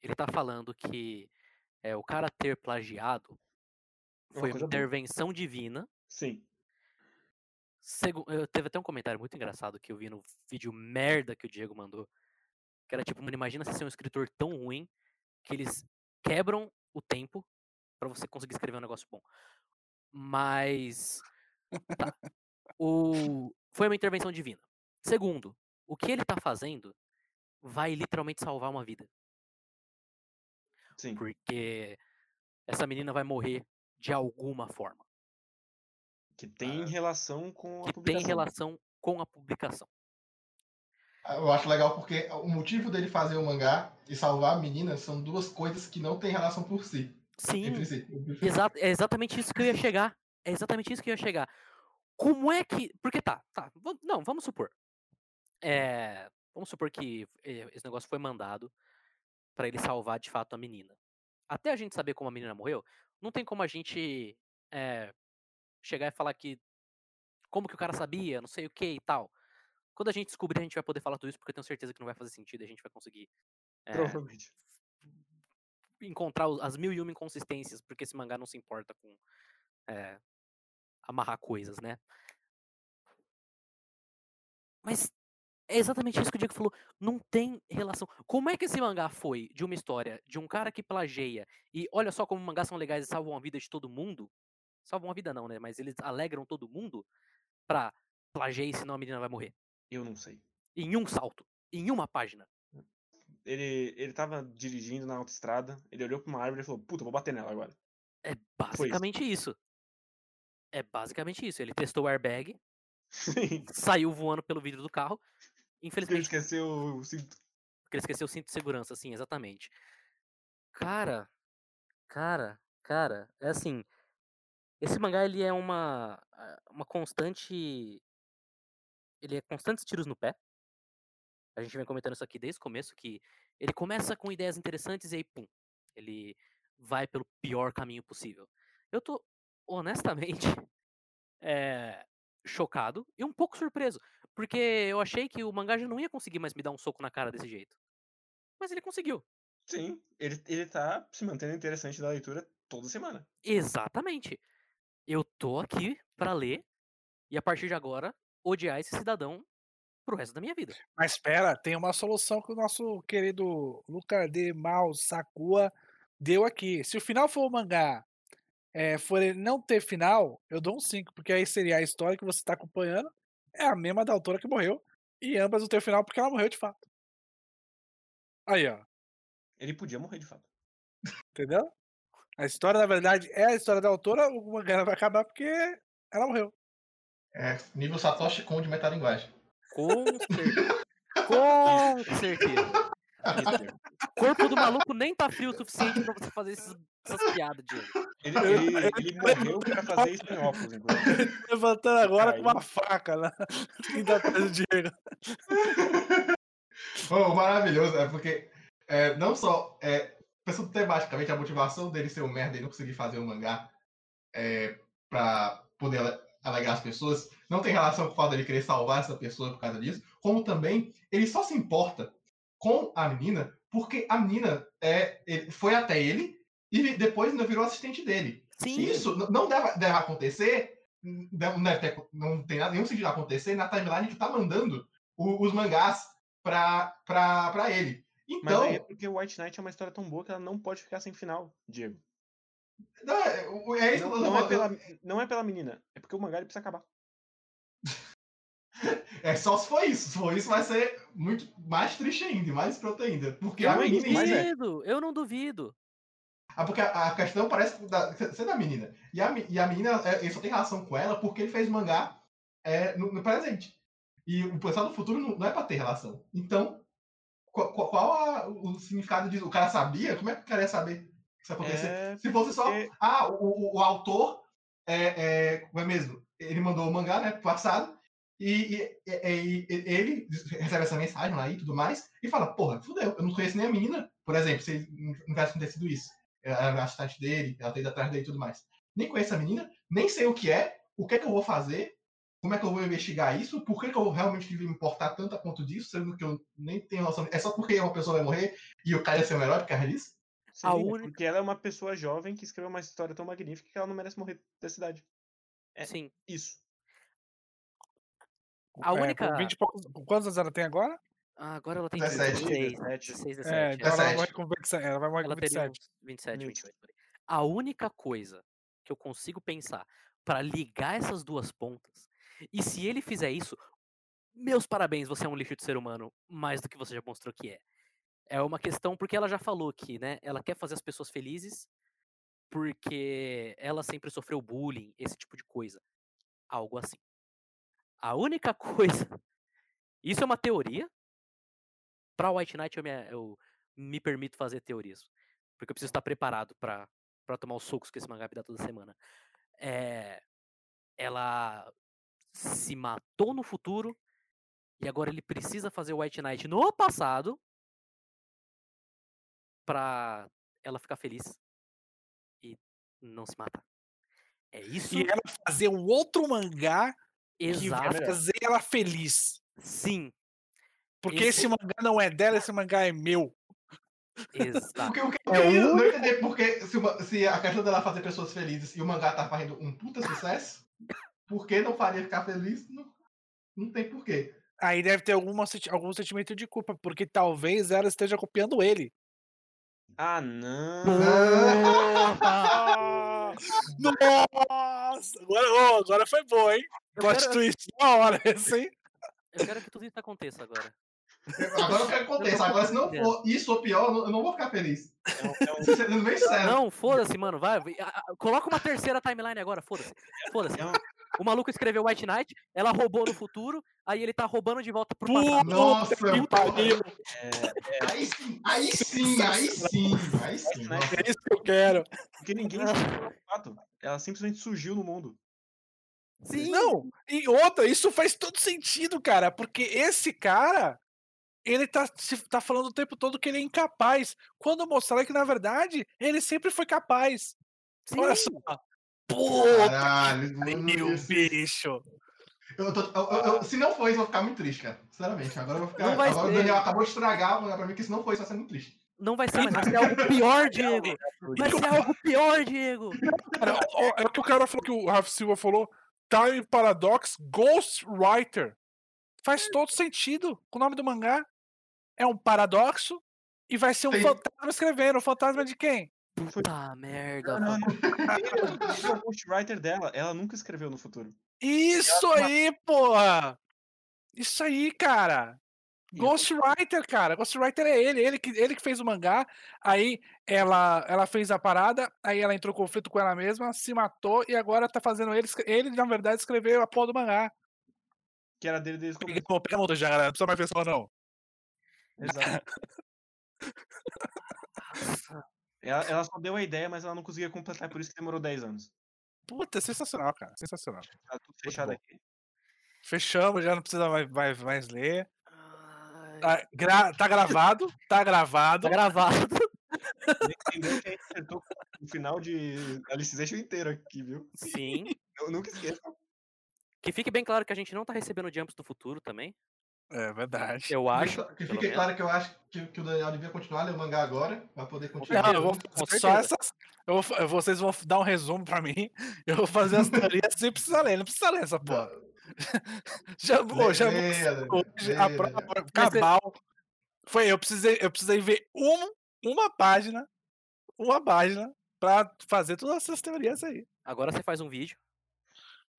ele tá falando que é, o cara ter plagiado É uma foi uma boa. intervenção divina. Sim. Segu... Eu teve até um comentário muito engraçado que eu vi no vídeo merda que o Diego mandou. Que era tipo, mano, imagina você ser um escritor tão ruim que eles quebram o tempo pra você conseguir escrever um negócio bom. Mas tá. o foi uma intervenção divina. Segundo, o que ele tá fazendo vai literalmente salvar uma vida, Sim. porque essa menina vai morrer de alguma forma, Que tem Ah. relação com a que tem publicação. relação com a publicação. Eu acho legal porque o motivo dele fazer o mangá e salvar a menina são duas coisas que não têm relação por si. Sim, Entre si. Exato, é exatamente isso que eu ia chegar. É exatamente isso que eu ia chegar. Como é que. Porque tá, tá. Não, vamos supor. É, vamos supor que eh, esse negócio foi mandado pra ele salvar de fato a menina. Até a gente saber como a menina morreu, não tem como a gente eh, chegar e falar que. Como que o cara sabia, não sei o que e tal. Quando a gente descobrir, a gente vai poder falar tudo isso, porque eu tenho certeza que não vai fazer sentido e a gente vai conseguir eh, Provavelmente. encontrar as mil e uma inconsistências, porque esse mangá não se importa com é, amarrar coisas, né? Mas é exatamente isso que o Diego falou. Não tem relação. Como é que esse mangá foi de uma história de um cara que plageia e olha só como mangás são legais e salvam a vida de todo mundo? Salvam a vida não, né? Mas eles alegram todo mundo pra plagiar senão a menina vai morrer. Eu não sei. Em um salto. Em uma página. Ele, ele tava dirigindo na autoestrada, ele olhou pra uma árvore e falou, puta, vou bater nela agora. É basicamente isso. É basicamente isso. Ele testou o airbag, Sim. saiu voando pelo vidro do carro. Ele Infelizmente, esqueceu o cinto. porque ele esqueceu o cinto de segurança, assim, exatamente. Cara, cara, cara, é assim. Esse mangá ele é uma ah, uma constante ele é constantes tiros no pé. A gente vem comentando isso aqui desde o começo que ele começa com ideias interessantes e aí pum, ele vai pelo pior caminho possível. Eu tô honestamente é, chocado e um pouco surpreso, porque eu achei que o mangá já não ia conseguir mais me dar um soco na cara desse jeito. Mas ele conseguiu. Sim, ele, ele tá se mantendo interessante da leitura toda semana. Exatamente. Eu tô aqui pra ler e a partir de agora odiar esse cidadão pro resto da minha vida. Mas espera, tem uma solução que o nosso querido Luca de Mal Sakua deu aqui. Se o final for o mangá é, for ele não ter final, eu dou um 5, porque aí seria a história que você tá acompanhando, é a mesma da autora que morreu, e ambas não tem final porque ela morreu de fato. Aí, ó. Ele podia morrer de fato. Entendeu? A história, na verdade, é a história da autora, o mangá vai acabar porque ela morreu. É, nível Satoshi Kon de metalinguagem. Com certeza. Com certeza. O corpo do maluco nem tá frio o suficiente pra você fazer esses- essas piadas, Diego. Ele, ele, ele morreu pra fazer isso em óculos, inclusive. Levantando agora Aí. com uma faca lá. Indo atrás do Diego. Oh, maravilhoso, é porque é, não só é, pensando tematicamente a motivação dele ser um merda e não conseguir fazer um mangá é, pra poder ale- alegrar as pessoas, não tem relação com o fato dele querer salvar essa pessoa por causa disso, como também ele só se importa com a menina porque a menina é, ele- foi até ele e depois ainda virou assistente dele. Sim. Isso não deve, deve acontecer, não, deve ter, não tem nada, nenhum sentido de acontecer, na timeline a gente tá mandando o- os mangás pra, pra, pra ele. Mas Então, aí é porque o White Knight é uma história tão boa que ela não pode ficar sem final, Diego. Não, é, é isso Não, não é pela, não é pela menina, é porque o mangá ele precisa acabar. É só se for isso. Se for isso, vai ser muito mais triste ainda, e mais escroto ainda. Porque Eu a não menina mas si- é. duvido, eu não duvido. Ah, porque a, a questão parece da- ser da menina. E a, e a menina, é, ele só tem relação com ela porque ele fez mangá é, no, no presente. E o pessoal do futuro não, não é pra ter relação. Então, qual, qual- a- o significado disso? O cara sabia? Como é que o cara ia saber isso acontecer? É, Se fosse só, porque- ah, o, o- autor é, é, como é mesmo? Ele mandou o mangá, né, passado, e, e- e- ele recebe essa mensagem lá e tudo mais, e fala, porra, fudeu, eu não conheço nem a menina, por exemplo, se não tivesse acontecido isso. Ela era assistente dele, ela tem ido atrás dele e tudo mais. Nem conheço a menina, nem sei o que é, o que é que eu vou fazer, como é que eu vou investigar isso, por que, que eu realmente devia me importar tanto a ponto disso, sendo que eu nem tenho noção. É só porque uma pessoa vai morrer e o cara ia ser um herói por causa disso? Sim, A é única- porque ela é uma pessoa jovem que escreveu uma história tão magnífica que ela não merece morrer da cidade. É. Sim. Isso. A É, única. 20 e poucos, quantos anos ela tem agora? Ah, agora ela tem 17. 16, 17. 16, É, 17. então ela vai 17. morrer com 27. Ela vai morrer Ela com teria 27. uns 27, Isso. 28. por aí. A única coisa que eu consigo pensar pra ligar essas duas pontas, e se ele fizer isso, meus parabéns, você é um lixo de ser humano, mais do que você já mostrou que é. É uma questão, porque ela já falou que, né, ela quer fazer as pessoas felizes, porque ela sempre sofreu bullying, esse tipo de coisa. Algo assim. A única coisa. Isso é uma teoria. Pra White Knight eu me, eu me permito fazer teorias. Porque eu preciso estar preparado pra tomar os socos que esse mangá me dá toda semana. É, ela se matou no futuro e agora ele precisa fazer o White Knight no passado pra ela ficar feliz e não se matar. É isso? E ela fazer um outro mangá que vai Exato. fazer ela feliz. Sim, Porque Esse- esse mangá não é dela, esse mangá é meu. exato. Porque, o que, É eu não entender porque se, uma- se a questão dela fazer pessoas felizes e o mangá tá fazendo um puta sucesso, por que não faria ficar feliz? Não, não tem porquê. Aí deve ter alguma, algum sentimento de culpa, porque talvez ela esteja copiando ele. Ah, não. Nossa! Agora, ô, agora foi bom, hein? Plot quero, twist da hora hein? eu quero que tudo isso aconteça agora. Agora eu quero que aconteça. Agora, se não for isso ou pior, eu não, vou ficar feliz. É um- é um-. Não, foda-se, mano. Vai, coloca uma terceira timeline agora, foda-se. Foda-se. é um- O maluco escreveu White Knight, ela roubou no futuro, aí ele tá roubando de volta pro Puta passado. Nossa, que pariu! é- Aí sim, aí sim, aí sim, aí sim. É isso que eu quero. porque ninguém fato. Ela simplesmente surgiu no mundo. Sim. Não, e outra, isso faz todo sentido, cara, porque esse cara, ele tá, se- tá falando o tempo todo que ele é incapaz, quando mostrar que, na verdade, ele sempre foi capaz. sim. Olha só. Puta Caralho, pariu, esse- bicho. eu tô- eu- eu- se não for isso, eu vou ficar muito triste, cara. Sinceramente. Agora eu vou ficar. Não vai agora o ser. Daniel acabou de estragar o mangá pra mim, que se não for isso, vai ser muito triste. Não vai ser, mas vai ser algo pior, Diego. Vai ser algo pior, Diego. Cara, é o que o cara falou que o Rafa Silva falou. Time Paradox Ghostwriter. Faz todo sentido com o nome do mangá. É um paradoxo e vai ser um Tem- fantasma escrevendo. O fantasma de quem? Puta merda. Não, não. Ele é o- ghostwriter dela. Ela nunca escreveu no futuro. Isso aí, porra! Isso aí, cara! Ghostwriter, cara. Ghostwriter é ele, ele que, ele que fez o mangá. Aí ela, ela fez a parada, aí ela entrou em conflito com ela mesma, se matou e agora tá fazendo ele. Ele, na verdade, escreveu a porra do mangá. Que era dele desde o começo. Pega a multa já, galera. Não precisa mais pensar, não. Exato. Ela, ela só deu a ideia, mas ela não conseguia completar, por isso que demorou 10 anos. Puta, sensacional, cara. Sensacional. Tá tudo fechado aqui. Fechamos, já não precisa mais, mais, mais ler. Tá, gra- tá gravado, tá gravado. Tá gravado. Entendeu que a gente acertou o final de Alicization inteiro aqui, viu? Sim. Eu nunca esqueço. Que fique bem claro que a gente não tá recebendo jumps do futuro também. É verdade. Eu acho. Que fique menos. claro que eu acho que, que o Daniel devia continuar a ler o mangá agora, pra poder continuar. Não, eu vou fazer só essas. eu vou vocês vão dar um resumo pra mim. Eu vou fazer as teorias sem precisar ler. Não precisa ler essa porra. Já, pô, já hoje a. Mas você- cabal. Foi, eu precisei, eu precisei ver um, uma página, uma página pra fazer todas essas teorias aí. Agora você faz um vídeo.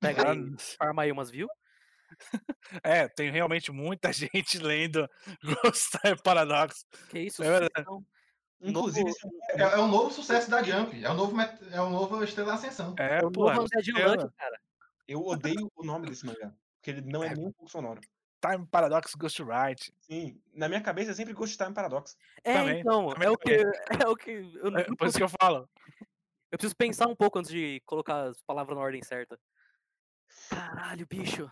Pega aí, farma aí umas views. É, tem realmente muita gente lendo Ghost Time Paradox. Que isso, É verdade. sucessão. Inclusive, Novo- esse É, é o novo sucesso da Jump. É o novo, met- é o novo Estrela Ascensão. É, o pô, novo é, Undead é, cara. eu odeio o nome desse mangá. Porque ele não é É. nem um pouco sonoro. Time Paradox Ghostwrite. Sim, na minha cabeça é sempre Ghost Time Paradox. É, Também, então, também é o que. É o que. Eu, não- É, por isso que eu falo. eu preciso pensar um pouco antes de colocar as palavras na ordem certa. Caralho, bicho.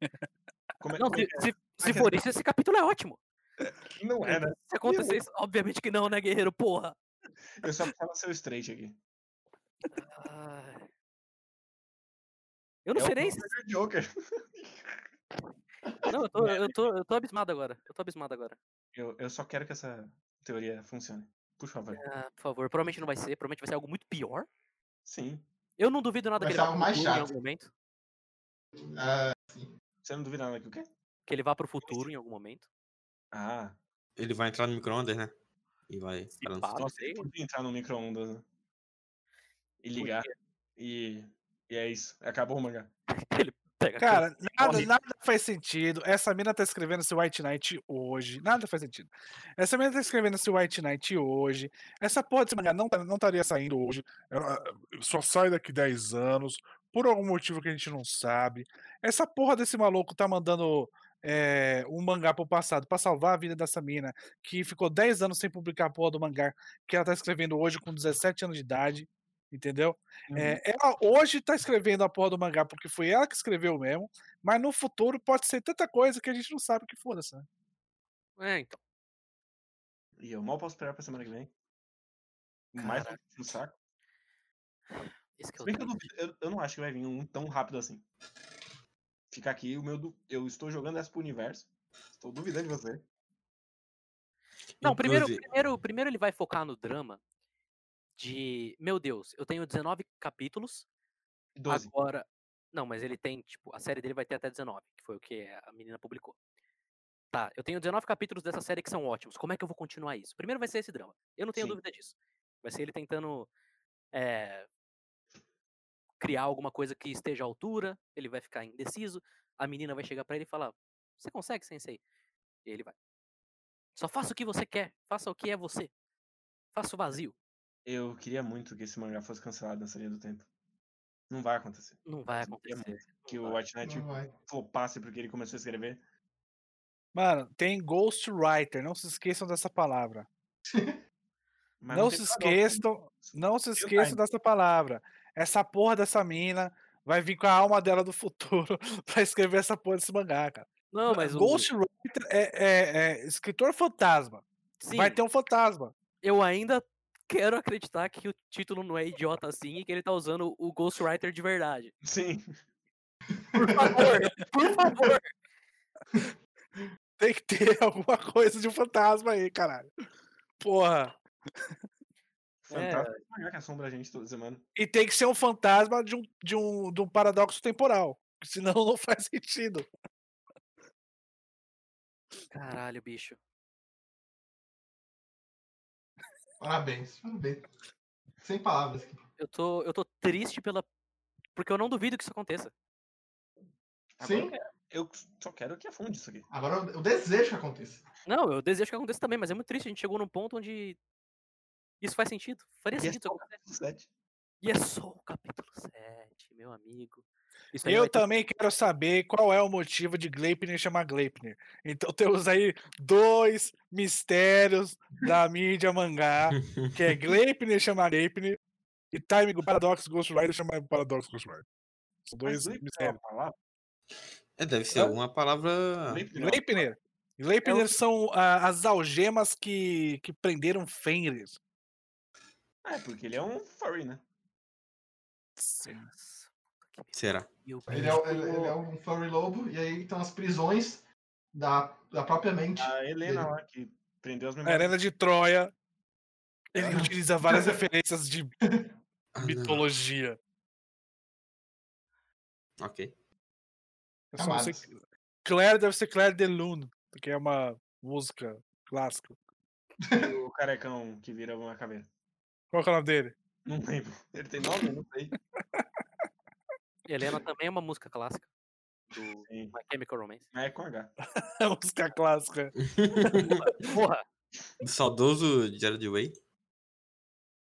É, Não, é se, que se, se é- for isso, esse capítulo é ótimo. é? Não é, né? Se acontecer isso, obviamente que não, né, guerreiro? Porra. Eu só precisava ser o straight aqui. Eu não É sei nem se. Joker. Não, eu tô, eu, tô, eu tô abismado agora. Eu tô abismado agora. Eu, eu só quero que essa teoria funcione. Por favor. Ah, por favor, provavelmente não vai ser. Provavelmente vai ser algo muito pior. Sim. Eu não duvido nada Vai que ele pro mais futuro em chato. algum momento. Ah, Você não duvida nada que o quê? Que ele vá pro futuro em algum momento. Ah. Ele vai entrar no micro-ondas, né? E vai. Se pá, Nossa, ele sei. podia entrar no micro-ondas né? e ligar. E, e é isso. Acabou o mangá. Pega Cara, nada, corre. nada faz sentido. Essa mina tá escrevendo esse White Knight hoje. Nada faz sentido. Essa mina tá escrevendo esse White Knight hoje. Essa porra desse mangá não, tá- não estaria saindo hoje. Ela- Só sai daqui 10 anos. Por algum motivo que a gente não sabe. Essa porra desse maluco tá mandando é, um mangá pro passado pra salvar a vida dessa mina. Que ficou 10 anos sem publicar a porra do mangá. Que ela tá escrevendo hoje com 17 anos de idade. Entendeu? Uhum. É, ela hoje tá escrevendo a porra do mangá porque foi ela que escreveu mesmo, mas no futuro pode ser tanta coisa que a gente não sabe que foda-se. né? É, então. E eu mal posso esperar pra semana que vem. Mais Cara. um saco. Esse que é bem que eu, duvido- eu, eu não acho que vai vir um tão rápido assim. Fica aqui o meu. Eu estou jogando essa pro universo. Estou duvidando de você. Não, primeiro, primeiro, primeiro ele vai focar no drama de. Meu Deus, eu tenho 19 capítulos. 12. Agora. Não, mas ele tem, tipo, a série dele vai ter até 19, que foi o que a menina publicou. Tá, eu tenho 19 capítulos dessa série que são ótimos. Como é que eu vou continuar isso? Primeiro vai ser esse drama. Eu não tenho Sim. dúvida disso. Vai ser ele tentando é, criar alguma coisa que esteja à altura. Ele vai ficar indeciso. A menina vai chegar pra ele e falar: Você consegue, sensei? E ele vai. Só faça o que você quer. Faça o que é você. Faça o vazio. Eu queria muito que esse mangá fosse cancelado nessa linha do tempo. Não vai acontecer. Não vai acontecer. Que não o. White Knight não flopasse porque ele começou a escrever. Mano, tem Ghostwriter, não se esqueçam dessa palavra. Não tem se né? esqueçam, não se esqueçam dessa palavra. Essa porra dessa mina vai vir com a alma dela do futuro pra escrever essa porra desse mangá, cara. Não, mas o. Ghostwriter é, é- é escritor fantasma. Sim, Vai ter um fantasma. eu ainda quero acreditar que o título não é idiota assim e que ele tá usando o Ghostwriter de verdade. Sim. Por favor, por favor. Tem que ter alguma coisa de um fantasma aí, caralho. Porra. Fantástico. Esse mangá que assombra a gente toda semana. E tem que ser um fantasma de um, de um, de um paradoxo temporal. Senão não faz sentido. Caralho, bicho. Parabéns, parabéns. Sem palavras. Eu tô, eu tô triste pela. Porque eu não duvido que isso aconteça. Sim, eu só quero que afunde isso aqui. agora eu eu desejo que aconteça. Não, eu desejo que aconteça também, mas é muito triste. A gente chegou num ponto onde isso faz sentido. Faria E é sentido. só o acontecer. capítulo 7. E é só o capítulo 7, meu amigo. Eu vai ter- também quero saber qual é o motivo de Gleipnir chamar Gleipnir. Então temos aí dois mistérios da mídia mangá, que é Gleipnir chamar Gleipnir e Timing Paradox Ghost Rider chamar Paradox Ghost Rider. São dois Mas é mistérios. uma palavra? É, deve ser alguma palavra. Sleep não é Gleipnir. Gleipnir são ah, as algemas que, que prenderam Fenrir. Ah, é porque ele é um furry, né? Que Será? Ele é, ele- ele é um furry lobo, e aí estão as prisões da, da própria mente. A Helena dele. lá, que prendeu as A memórias. Arena de Troia. Ele Ah. utiliza várias referências de Ah, não. mitologia. Ok. Eu só não sei- Camadas. Claire deve ser Claire de Lune, que é uma música clássica. O carecão que vira uma caveira. Qual que é o nome dele? Não lembro. Ele tem nome? Não sei. Helena também é uma música clássica do Sim. My Chemical Romance. Mas é com H. É uma música clássica. Porra, Do saudoso Jared Way.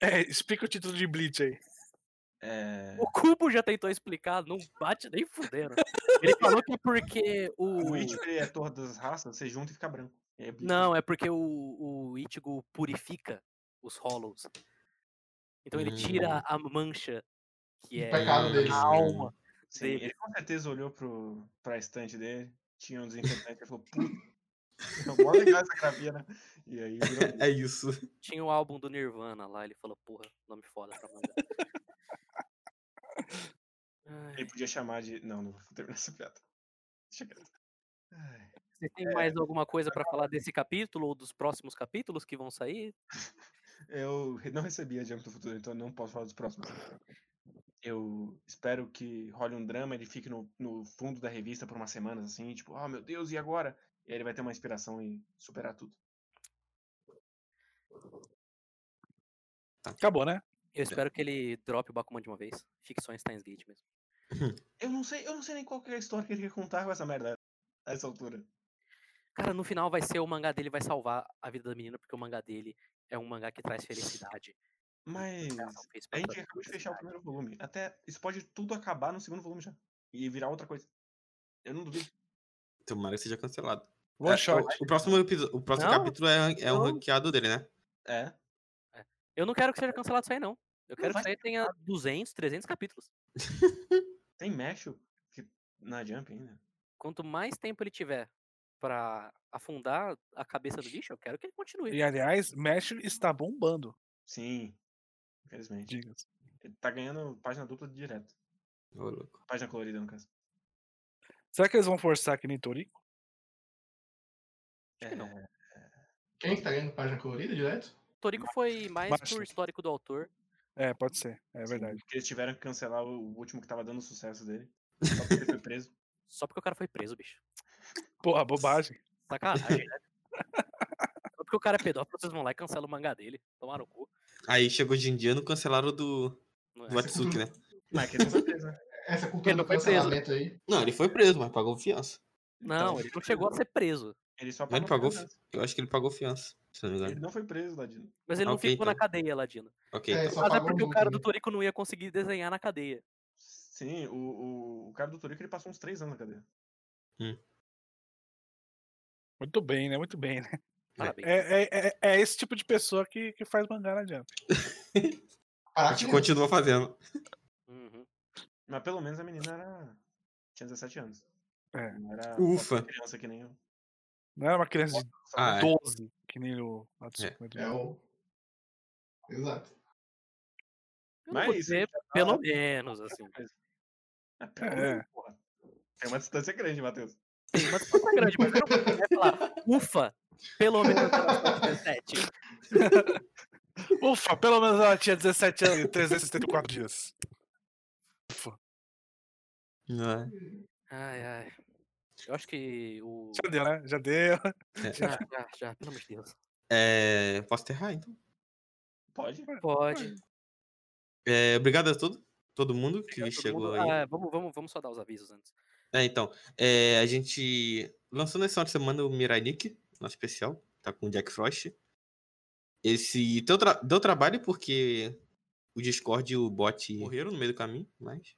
É, explica o título de Bleach aí. É... o Cubo já tentou explicar, não bate nem fudendo. Ele falou que é porque o. O Ichigo é todas das raças, você junta e fica branco. É. Não, é porque o, o Ichigo purifica os Hollows. Então ele tira Hum. a mancha que O é pecado dele. a alma. Sim, dele. ele com certeza olhou pro, pra estante dele, tinha um desinfetante e falou, puta, é mó legal essa grafia, né? E aí É isso. Tinha o álbum do Nirvana lá, ele falou, porra, nome foda pra manga. Ai, Ele podia chamar de. Não, não vou terminar essa piada. Deixa quieto. Você tem mais alguma coisa pra falar desse capítulo ou dos próximos capítulos que vão sair? Eu não recebi a Jump do Futuro, então não posso falar dos próximos. Eu espero que role um drama, ele fique no, no fundo da revista por umas semanas, assim, tipo, ah, meu Deus, e agora? E aí ele vai ter uma inspiração e superar tudo. Acabou, né? Eu espero que ele drope o Bakuman de uma vez. Fique só em Steins Gate mesmo. Eu não sei, eu não sei nem qual que é a história que ele quer contar com essa merda a essa altura. Cara, no final vai ser o mangá dele vai salvar a vida da menina, porque o mangá dele é um mangá que traz felicidade. Mas não a gente acabou de fechar o primeiro volume. Até isso pode tudo acabar no segundo volume já. E virar outra coisa. Eu não duvido. Tomara que seja cancelado. One É, shot. O, o próximo, o próximo Não, capítulo é, é um não. ranqueado dele, né? É. Eu não quero que seja cancelado isso aí, não. Eu quero que vai isso aí tenha 200, 300 capítulos. Tem que, na Jump ainda. Quanto mais tempo ele tiver pra afundar a cabeça do bicho, eu quero que ele continue. E aliás, Mesh está bombando. Sim. Infelizmente. Diga-se. Ele tá ganhando página dupla direto. Ô, louco. Página colorida, no caso. Será que eles vão forçar que nem Torico? Que não. É, Quem que tá ganhando página colorida direto? Toriko foi mais Basta. por histórico do autor. É, pode ser. É sim, verdade. Porque eles tiveram que cancelar o último que tava dando sucesso dele. Só porque ele foi preso. Só porque o cara foi preso, bicho. Porra, bobagem. Sacanagem, né? Só porque o cara é pedófilo, vocês vão lá e cancelam o mangá dele. Tomaram o cu. Aí chegou de indiano, cancelaram do, Não é? do Atsuki, né? Mas é que ele não foi preso, né? Essa Ele cultura não do foi preso. cancelamento aí. Não, ele foi preso, mas pagou fiança. Não, Então, ele não chegou a ser preso. Ele só Mas ele pagou pagou. fiança. Eu acho que ele pagou fiança, se não me Ele engano. não foi preso, Ladino. Mas ele não Ok, ficou na então. cadeia, Ladino. Ok, É, então. Mas é pagou porque o cara do? Toriko não ia conseguir desenhar na cadeia. Sim, o, o, o cara do Torico ele passou uns três anos na cadeia. Muito bem, né? Muito bem, né? É, é, é, é esse tipo de pessoa que, que faz mangá na Jump. A que continua fazendo. Uhum. Mas pelo menos a menina era. tinha 17 anos. É. Não era Ufa. uma criança que nem eu. Não era uma criança de Ah, é. 12, que nem o Atsuki. né? É o. Exato. Mas dizer, já tá- pelo menos, assim. É, pelo É. porra. Tem uma distância grande, Matheus. Tem uma distância grande, mas eu não vai falar, ufa, pelo menos eu tenho 17. Ufa, pelo menos ela tinha 17 anos e 374 dias. Ufa. Não é? Ai, ai. Eu acho que o. Já deu, né? Já deu. Já, já, já, pelo amor de Deus. É, Posso enterrar, então? Pode. Pode. É, obrigado a todo, todo mundo que Obrigado chegou mundo. aí. Ah, vamos, vamos, vamos só dar os avisos antes. É, então, é, a gente lançou de semana o Mirai Nick, nosso especial, tá com o Jack Frost. Esse deu, tra- deu trabalho porque o Discord e o bot morreram no meio do caminho, mas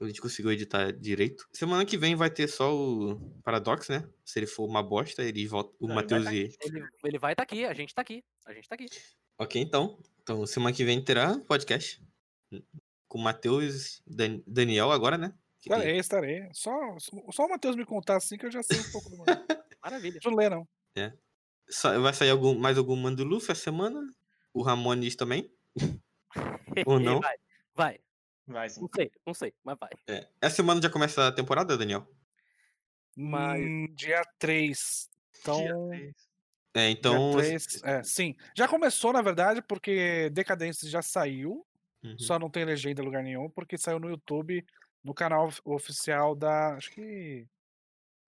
a gente conseguiu editar direito. Semana que vem vai ter só o Paradox, né? Se ele for uma bosta, ele volta, o Matheus tá e... Ele, ele vai estar aqui, a gente tá aqui. A gente tá aqui. Ok, então. Então, semana que vem terá podcast com o Matheus e Dan- Daniel agora, né? Que- Estarei, estarei. Só, só o Matheus me contar assim que eu já sei um pouco do mundo. Não Maravilha. preciso ler, não. Sa- Vai sair algum, mais algum Mandulu essa semana? O Ramones também? Ou não? Vai, vai. Vai sim. Não sei, não sei, mas vai. É. Essa semana já começa a temporada, Daniel? Mas- Hum, dia 3. Então, Dia três. É, então. 3, é, sim. Já começou, na verdade, porque Decadência já saiu, Uhum. só não tem legenda em lugar nenhum, porque saiu no YouTube, no canal of- oficial da. Acho que.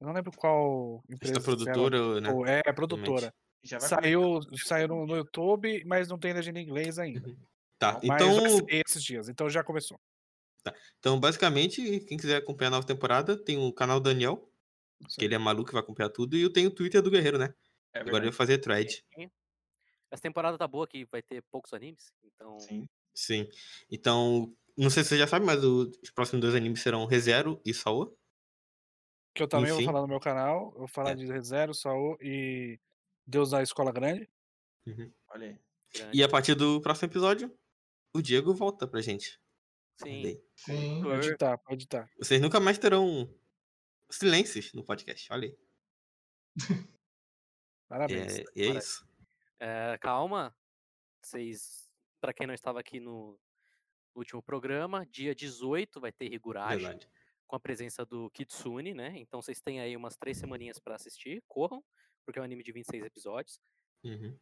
Eu não lembro qual empresa. Esta ela- produtora, né? ou- É, a produtora. Já vai Saiu, saiu no, no YouTube, mas não tem legenda em inglês ainda. Tá, Mas então, ser esses dias, então já começou. então, basicamente, quem quiser acompanhar a nova temporada, tem o canal Daniel, que ele é maluco e vai acompanhar tudo, e eu tenho o Twitter do Guerreiro, né? É Agora ele vai fazer thread. Essa temporada tá boa que vai ter poucos animes. Então. Sim. Sim. Então, não sei se você já sabe, mas o- os próximos dois animes serão ReZero e Sawa. Que eu também Enfim. vou falar no meu canal. Eu vou falar É. de ReZero, Saul e Deus da Escola Grande. Olha aí. grande. E a partir do próximo episódio, o Diego volta pra gente. Sim. Sim. Pode editar, pode editar. Vocês nunca mais terão silêncios no podcast. Olha aí. Parabéns. É, e é Parabéns. isso. É, calma. Vocês. Pra quem não estava aqui no, no último programa, dia 18 vai ter Higurashi. Verdade. com a presença do Kitsune, né? Então vocês têm aí umas três semaninhas pra assistir, corram, porque é um anime de 26 episódios. Uhum.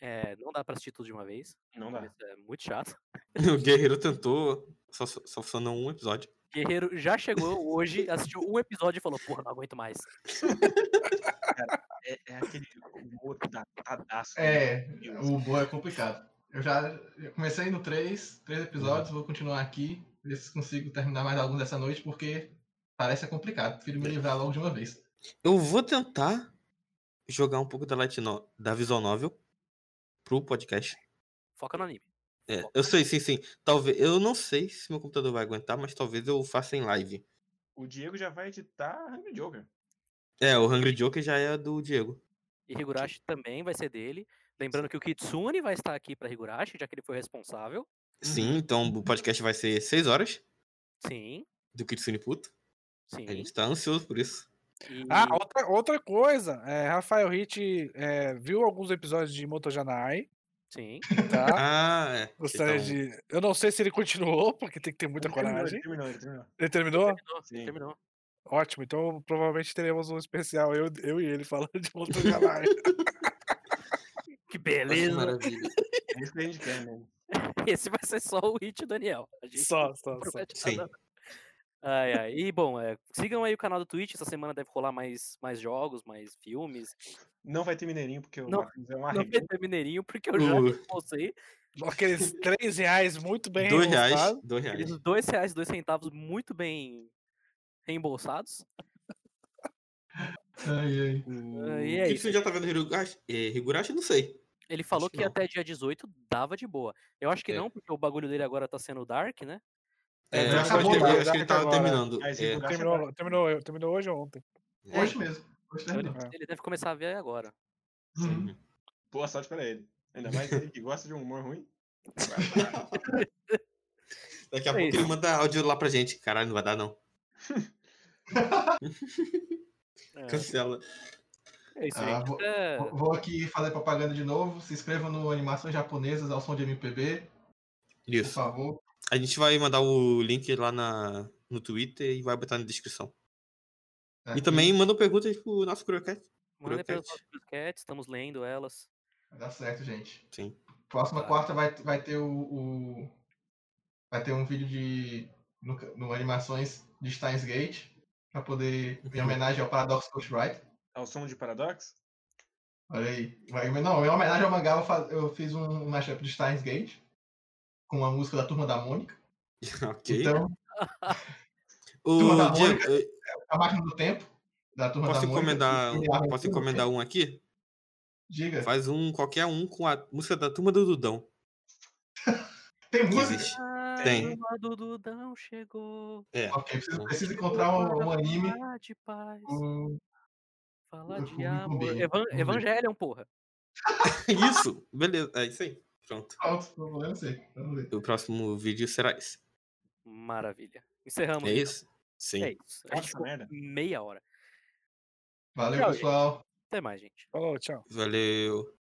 É, não dá pra assistir tudo de uma vez, Não dá. é muito chato. O Guerreiro tentou, só, só funcionou um episódio. Guerreiro já chegou hoje, assistiu um episódio e falou, porra, não aguento mais. É, é aquele humor datadaço. É, o boa é complicado. Eu já eu comecei no 3, três episódios, vou continuar aqui, ver se consigo terminar mais alguns dessa noite, porque parece complicado. Prefiro me livrar logo de uma vez. Eu vou tentar jogar um pouco da Light no... da Visual Novel pro podcast. Foca no anime. É, Foca eu sei, sim, sim. Talvez. Eu não sei se meu computador vai aguentar, mas talvez eu faça em live. O Diego já vai editar Hungry Joker. É, o Hungry Joker já é do Diego. E Higurashi também vai ser dele. Lembrando que o Kitsune vai estar aqui pra Higurashi, já que ele foi responsável. Sim, então o podcast vai ser 6 horas Sim, do Kitsune Puto. sim. A gente tá ansioso por isso. E Ah, outra, outra coisa. É, Rafael Hit é, viu alguns episódios de Motojanai, sim. tá? Ah, é. Gostaria Então, de. Eu não sei se ele continuou, porque tem que ter muita Ele terminou, coragem. Ele terminou, ele terminou. Ele terminou? Terminou, Sim. terminou. Ótimo, então provavelmente teremos um especial, eu, eu e ele falando de Motojanai. Que nossa, beleza. maravilha. É isso que a gente quer, né? Esse vai ser só o Hit Daniel. A gente Só, só, só. Sim. Ai, ai. E bom, é, sigam aí o canal do Twitch. Essa semana deve rolar mais, mais jogos, mais filmes. Não vai ter Mineirinho, porque o Não- Marcos é um Não vai ter Mineirinho, porque eu já Uh. reembolsei. Aqueles 3 reais muito bem 2 reais. reembolsados. 2 reais. Aqueles dois reais, dois centavos muito bem reembolsados. Ai, ai. O e é Kitsune já tá vendo Higurashi? É, Higurashi? Não sei. Ele falou que que não. até dia 18 dava de boa. Eu acho que É. não, porque o bagulho dele agora tá sendo Dark, né? É, já acho, acabou acho já que ele tava agora. terminando. Mas É, é Terminou, terminou, terminou hoje ou ontem? é. Hoje mesmo. Hoje ele, terminou. É. ele deve começar a ver agora. Uhum. Boa sorte pra ele. Ainda mais ele que gosta de um humor ruim. Daqui a É pouco isso. ele manda áudio lá pra gente. Caralho, não vai dar não. É, Cancela. É isso, Ah, gente. vou- É, Vou- aqui fazer propaganda de novo. Se inscrevam no Animações Japonesas ao som de MPB, por Isso. favor. A gente vai mandar o link lá na, no Twitter e vai botar na descrição. E também manda perguntas pro nosso Curiocast. mandem pelas nossas cats, estamos lendo elas. Vai dar certo, gente. Sim. Próxima Tá. quarta vai, vai ter o, o- Vai ter um vídeo de. No, no Animações de Steins Gate. Pra poder. Em Uhum. homenagem ao Paradox Ghostwriter. Ao som de Paradox? Olha aí. Vai- mas Não, em homenagem ao mangá, eu fiz um mashup de Steins Gate com a música da Turma da Mônica. ok. Então, o Turma da Mônica. eu- a máquina do tempo da Turma posso da Mônica. encomendar, criava posso encomendar um aqui? Diga. Faz um, qualquer um com a música da turma do Dudão. Tem música? existe. A Tem. turma do Dudão chegou. É. Ok, preciso, preciso encontrar um, um anime Falar de paz, com. Falar de amor. Evan. Evangelion, porra. Isso, beleza. É isso aí. Pronto. Vamos ver. O próximo vídeo será esse. Maravilha. Encerramos. É então. isso? Sim. É isso. Gente Nossa, ficou merda. meia hora. Valeu, Tchau, pessoal. Até mais, gente. Falou, tchau. Valeu.